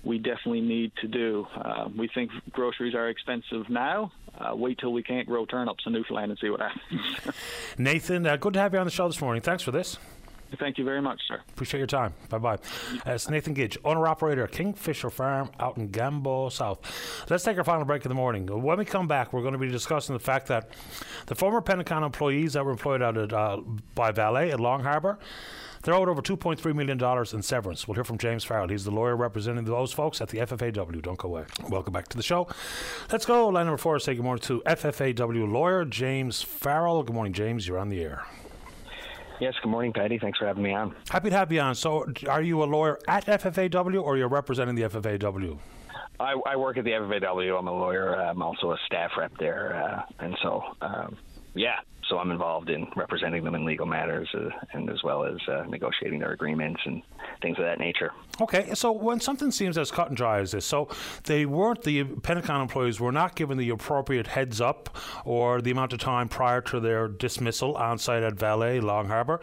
Speaker 14: we definitely need to do. Uh, we think groceries are expensive now. Uh, wait till we can't grow turnips in Newfoundland and see what happens.
Speaker 2: Nathan, uh, good to have you on the show this morning. Thanks for this.
Speaker 14: Thank you very much, sir.
Speaker 2: Appreciate your time. Bye bye. It's Nathan Gidge, owner operator Kingfisher Farm out in Gambo South. Let's take our final break of the morning. When we come back, we're going to be discussing the fact that the former Pennecon employees that were employed out at, uh, by Vale at Long Harbour. They're owed over $2.3 million in severance. We'll hear from James Farrell. He's the lawyer representing those folks at the FFAW. Don't go away. Welcome back to the show. Let's go. Line number four, say good morning to FFAW lawyer James Farrell. Good morning, James. You're on the air.
Speaker 15: Yes, good morning, Paddy. Thanks for having me on.
Speaker 2: Happy to have you on. So, are you a lawyer at FFAW or you're representing the FFAW?
Speaker 15: I, I work at the FFAW. I'm a lawyer. I'm also a staff rep there. Uh, and so, um, yeah, so I'm involved in representing them in legal matters uh, and as well as uh, negotiating their agreements and things of that nature.
Speaker 2: Okay, so when something seems as cut and dry as this, so they weren't the Pennecon employees were not given the appropriate heads up or the amount of time prior to their dismissal on site at Vale Long Harbour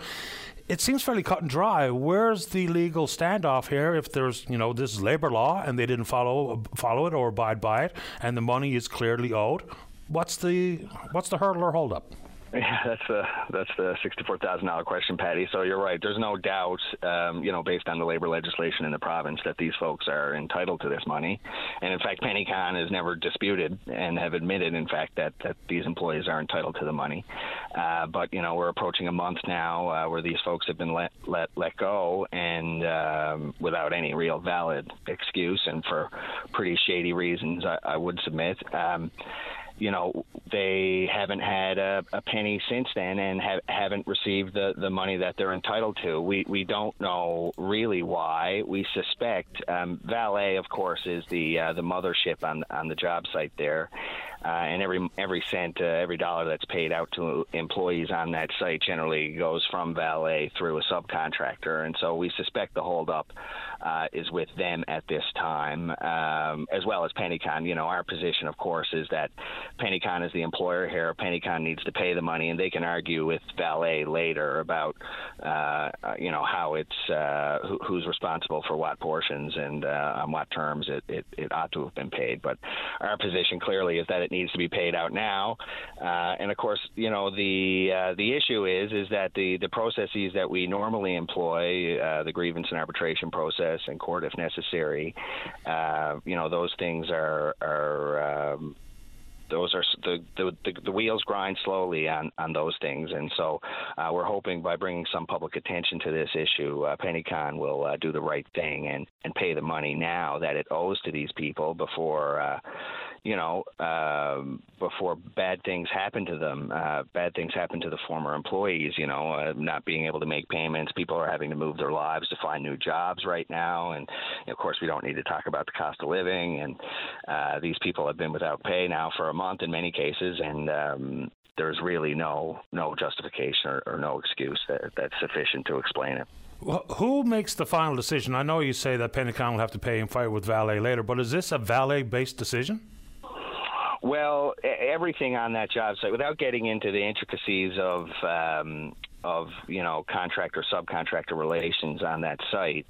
Speaker 2: it seems fairly cut and dry. Where's the legal standoff here? If there's, you know, this is labor law and they didn't follow follow it or abide by it, and the money is clearly owed, what's the what's the hurdle or holdup?
Speaker 15: Yeah, that's the that's the sixty-four thousand dollar question, Paddy. So you're right. There's no doubt, um, you know, based on the labor legislation in the province, that these folks are entitled to this money. And in fact, Pennecon has never disputed and have admitted, in fact, that that these employees are entitled to the money. Uh, but you know, we're approaching a month now uh, where these folks have been let let let go, and um, without any real valid excuse, and for pretty shady reasons, I, I would submit. Um, you know they haven't had a, a penny since then and have, haven't received the, the money that they're entitled to. We we don't know really why. We suspect um, Vale, of course, is the uh, the mothership on on the job site there, uh, and every every cent, uh, every dollar that's paid out to employees on that site generally goes from Vale through a subcontractor, and so we suspect the holdup uh, is with them at this time, um, as well as Pennecon. You know, our position, of course, is that Pennecon is the employer here. Pennecon needs to pay the money, and they can argue with Vale later about, uh, you know, how it's uh, who, who's responsible for what portions and uh, on what terms it, it, it, ought to have been paid. But our position clearly is that it needs to be paid out now. Uh, and of course, you know, the uh, the issue is is that the the processes that we normally employ, uh, the grievance and arbitration process and court if necessary, you know, those things are are um, those are the, the, the, the, wheels grind slowly on, on those things. And so uh, we're hoping by bringing some public attention to this issue, uh, Pennecon will uh, do the right thing and, and pay the money now that it owes to these people before uh, you know, um, before bad things happen to them. Uh, bad things happen to the former employees, you know, uh, not being able to make payments. People are having to move their lives to find new jobs right now. And, of course, we don't need to talk about the cost of living. And uh, these people have been without pay now for a month in many cases. And, um, there's really no no justification or, or no excuse that, that's sufficient to explain it.
Speaker 2: Well, who makes the final decision? I know you say that Pennecon will have to pay and fight with Vale later, but is this a Vale based decision?
Speaker 15: Well, everything on that job site, without getting into the intricacies of um, of you know contractor subcontractor relations on that site.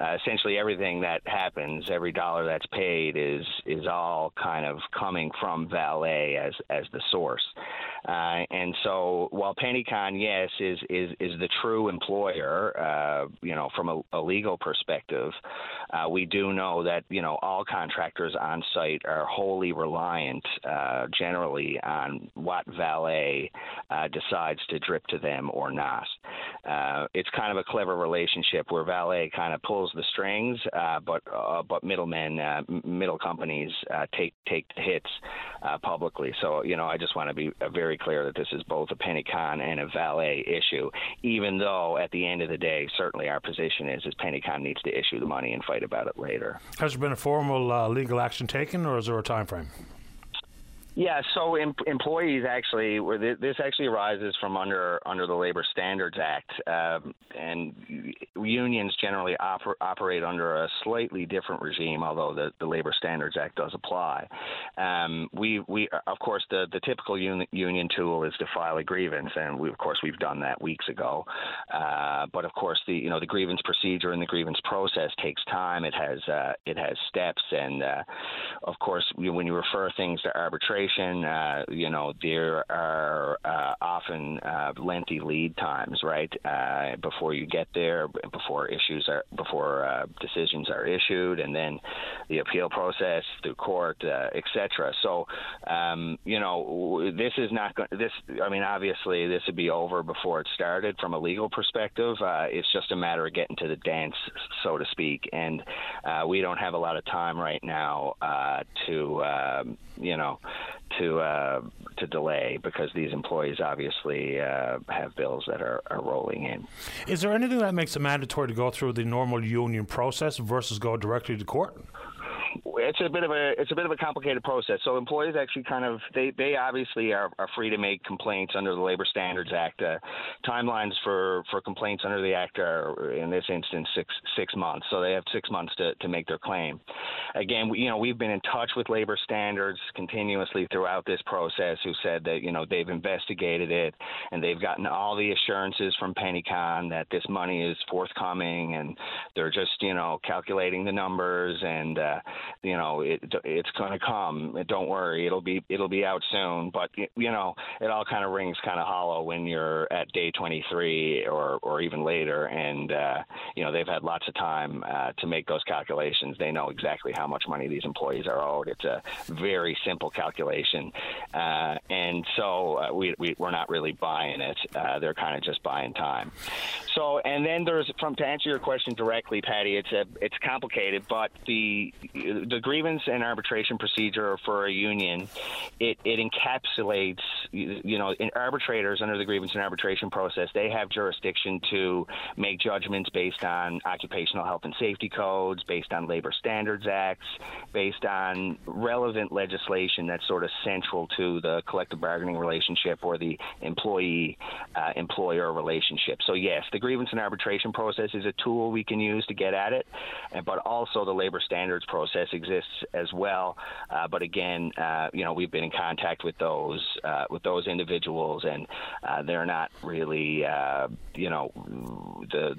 Speaker 15: Uh, essentially, everything that happens, every dollar that's paid, is is all kind of coming from Vale as as the source. Uh, and so, while Pennecon, yes, is is is the true employer, uh, you know, from a, a legal perspective, uh, we do know that you know all contractors on site are wholly reliant, uh, generally, on what Vale uh, decides to drip to them or not. Uh, it's kind of a clever relationship where Vale kind of pulls the strings, uh, but uh, but middlemen, uh, middle companies uh, take take the hits uh, publicly. So you know, I just want to be very clear that this is both a Pennecon and a Vale issue. Even though at the end of the day, certainly our position is is Pennecon needs to issue the money and fight about it later.
Speaker 2: Has there been a formal legal action taken, or is there a time frame?
Speaker 15: Yeah, so em- employees actually, this actually arises from under under the Labor Standards Act, um, and unions generally oper- operate under a slightly different regime, although the, the Labor Standards Act does apply. Um, we we of course the the typical un- union tool is to file a grievance, and we of course we've done that weeks ago. Uh, but of course the you know the grievance procedure and the grievance process takes time. It has uh, it has steps, and uh, of course when you refer things to arbitration uh, you know, there are uh, often uh, lengthy lead times, right, uh, before you get there, before issues are, before uh, decisions are issued, and then the appeal process through court, uh, etc. So, um, you know, this is not going. This, I mean, obviously, this would be over before it started from a legal perspective. it's just a matter of getting to the dance, so to speak, and we don't have a lot of time right now to, um, you know to uh, to delay because these employees obviously uh, have bills that are, are rolling in.
Speaker 2: Is there anything that makes it mandatory to go through the normal union process versus go directly to court?
Speaker 15: It's a bit of a it's a bit of a complicated process. So employees actually kind of they they obviously are, are free to make complaints under the Labor Standards Act. Uh, timelines for, for complaints under the act are in this instance six six months. So they have six months to, to make their claim. Again, we, you know we've been in touch with Labor Standards continuously throughout this process. Who said that you know they've investigated it and they've gotten all the assurances from Pennecon that this money is forthcoming and they're just you know calculating the numbers and uh, you know it it's going to come. Don't worry, it'll be it'll be out soon. But you know it all kind of rings kind of hollow when you're at day 23 or or even later, and uh, you know they've had lots of time uh, to make those calculations. They know exactly how much money these employees are owed. It's a very simple calculation, uh, and so uh, we, we we're not really buying it. Uh, they're kind of just buying time. So and then there's from to answer your question directly, Paddy. It's a it's complicated, but the the grievance and arbitration procedure for a union, it, it encapsulates, you know, arbitrators under the grievance and arbitration process, they have jurisdiction to make judgments based on occupational health and safety codes, based on labor standards acts, based on relevant legislation that's sort of central to the collective bargaining relationship or the employee uh, employer relationship. So, yes, the grievance and arbitration process is a tool we can use to get at it, but also the labor standards process exists as well. Uh, but again, uh, you know, we've been in contact with those uh, with those individuals, and uh, they're not really, uh, you know, the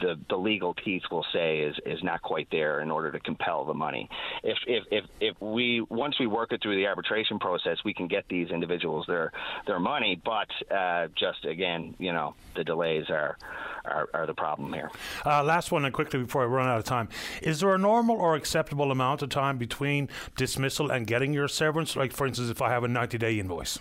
Speaker 15: the, the legal teeth will say is, is not quite there in order to compel the money. If, if, if, if we once we work it through the arbitration process, we can get these individuals their their money. But uh, just again, you know, the delays are are, are the problem here.
Speaker 2: Uh, last one, and quickly before I run out of time, is there a normal or acceptable amount of time between dismissal and getting your severance? Like, for instance, if I have a 90 day invoice.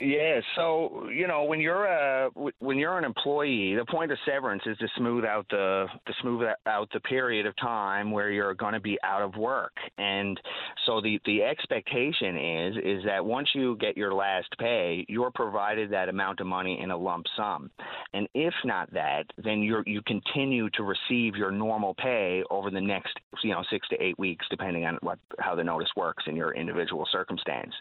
Speaker 15: Yeah, so you know when you're uh, a when you're an employee, the point of severance is to smooth out the to smooth out the period of time where you're going to be out of work, and so the the expectation is is that once you get your last pay, you're provided that amount of money in a lump sum, and if not that, then you you continue to receive your normal pay over the next you know six to eight weeks, depending on what how the notice works in your individual circumstance,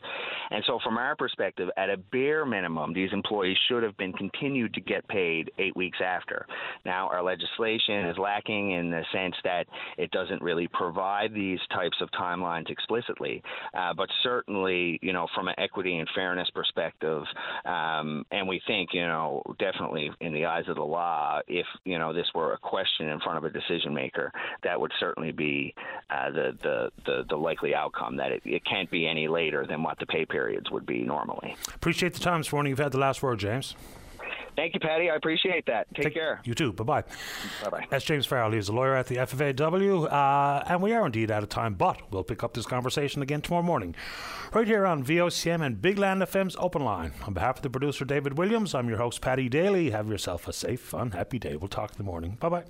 Speaker 15: and so from our perspective, at a bare minimum, these employees should have been continued to get paid eight weeks after. Now, our legislation is lacking in the sense that it doesn't really provide these types of timelines explicitly, uh, but certainly, you know, from an equity and fairness perspective, um, and we think, you know, definitely in the eyes of the law, if you know this were a question in front of a decision maker, that would certainly be uh, the, the, the the likely outcome. That it, it can't be any later than what the pay periods would be normally.
Speaker 2: Appreciate the time this morning. You've had the last word, James.
Speaker 15: Thank you, Paddy. I appreciate that. Take, Take care.
Speaker 2: You too. Bye bye.
Speaker 15: Bye bye.
Speaker 2: That's James Farrell. He's a lawyer at the FFAW, uh, and we are indeed out of time, but we'll pick up this conversation again tomorrow morning, right here on VOCM and Big Land FM's Open Line. On behalf of the producer David Williams, I'm your host Paddy Daly. Have yourself a safe, fun, happy day. We'll talk in the morning. Bye bye.